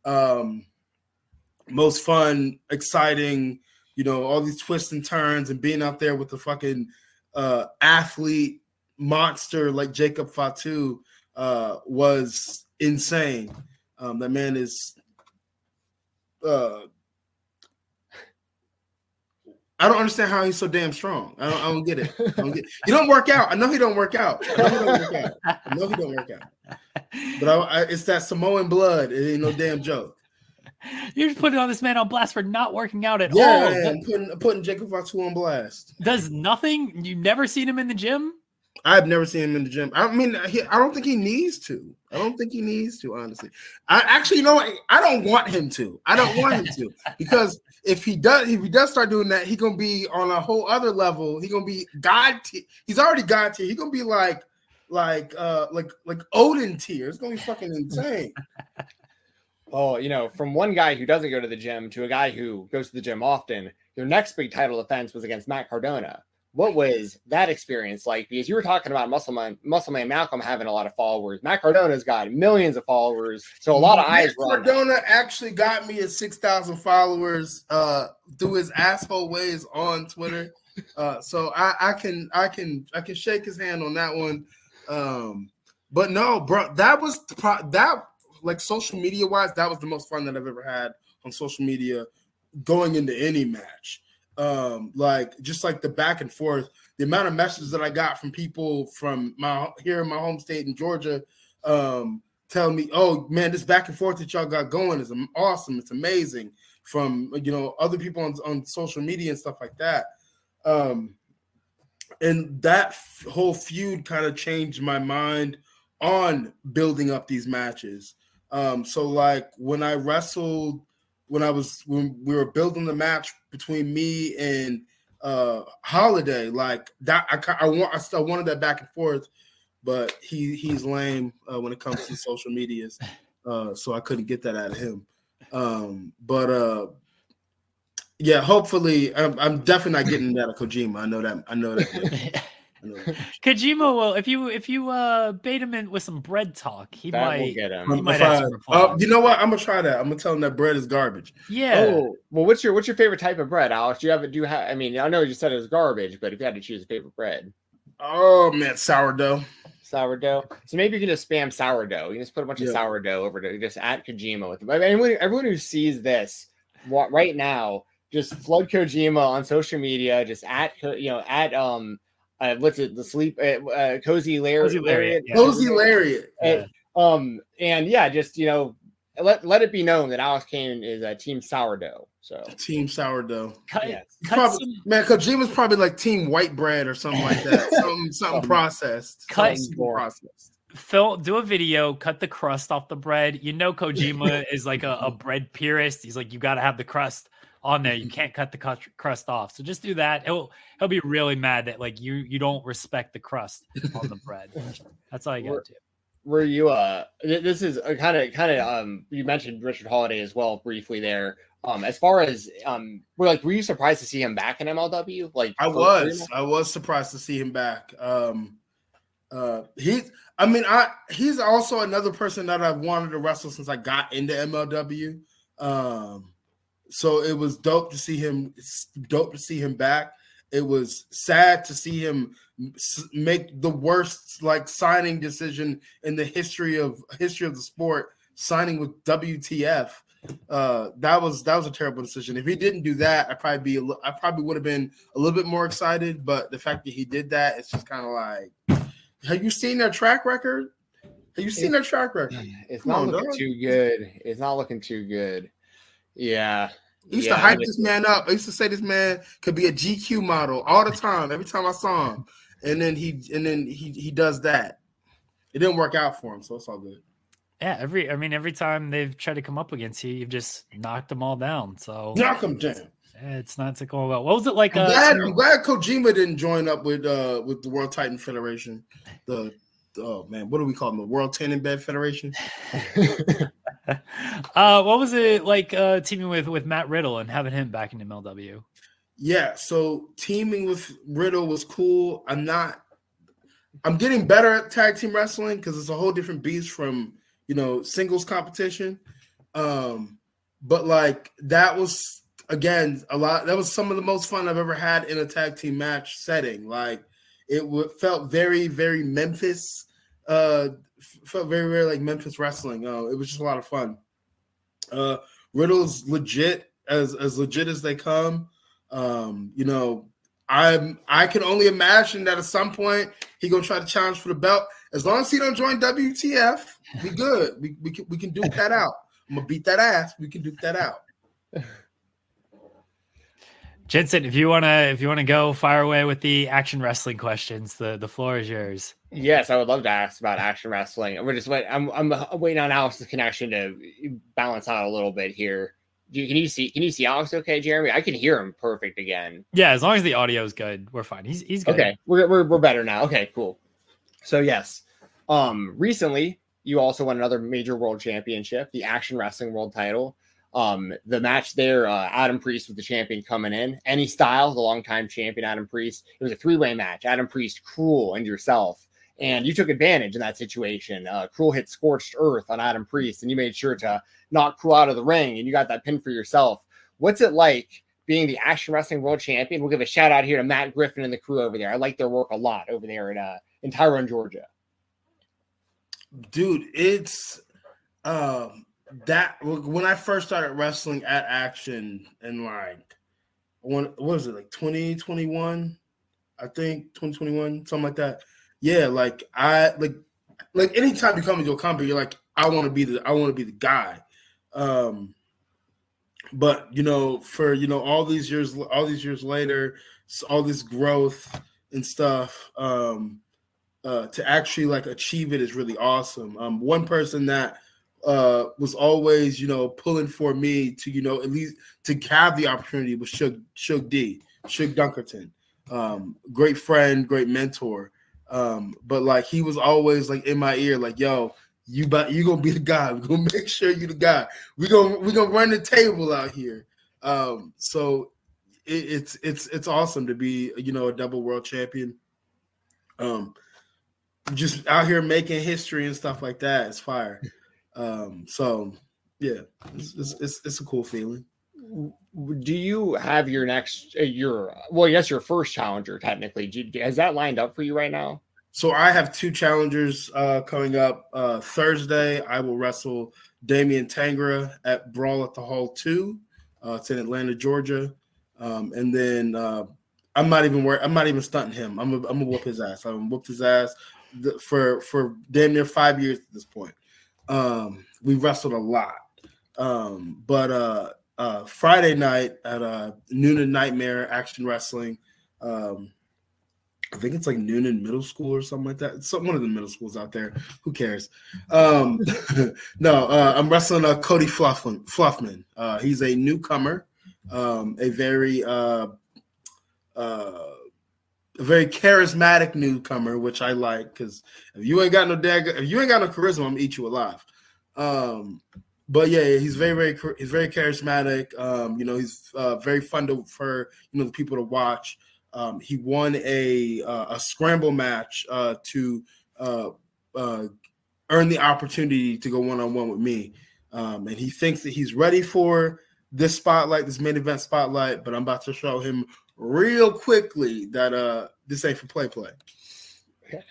um, most fun, exciting. You know, all these twists and turns, and being out there with the fucking uh, athlete monster like Jacob Fatu uh, was insane. Um, that man is. Uh, I don't understand how he's so damn strong. I don't, I don't get it. I don't get, he don't work out. I know he don't work out. I know he don't work out. I know he don't work out. But I, I, it's that Samoan blood. It ain't no damn joke. You're just putting on this man on blast for not working out at Yeah, all. man, putting putting Jacob Fatu on blast. Does nothing? You've never seen him in the gym? I've never seen him in the gym. I mean, he, I don't think he needs to. I don't think he needs to, honestly. I actually, you know what? I don't want him to. I don't want him to [laughs] because if he does, if he does start doing that, he gonna be on a whole other level. He gonna be God. T- he's already God tier. He gonna be like, like, uh, like, like Odin tier. It's gonna be fucking insane. [laughs] Oh, you know, from one guy who doesn't go to the gym to a guy who goes to the gym often, your next big title defense was against Matt Cardona. What was that experience like? Because you were talking about Muscleman, Muscleman Malcolm having a lot of followers. Matt Cardona's got millions of followers, so a lot of eyes were on actually got me at six thousand followers uh, through his asshole ways on Twitter. Uh, so I, I can I can I can shake his hand on that one. Um, but no, bro, that was pro- that like social media wise, that was the most fun that I've ever had on social media going into any match. Um, like just like the back and forth, the amount of messages that I got from people from my here in my home state in Georgia, um, telling me, "Oh man, this back and forth that y'all got going is awesome. It's amazing." From you know other people on on social media and stuff like that. Um, and that f- whole feud kind of changed my mind on building up these matches. Um, so like when I wrestled, when I was when we were building the match between me and uh Holliday, like that, I I want I still wanted that back and forth, but he he's lame uh, when it comes to social medias, [laughs] uh, so I couldn't get that out of him. Um, but uh, yeah, hopefully, I'm, I'm definitely not getting that of Kojima. I know that. I know that. [laughs] I know. [laughs] Kojima will if you if you uh bait him in with some bread talk, he That might get him. he might If have I- some uh, you know what? I'm gonna try that. I'm gonna tell him that bread is garbage. Yeah. Oh, well, what's your what's your favorite type of bread, Alex? Do you have do you have? I mean, I know you said it was garbage, but if you had to choose a favorite bread, Oh man, sourdough. sourdough. So maybe you can just spam sourdough. You can just put a bunch of sourdough over to just at Kojima with. I mean, everyone, everyone who sees this wa- right now, just flood Kojima on social media. Just at you know at um. Uh, what's it? The sleep, uh, uh, cozy Larry, Cozy Lariat, yeah. Cozy Lariat. And, um, and yeah, just you know, let let it be known that Alex Kane is a team sourdough. So Team sourdough. Cut, yes. He's cut probably, some- man, Kojima's probably like team white bread or something like that. [laughs] something, something processed. Cut- Something processed. Phil, do a video, cut the crust off the bread. You know Kojima [laughs] is like a, a bread purist. He's like, you got to have the crust on there. You [laughs] can't cut the crust off. So just do that. He'll he'll be really mad that like you you don't respect the crust on the bread. That's all you got to do. Were you uh this is kind of kind of um you mentioned Richard Holliday as well briefly there. Um, as far as um, we're like, were you surprised to see him back in MLW? Like, I was, I was surprised to see him back. Um, uh, he's, I mean, I he's also another person that I've wanted to wrestle since I got into MLW. Um, so it was dope to see him. Dope to see him back. It was sad to see him make the worst like signing decision in the history of history of the sport, signing with WTF uh, that was that was a terrible decision. If he didn't do that, I probably be I probably would have been a little bit more excited. But the fact that he did that, it's just kind of like, have you seen their track record? Have you seen their track record? [sighs] It's Come not on, looking dog. too good. It's not looking too good. Yeah. I used yeah, to hype this man up. I used to say this man could be a GQ model all the time. Every time I saw him, and then he and then he he does that. It didn't work out for him, so it's all good. Yeah, every I mean, every time they've tried to come up against you, you've just knocked them all down. So knock them down. It's not to go well. What was it like? I'm, uh, glad, I'm glad Kojima didn't join up with uh with the World Titan Federation. The oh man, what do we call them? The World Ten in Bed Federation. [laughs] [laughs] uh, what was it like uh teaming with with Matt Riddle and having him back in MLW? Yeah, so teaming with Riddle was cool. I'm not. I'm getting better at tag team wrestling because it's a whole different beast from you know, singles competition. Um, but like that was again a lot. That was some of the most fun I've ever had in a tag team match setting. Like it w- felt very, very Memphis. Uh, felt very, very like Memphis wrestling. Uh, it was just a lot of fun. Uh, Riddle's legit as as legit as they come. Um, you know, I'm I can only imagine that at some point he gonna try to challenge for the belt. As long as he don't join WTF, we good. We, we can we can duke that out. I'm gonna beat that ass. We can duke that out. Jensen, if you wanna if you wanna go fire away with the action wrestling questions, the the floor is yours. Yes, I would love to ask about action wrestling. We're just wait. I'm I'm waiting on Alex's connection to balance out a little bit here. Do you, can you see can you see Alex okay, Jeremy? I can hear him perfect again. Yeah, as long as the audio is good, we're fine. He's he's good. Okay, we're, we're we're better now. Okay, cool. So yes, um, recently you also won another major world championship, the Action Wrestling World Title. Um, the match there, uh, Adam Priest was the champion coming in. Any style, the longtime champion Adam Priest. It was a three-way match. Adam Priest, Krule, and yourself. And you took advantage in that situation. Uh, Krule hit scorched earth on Adam Priest, and you made sure to knock Krule out of the ring, and you got that pin for yourself. What's it like being the Action Wrestling World Champion? We'll give a shout out here to Matt Griffin and the crew over there. I like their work a lot over there in uh, in Tyrone, Georgia dude it's um that when i first started wrestling at action and like when what was it like 2021 i think 2021 something like that yeah like i like like anytime you come into a company you're like i want to be the i want to be the guy um but you know for you know all these years all these years later all this growth and stuff um uh, to actually like achieve it is really awesome. Um, one person that uh, was always, you know, pulling for me to, you know, at least to have the opportunity was Shug, Shug D, Shug Dunkerton. Um, great friend, great mentor. Um, but like he was always like in my ear, like, yo, you but you gonna be the guy. We're gonna [laughs] make sure you the guy. We're gonna we're gonna run the table out here. Um, so it, it's it's it's awesome to be, you know, a double world champion. Um, just out here making history and stuff like that. It's fire. [laughs] Um, so yeah, it's, it's, it's, it's a cool feeling. Do you have your next uh, your well, yes, your first challenger technically? Do, has that lined up for you right now? So I have two challengers uh, coming up. Uh, Thursday, I will wrestle Damian Tangra at Brawl at the Hall Two. Uh, it's in Atlanta, Georgia. Um, and then uh, I'm not even worried. I'm not even stunting him. I'm gonna, whoop his ass. I'm gonna whoop his ass for for damn near five years at this point. Um, we wrestled a lot, um, but uh, Friday night at uh, Newnan Nightmare Action Wrestling. Um, I think it's like Newnan Middle School or something like that. It's some, one of the middle schools out there. Who cares? Um, [laughs] no, uh, I'm wrestling uh, Cody Fluffman. Fluffman. Uh, he's a newcomer um, a very uh, uh, a very charismatic newcomer, which I like because if you ain't got no dag, if you ain't got no charisma, I'm gonna eat you alive. Um, but yeah, he's very, very, he's very charismatic. Um, you know, he's uh, very fun to for you know the people to watch. Um, he won a uh, a scramble match uh, to uh, uh, earn the opportunity to go one on one with me, um, and he thinks that he's ready for this spotlight, this main event spotlight. But I'm about to show him real quickly that uh this ain't for play play.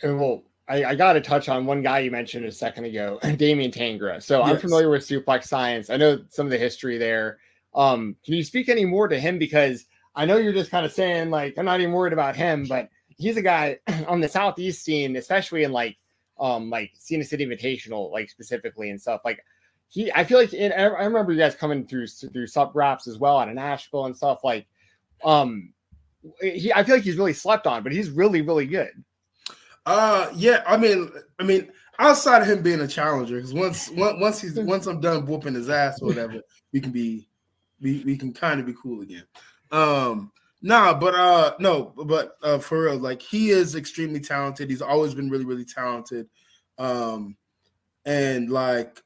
And well, I, I got to touch on one guy you mentioned a second ago, [laughs] Damian Tangra. So yes. I'm familiar with Suplex Science. I know some of the history there. Um, can you speak any more to him? Because I know you're just kind of saying like I'm not even worried about him, but he's a guy [clears throat] on the southeast scene, especially in like um like Scenic City Invitational, like specifically and stuff. Like he, I feel like in, I remember you guys coming through through sub raps as well out of Nashville and stuff. Like um, he, I feel like he's really slept on, but he's really really good. Uh, yeah. I mean, I mean, outside of him being a challenger, because once once once he's [laughs] once I'm done whooping his ass or whatever, we can be we, we can kind of be cool again. Um, nah, but uh, no, but uh, for real, like he is extremely talented. He's always been really really talented. Um, and like,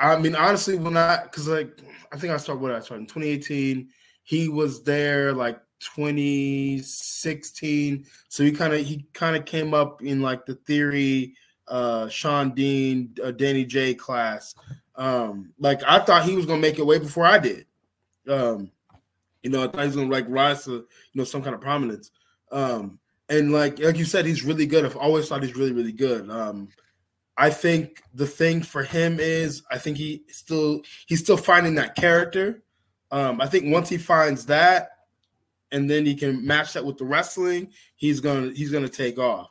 I mean, honestly, when I because like I think I started what I started in 2018. He was there like 2016. So he kind of he kind of came up in like the theory, uh, Shawn Dean, uh, Danny J class. Um, like I thought he was gonna make it way before I did. Um, you know, I thought he was gonna like rise to you know some kind of prominence. Um, and like like you said, he's really good. I've always thought he's really really good. Um, I think the thing for him is I think he still he's still finding that character. Um, I think once he finds that, and then he can match that with the wrestling, he's gonna he's gonna take off.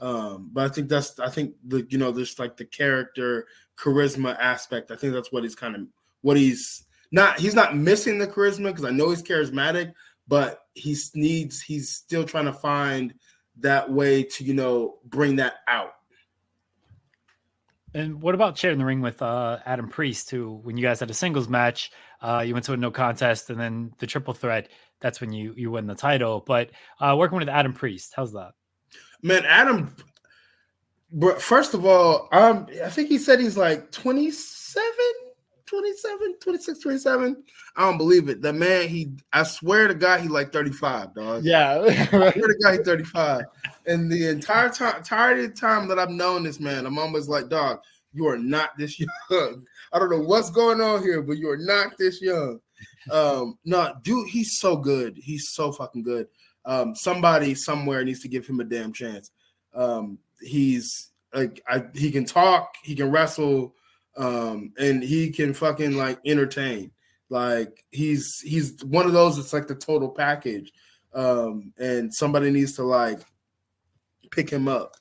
Um, but I think that's I think the you know there's like the character charisma aspect. I think that's what he's kind of what he's not he's not missing the charisma because I know he's charismatic, but he needs he's still trying to find that way to you know bring that out. And what about sharing the ring with uh, Adam Priest, who, when you guys had a singles match, uh, you went to a no contest, and then the triple threat. That's when you you win the title. But uh, working with Adam Priest, how's that? Man, Adam. First of all, um, I think he said he's like 27, 27, 26, 27. I don't believe it. The man, he, I swear to God, he like 35, dog. Yeah. I swear to [laughs] God, he 35. And the entire time, entirety of time that I've known this man, I'm always like, dog, you are not this [laughs] young. I don't know what's going on here, but you are not this young. Um, no, dude, he's so good. He's so fucking good. Um, somebody somewhere needs to give him a damn chance. Um, he's like, I, he can talk, he can wrestle, um, and he can fucking like entertain. Like he's he's one of those. It's like the total package, um, and somebody needs to like pick him up.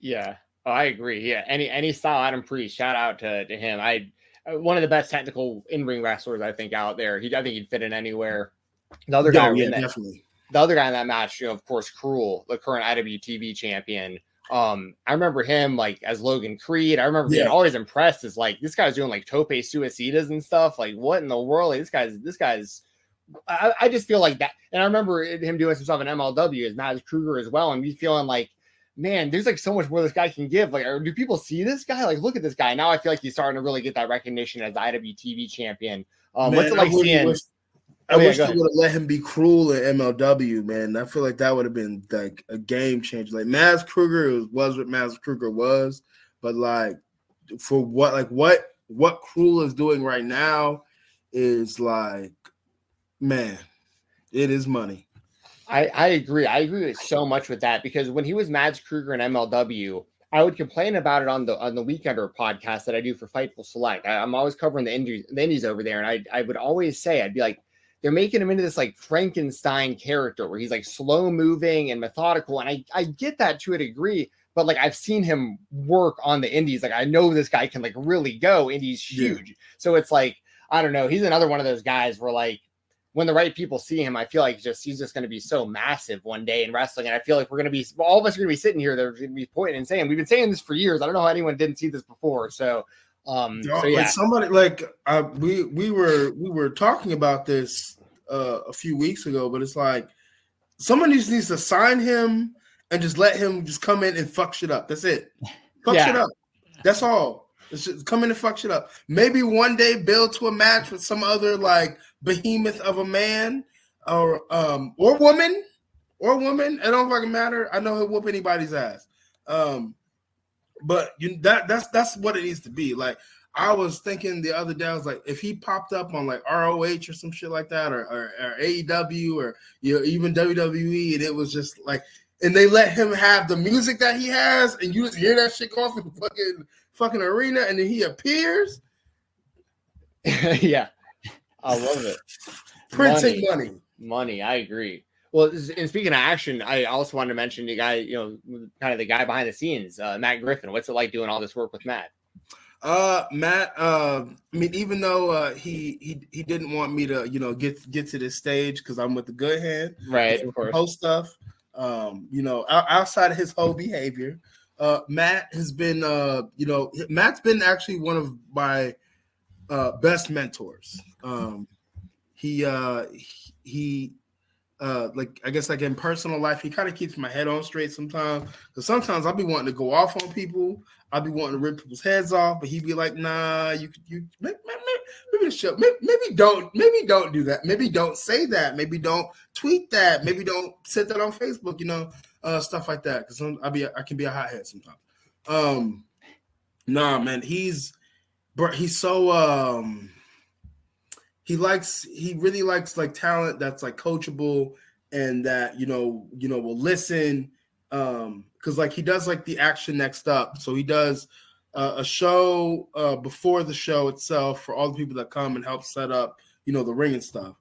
Yeah, oh, I agree. Yeah, any any style Adam Priest. Shout out to to him. I one of the best technical in ring wrestlers I think out there. He I think he'd fit in anywhere. The other guy, yeah, that, definitely. The other guy in that match, you know, of course, Krule, the current IWTV champion. Um, I remember him like as Logan Creed. I remember being always impressed as like this guy's doing like tope suicidas and stuff. Like, what in the world? Like, this guy's this guy's. I, I, just feel like that, and I remember him doing some stuff in MLW as Mads Krügger as well, and me feeling like, man, there's like so much more this guy can give. Like, do people see this guy? Like, look at this guy. Now I feel like he's starting to really get that recognition as the IWTV champion. Um, Man, what's it like seeing? Wish, I Oh, wish they would have let him be Krule in MLW, man. I feel like that would have been like a game changer. Like Mads Krügger was, was what Mads Krügger was, but like for what like what what Krule is doing right now is like, man, it is money. I, I agree. I agree with so much with that because when he was Mads Krügger in MLW, I would complain about it on the on the Weekender podcast that I do for Fightful Select. I, am always covering the indies, the indies over there, and I I would always say I'd be like, they're making him into this like Frankenstein character where he's like slow moving and methodical, and I I get that to a degree. But like I've seen him work on the indies, like I know this guy can like really go, and he's Yeah. huge. So it's like I don't know. He's another one of those guys where like when the right people see him, I feel like just he's just going to be so massive one day in wrestling. And I feel like we're going to be all of us are going to be sitting here. They're going to be pointing and saying, "We've been saying this for years." I don't know how anyone didn't see this before. So Um, Dog, so yeah, like somebody like uh, we we were we were talking about this uh, a few weeks ago, but it's like somebody just needs to sign him and just let him just come in and fuck shit up. That's it. Fuck Yeah. shit up. That's all. It's just come in and fuck shit up. Maybe one day build to a match with some other like behemoth of a man or um or woman or woman. It don't fucking matter. I know he'll whoop anybody's ass. Um, but you that that's that's what it needs to be. Like I was thinking the other day, I was like, if he popped up on like ROH or some shit like that, or, or, or AEW, or you know, even WWE, and it was just like, and they let him have the music that he has, and you just hear that shit go off in the fucking fucking arena, and then he appears [laughs] yeah, I love it. printing money. money. I agree. Well, and speaking of action, I also wanted to mention the guy, you know, kind of the guy behind the scenes, uh, Matt Griffin. What's it like doing all this work with Matt? Uh, Matt. Uh, I mean, even though uh, he he he didn't want me to, you know, get get to this stage because I'm with the good hand, Right, of course. Whole stuff. Um, you know, outside of his whole behavior, uh, Matt has been, uh, you know, Matt's been actually one of my uh best mentors. Um, he uh he- uh like I guess like in personal life, he kind of keeps my head on straight sometimes. Because sometimes I'll be wanting to go off on people, I'll be wanting to rip people's heads off, but he'd be like, nah, you could you maybe maybe, show, maybe, maybe don't maybe don't do that. Maybe don't say that. Maybe don't tweet that. Maybe don't set that on Facebook, you know, uh stuff like that. Because I'll be I can be a hothead sometimes. Um nah man, he's bro, he's so um he likes he really likes like talent that's like coachable and that you know you know will listen um because like he does like the action next up. So he does uh, a show uh before the show itself for all the people that come and help set up you know the ring and stuff.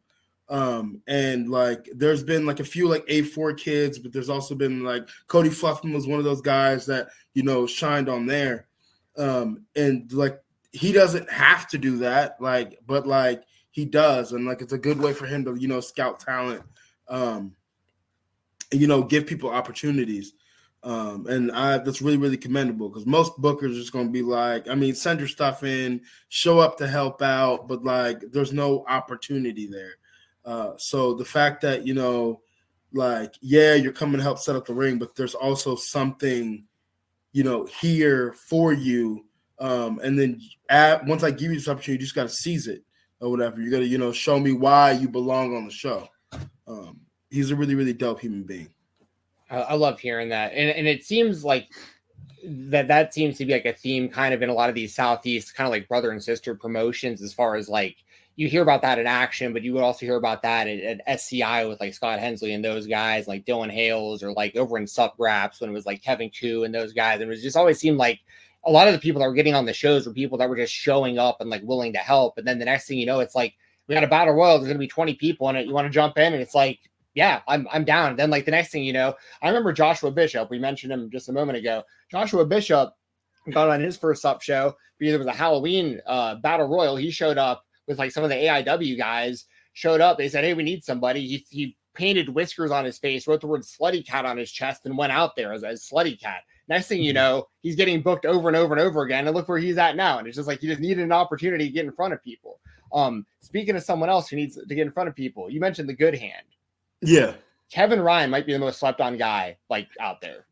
Um and like there's been like a few like a4 kids but there's also been like cody fluffman was one of those guys that you know shined on there. Um and like he doesn't have to do that like but like he does and like it's a good way for him to you know scout talent um and you know give people opportunities um and i that's really really commendable because most bookers are just to be like i mean send your stuff in show up to help out but like there's no opportunity there uh so the fact that you know like yeah you're coming to help set up the ring but there's also something you know here for you um and then at, once i give you this opportunity you just got to seize it or whatever. You got to you know show me why you belong on the show. Um he's a really really dope human being. I, I love hearing that, and and it seems like that that seems to be like a theme kind of in a lot of these southeast kind of like brother and sister promotions as far as like you hear about that in action, but you would also hear about that at, at SCI with like Scott Hensley and those guys, like Dylan Hales, or like over in Sup when it was like Kevin Koo and those guys. And it was just always seemed like a lot of the people that were getting on the shows were people that were just showing up and like willing to help. And then the next thing you know, it's like we got a battle royal. There's gonna be 20 people in it. You want to jump in? And it's like, yeah, I'm I'm down. then like the next thing you know, I remember Joshua Bishop. We mentioned him just a moment ago. Joshua Bishop got on his first up show. Because it was a Halloween uh, battle royal. He showed up with like some of the AIW guys. Showed up. They said, "Hey, we need somebody." He he painted whiskers on his face, wrote the word "slutty cat" on his chest, and went out there as, as slutty cat. Next thing you know, he's getting booked over and over and over again. And look where he's at now. And it's just like he just needed an opportunity to get in front of people. Um, speaking of someone else who needs to get in front of people, you mentioned the good hand. yeah Kevin Ryan might be the most slept on guy like out there.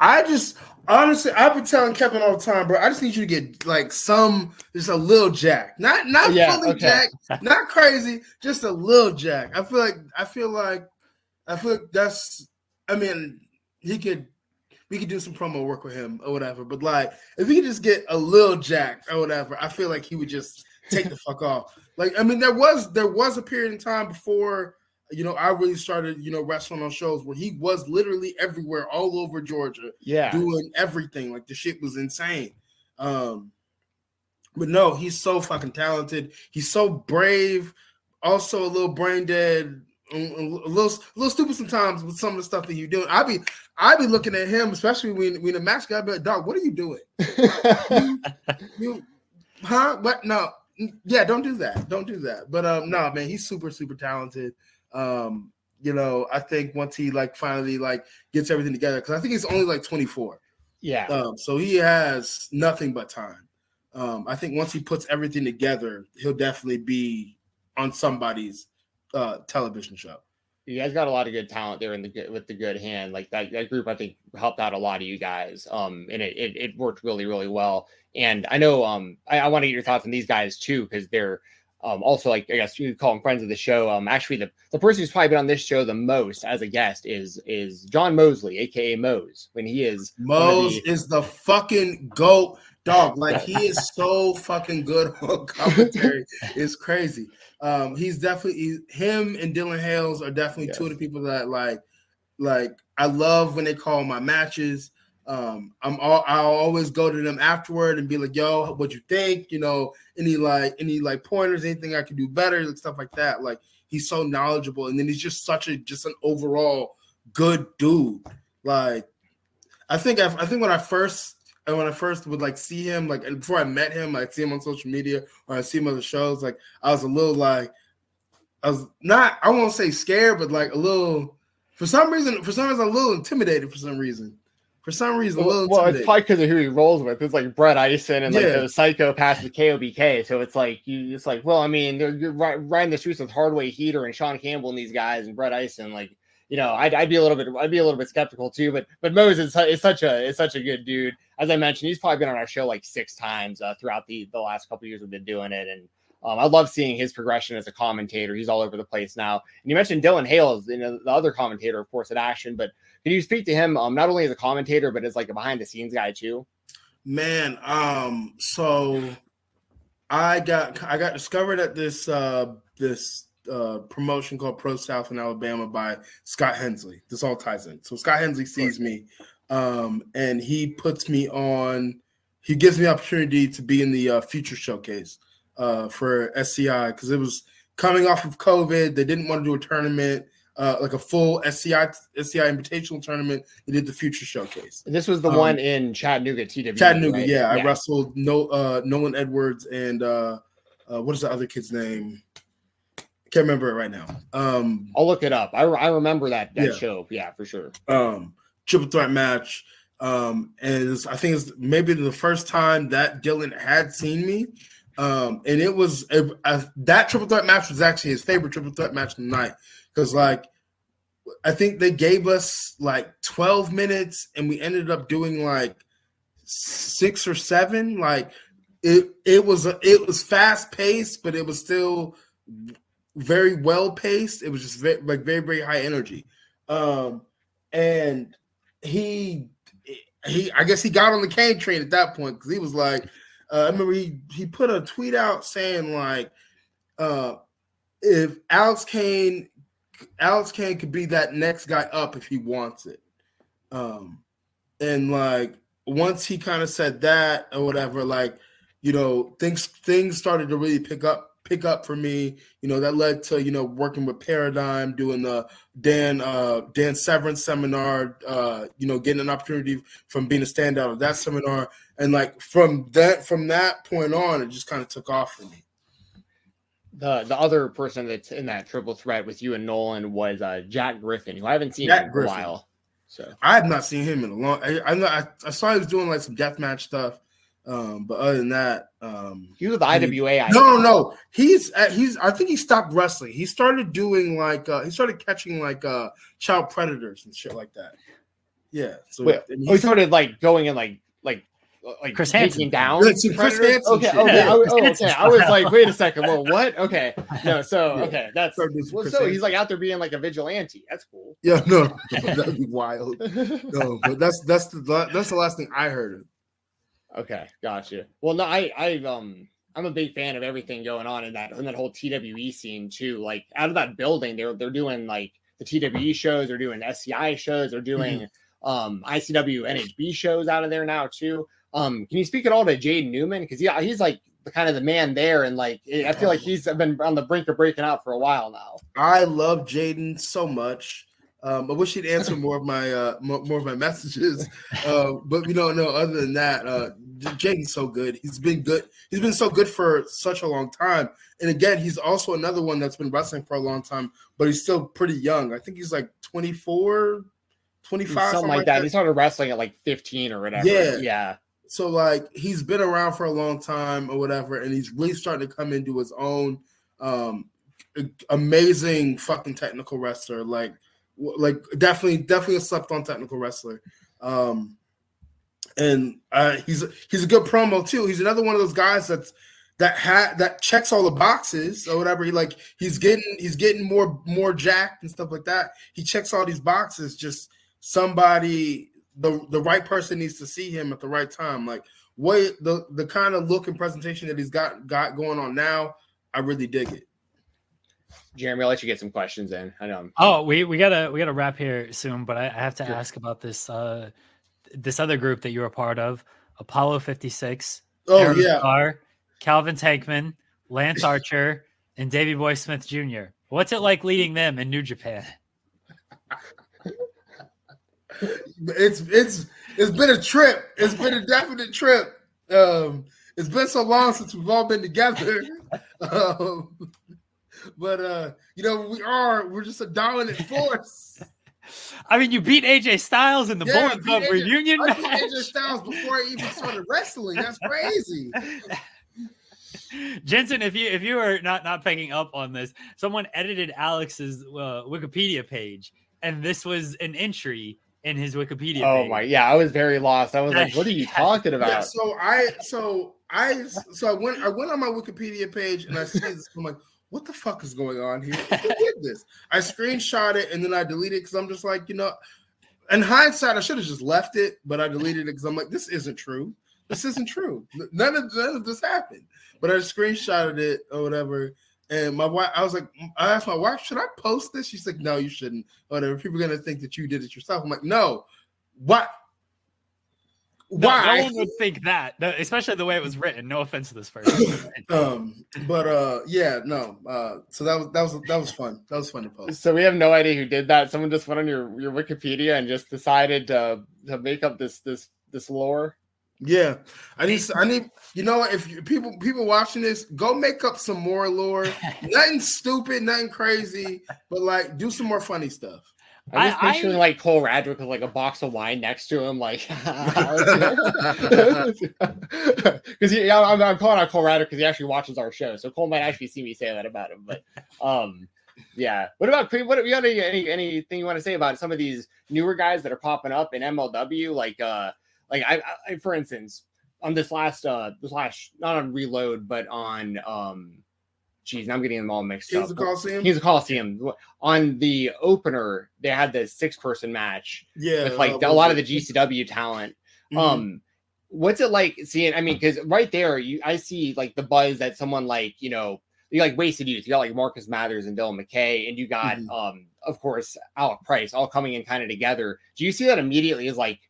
I just honestly, I've been telling Kevin all the time, bro. I just need you to get like some, just a little jack, not not Yeah, fully okay. jack, [laughs] not crazy, just a little jack. I feel like I feel like I feel like that's. I mean, he could. We could do some promo work with him or whatever, but like if he could just get a little jack or whatever, I feel like he would just take the fuck off. Like I mean, there was there was a period in time before you know I really started you know wrestling on shows where he was literally everywhere, all over Georgia, Yeah. doing everything. Like the shit was insane. Um, but no, he's so fucking talented. He's so brave. Also a little brain dead, a little, a little stupid sometimes with some of the stuff that you're doing. I be, I be looking at him, especially when when the match guy be like, "Dog, what are you doing? [laughs] you, you, huh? What? No, yeah, don't do that. Don't do that." But um, no, man, he's super, super talented. Um, you know, I think once he like finally like gets everything together, because I think he's only like 24. Yeah. Um, so he has nothing but time. um, I think once he puts everything together, he'll definitely be on somebody's uh, television show. You guys got a lot of good talent there in the good with the good hand. Like that, that group, I think helped out a lot of you guys. Um, and it, it, it worked really, really well. And I know um I, I want to get your thoughts on these guys too, because they're um also like I guess you call them friends of the show. Um actually the, the person who's probably been on this show the most as a guest is is John Mosley, aka Mose, when he is Mose the, is the fucking goat dog. Like he is so fucking good [laughs] on commentary. it's crazy. Um, he's definitely him and Dylan Hales are definitely yes. two of the people that like like I love when they call my matches. Um, I'm all I'll always go to them afterward and be like, yo, what you think? You know, any like any like pointers, anything I can do better, like stuff like that. Like he's so knowledgeable, and then he's just such a just an overall good dude. Like I think I, I think when I first and when I first would like see him, like before I met him, I'd see him on social media or I'd see him on the shows, like I was a little like I was not I won't say scared, but like a little for some reason, for some reason, a little intimidated for some reason. For some reason, well, well it's probably because of who he rolls with. It's like Brett Ison and like yeah. the psychopaths with KOBK. So it's like you, it's like, well, I mean, they're, you're riding the streets with Hardway Heater and Sean Campbell and these guys and Brett Ison. Like, you know, I'd, I'd be a little bit, I'd be a little bit skeptical too. But but Moses is such a is such a good dude. As I mentioned, he's probably been on our show like six times uh, throughout the the last couple years we've been doing it, and um, I love seeing his progression as a commentator. He's all over the place now. And you mentioned Dylan Hales, you know, the other commentator, of course, at Action, but can you speak to him um, not only as a commentator but as like a behind the scenes guy too? Man, um, so I got I got discovered at this uh this uh promotion called Pro South in Alabama by Scott Hensley. This all ties in. So Scott Hensley sees me um and he puts me on he gives me opportunity to be in the uh, future showcase uh for SCI because it was coming off of COVID. They didn't want to do a tournament uh, like a full SCI SCI Invitational tournament. He did the Future Showcase. And this was the um, one in Chattanooga, TW. Chattanooga, right? yeah. yeah. I wrestled no uh, Nolan Edwards and uh, uh, what is the other kid's name? Can't remember it right now. Um, I'll look it up. I, I remember that that yeah. show. Yeah, for sure. Um, triple threat match. Um, and I think it's maybe the first time that Dylan had seen me. Um, and it was a, a, that triple threat match was actually his favorite triple threat match of the night because like I think they gave us like 12 minutes and we ended up doing like six or seven. Like it it was a, it was fast paced, but it was still very well paced. It was just very, like very very high energy. Um and he he I guess he got on the Kane train at that point because he was like uh, I remember he he put a tweet out saying like uh if Alex Kane Alex Kane could be that next guy up if he wants it. Um, and like once he kind of said that or whatever, like you know, things things started to really pick up pick up for me. You know, that led to you know working with Paradigm, doing the Dan uh, Dan Severance seminar. Uh, you know, getting an opportunity from being a standout of that seminar, and like from that from that point on, it just kind of took off for me the the other person that's in that triple threat with you and Nolan was uh, Jack Griffin, who I haven't seen Jack in a Griffin. while. So I have not seen him in a long. I I, I saw he was doing like some deathmatch stuff, um, but other than that, um, he was the IWA. He, no, no, no. He's uh, he's. I think he stopped wrestling. He started doing like uh, he started catching like uh child predators and shit like that. Yeah. So Wait, oh, he started like going in like like like Chris Hansen down. Chris Hansen. Okay, okay, yeah. I, oh, okay. I was like, wait a second. Well, what? Okay, no. So [laughs] okay, that's well, so he's like out there being like a vigilante. That's cool. Yeah, no, [laughs] that'd be wild. [laughs] No, but that's that's the that's the last thing I heard. Okay, gotcha. Well, no, I I um I'm a big fan of everything going on in that in that whole TWE scene too. Like out of that building, they're they're doing like the TWE shows, they're doing SCI shows, they're doing mm-hmm. um ICW NHB shows out of there now too. Um, can you speak at all to Jaden Newman? Because yeah, he's like the kind of the man there, and like I feel like he's been on the brink of breaking out for a while now. I love Jaden so much. Um, I wish he'd answer more of my uh, more, of my messages. Uh, but you know, no. Other than that, uh, Jaden's so good. He's been good. He's been so good for such a long time. And again, he's also another one that's been wrestling for a long time, but he's still pretty young. I think he's like 24, 25, something, something like, that. that. He started wrestling at like 15 or whatever. Yeah, yeah so like he's been around for a long time or whatever, and he's really starting to come into his own. Um, amazing fucking technical wrestler, like like definitely definitely a slept on technical wrestler. Um, and uh, he's he's a good promo too. He's another one of those guys that's that had that checks all the boxes or whatever. He like he's getting he's getting more more jacked and stuff like that. He checks all these boxes. Just somebody the the right person needs to see him at the right time. Like what the the kind of look and presentation that he's got got going on now, I really dig it. Jeremy, I'll let you get some questions in. I know. I'm- Oh, we we gotta we gotta wrap here soon, but I, I have to sure. ask about this uh this other group that you were a part of, Apollo fifty six. Oh Aaron yeah, Starr, Calvin Tankman, Lance Archer, and Davey Boy Smith Jr. What's it like leading them in New Japan? it's it's it's been a trip. It's been a definite trip. Um, it's been so long since we've all been together. [laughs] Um, but uh, you know, we are we're just a dominant force. [laughs] I mean, you beat AJ Styles in the yeah, Bullet Club AJ, reunion I match. AJ Styles before I even started wrestling. That's crazy. [laughs] Jensen, if you if you are not not picking up on this, someone edited Alex's uh, Wikipedia page, and this was an entry in his Wikipedia. Oh page. my, yeah, I was very lost. I was like, [laughs] "What are you talking about?" Yeah, so I, so I, so I went, I went on my Wikipedia page and I see this. I'm like, "What the fuck is going on here? [laughs] Who did this?" I screenshot it and then I deleted it because I'm just like, you know, in hindsight, I should have just left it, but I deleted it because I'm like, this isn't true. This isn't true. None of none of this happened. But I screenshotted it or whatever. And my wife, I was like, I asked my wife, should I post this? She's like, no, you shouldn't. Whatever. People are gonna think that you did it yourself. I'm like, no. What? Why? No, no one would think that, especially the way it was written. No offense to this person. [laughs] um, but uh, yeah, no. Uh, so that was that was that was fun. That was fun to post. So we have no idea who did that. Someone just went on your your Wikipedia and just decided to to make up this this this lore. Yeah, I need. I need. You know, if you, people people watching this, go make up some more lore. [laughs] nothing stupid, nothing crazy, but like do some more funny stuff. I'm just picturing I, like Cole Radrick with like a box of wine next to him, like [laughs] [laughs] because yeah, I'm, I'm calling out Cole Radrick because he actually watches our show, so Cole might actually see me say that about him. But um, yeah. What about What you got any, any anything you want to say about some of these newer guys that are popping up in MLW, like uh like I, I for instance, on this last uh this last not on reload, but on um geez, I'm getting them all mixed Kings up. Of Coliseum? Kings of Coliseum. On the opener, they had the six person match. Yeah. With like uh, a lot of the GCW talent. Mm-hmm. Um what's it like seeing I mean, because right there you I see like the buzz that someone like, you know, you like wasted youth. You got like Marcus Mathers and Dylan McKay, and you got mm-hmm. um, of course, Alec Price all coming in kind of together. Do you see that immediately as like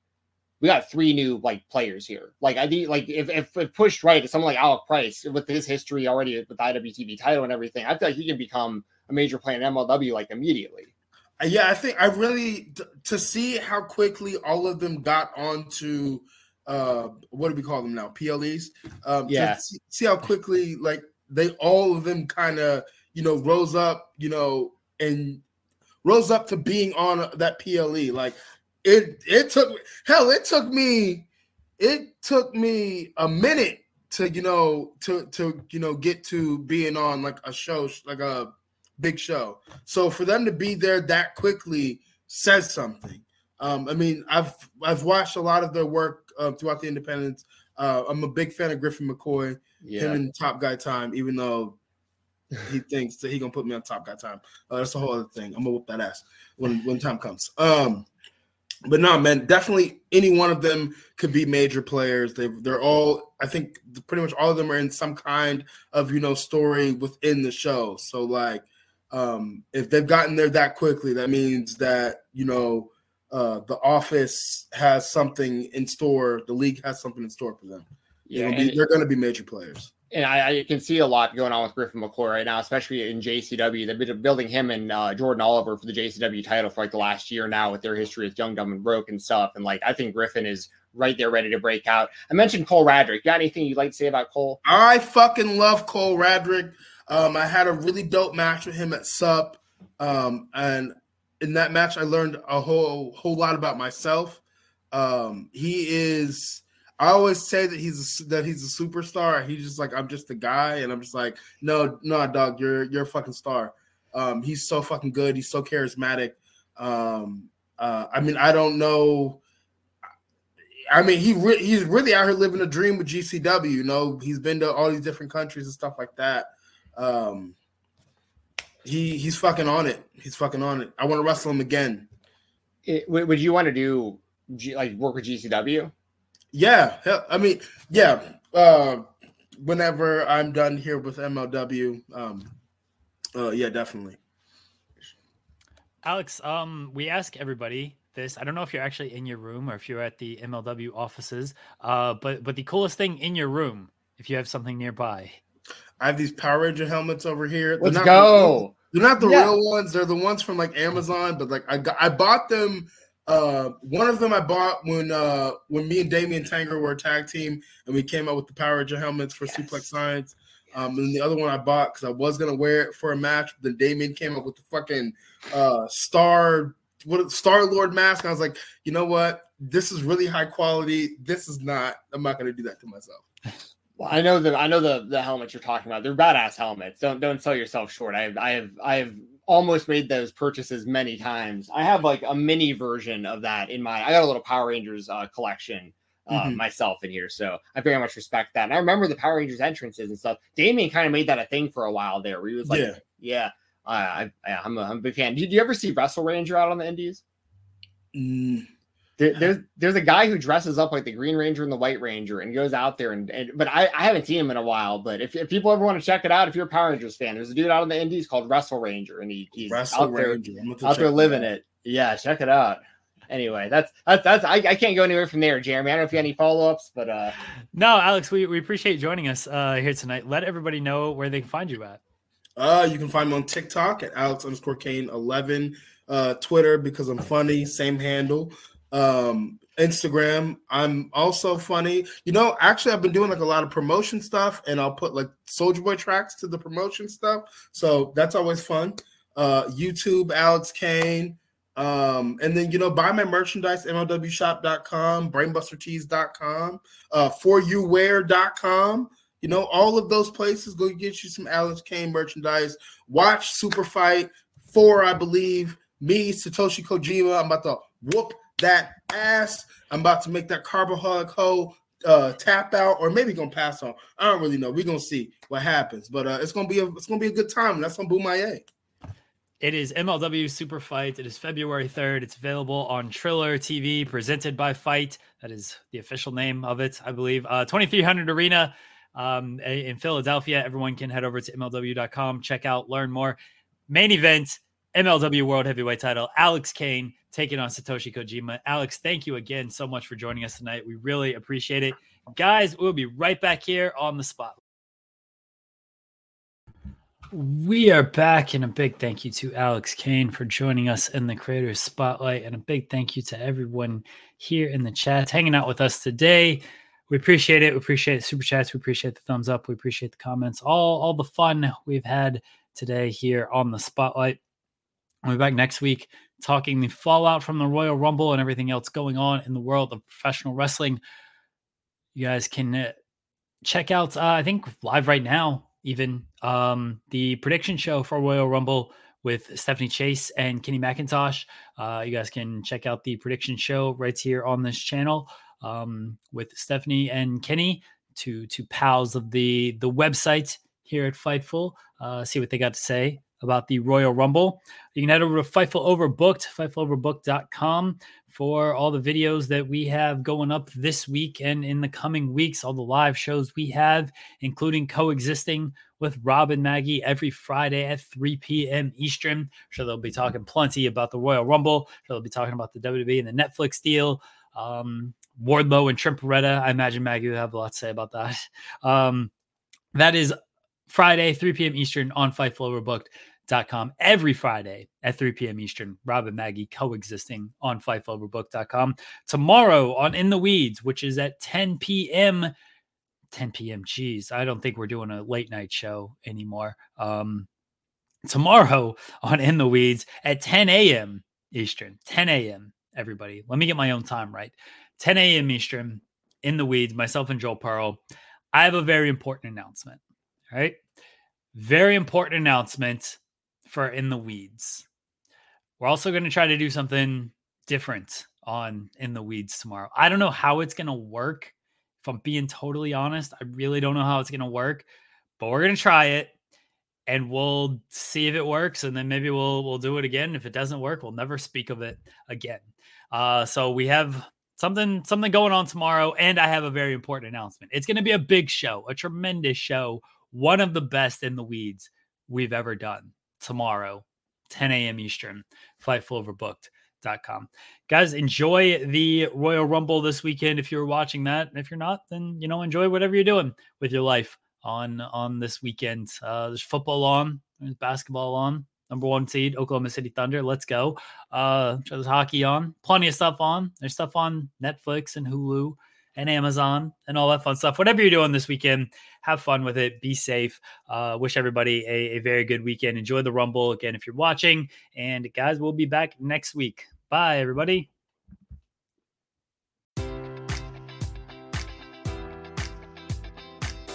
we got three new like players here. Like I think like if, if, if pushed right to someone like Alec Price with his history already with the IWTV title and everything, I feel like he can become a major player in MLW like immediately. Uh, yeah, I think I really to see how quickly all of them got onto uh what do we call them now? PLEs. Um yeah. See, see how quickly like they all of them kind of you know rose up, you know, and rose up to being on that PLE. Like it it took hell it took me it took me a minute to you know to to you know get to being on like a show like a big show. So for them to be there that quickly says something. Um i mean i've i've watched a lot of their work uh, throughout the independence. Uh, i'm a big fan of griffin mccoy yeah. him and top guy time even though he [laughs] thinks that he gonna put me on top guy time. Uh, that's a whole other thing. I'm gonna whoop that ass when when time comes. Um but no, man, definitely any one of them could be major players. They they're all I think pretty much all of them are in some kind of you know story within the show. So like um if they've gotten there that quickly, that means that you know uh the office has something in store, the league has something in store for them. Yeah, they're going to be major players and I, I, can see a lot going on with Griffin McCoy right now, especially in GCW. They've been building him and uh, Jordan Oliver for the GCW title for like the last year now with their history with Young, Dumb, and Broke and stuff. And like, I think Griffin is right there ready to break out. I mentioned Cole Radrick. got anything you'd like to say about Cole? I fucking love Cole Radrick. Um, I had a really dope match with him at SUP. Um, and in that match, I learned a whole whole lot about myself. Um, he is I always say that he's a, that he's a superstar. He's just like I'm just a guy, and I'm just like, no, no, dog, you're you're a fucking star. Um, he's so fucking good. He's so charismatic. Um, uh, I mean, I don't know. I mean, he re- he's really out here living a dream with GCW. You know, he's been to all these different countries and stuff like that. Um, he he's fucking on it. He's fucking on it. I want to wrestle him again. It, would you want to do like work with GCW? Yeah, I mean, yeah. Uh, whenever I'm done here with MLW, um, uh, yeah, definitely. Alex, um, we ask everybody this. I don't know if you're actually in your room or if you're at the MLW offices. Uh, but but the coolest thing in your room, if you have something nearby. I have these Power Ranger helmets over here. Let's they're go. The, they're not the yeah. real ones. They're the ones from like Amazon, but like I got, I bought them uh, one of them I bought when uh, when me and Damian Tanger were a tag team and we came out with the Power Ranger helmets for yes. Suplex Science. Um, and the other one I bought because I was gonna wear it for a match. But then Damian came up with the fucking uh, Star what Star Lord mask. I was like, you know what? This is really high quality. This is not. I'm not gonna do that to myself. Well, I know the I know the the helmets you're talking about. They're badass helmets. Don't don't sell yourself short. I have I have I have almost made those purchases many times. I have like a mini version of that in my. I got a little Power Rangers uh, collection uh, mm-hmm. myself in here, so I very much respect that. And I remember the Power Rangers entrances and stuff. Damien kind of made that a thing for a while there, where he was like, "Yeah, yeah, uh, I, am a, I'm a big fan." Did you ever see Wrestle Ranger out on the Indies? Mm, there, there's there's a guy who dresses up like the Green Ranger and the White Ranger and goes out there and, and but I, I haven't seen him in a while. But if, if people ever want to check it out, if you're a Power Rangers fan, there's a dude out in the Indies called Wrestle Ranger, and he, he's Wrestle out there out there living it. Yeah, check it out. Anyway, that's that's that's I, I can't go anywhere from there, Jeremy. I don't know if you have any follow ups, but uh no, Alex, we, we appreciate joining us uh here tonight. Let everybody know where they can find you at. Uh, you can find me on TikTok at Alex underscore Kane eleven. Uh, Twitter because I'm funny, same handle. Um, Instagram. I'm also funny. You know, actually, I've been doing like a lot of promotion stuff, and I'll put like Soldier Boy tracks to the promotion stuff. So that's always fun. Uh, YouTube, Alex Kane. Um, and then you know, buy my merchandise, MLWshop.com, brainbustertees.com, uh, foryouwear.com. You know, all of those places go get you some Alex Kane merchandise. Watch Super Fight 4, I believe. Me, Satoshi Kojima. I'm about to whoop that ass. I'm about to make that Carbaholic hoe uh, tap out, or maybe gonna pass on. I don't really know. We're gonna see what happens, but uh, it's gonna be a it's gonna be a good time. That's on Bomaye. It is MLW Super Fight. It is February 3rd. It's available on Triller TV, presented by Fight. That is the official name of it, I believe. Uh, 2300 Arena um, in Philadelphia. Everyone can head over to MLW.com, check out, learn more. Main event MLW World Heavyweight title, Alex Kane taking on Satoshi Kojima. Alex, thank you again so much for joining us tonight. We really appreciate it. Guys, we'll be right back here on the spot. We are back, and a big thank you to Alex Kane for joining us in the Creators Spotlight, and a big thank you to everyone here in the chat hanging out with us today. We appreciate it. We appreciate super chats. We appreciate the thumbs up. We appreciate the comments. All all the fun we've had today here on the Spotlight. We'll be back next week talking the fallout from the Royal Rumble and everything else going on in the world of professional wrestling. You guys can uh, check out, uh, I think, live right now, even um, the prediction show for Royal Rumble with Stephanie Chase and Kenny McIntosh. Uh, you guys can check out the prediction show right here on this channel um, with Stephanie and Kenny, two two pals of the the website here at Fightful. Uh, see what they got to say about the Royal Rumble. You can head over to Fightful Overbooked, FightfulOverbooked.com for all the videos that we have going up this week and in the coming weeks, all the live shows we have, including coexisting with Rob and Maggie every Friday at 3 p.m. Eastern. I'm sure they'll be talking plenty about the Royal Rumble. I'm sure they'll be talking about the WWE and the Netflix deal. Um, Wardlow and Trent Beretta. I imagine Maggie will have a lot to say about that. Um, that is Friday, 3 p.m. Eastern on FightfulOverbooked.com every Friday at 3 p.m. Eastern. Rob and Maggie coexisting on FightfulOverbooked.com. Tomorrow on In the Weeds, which is at 10 p.m. 10 p.m. Geez, I don't think we're doing a late night show anymore. Um, tomorrow on In the Weeds at 10 a.m. Eastern. 10 a.m. Everybody, let me get my own time right. 10 a.m. Eastern. in the weeds, myself and Joel Pearl, I have a very important announcement. Right. Very important announcement for In the Weeds. We're also going to try to do something different on In the Weeds tomorrow. I don't know how it's going to work. If I'm being totally honest, I really don't know how it's going to work, but we're going to try it and we'll see if it works and then maybe we'll we'll do it again. If it doesn't work, we'll never speak of it again. Uh, so we have something something going on tomorrow and i have a very important announcement it's going to be a big show a tremendous show one of the best in the weeds we've ever done tomorrow 10 a.m eastern fightfuloverbooked.com guys enjoy the royal rumble this weekend if you're watching that if you're not then you know enjoy whatever you're doing with your life on on this weekend uh there's football on there's basketball on number one seed, Oklahoma City Thunder. Let's go. Uh, there's hockey on, plenty of stuff on. There's stuff on Netflix and Hulu and Amazon and all that fun stuff. Whatever you're doing this weekend, have fun with it. Be safe. Uh, wish everybody a, a very good weekend. Enjoy the Rumble again if you're watching. And guys, we'll be back next week. Bye, everybody.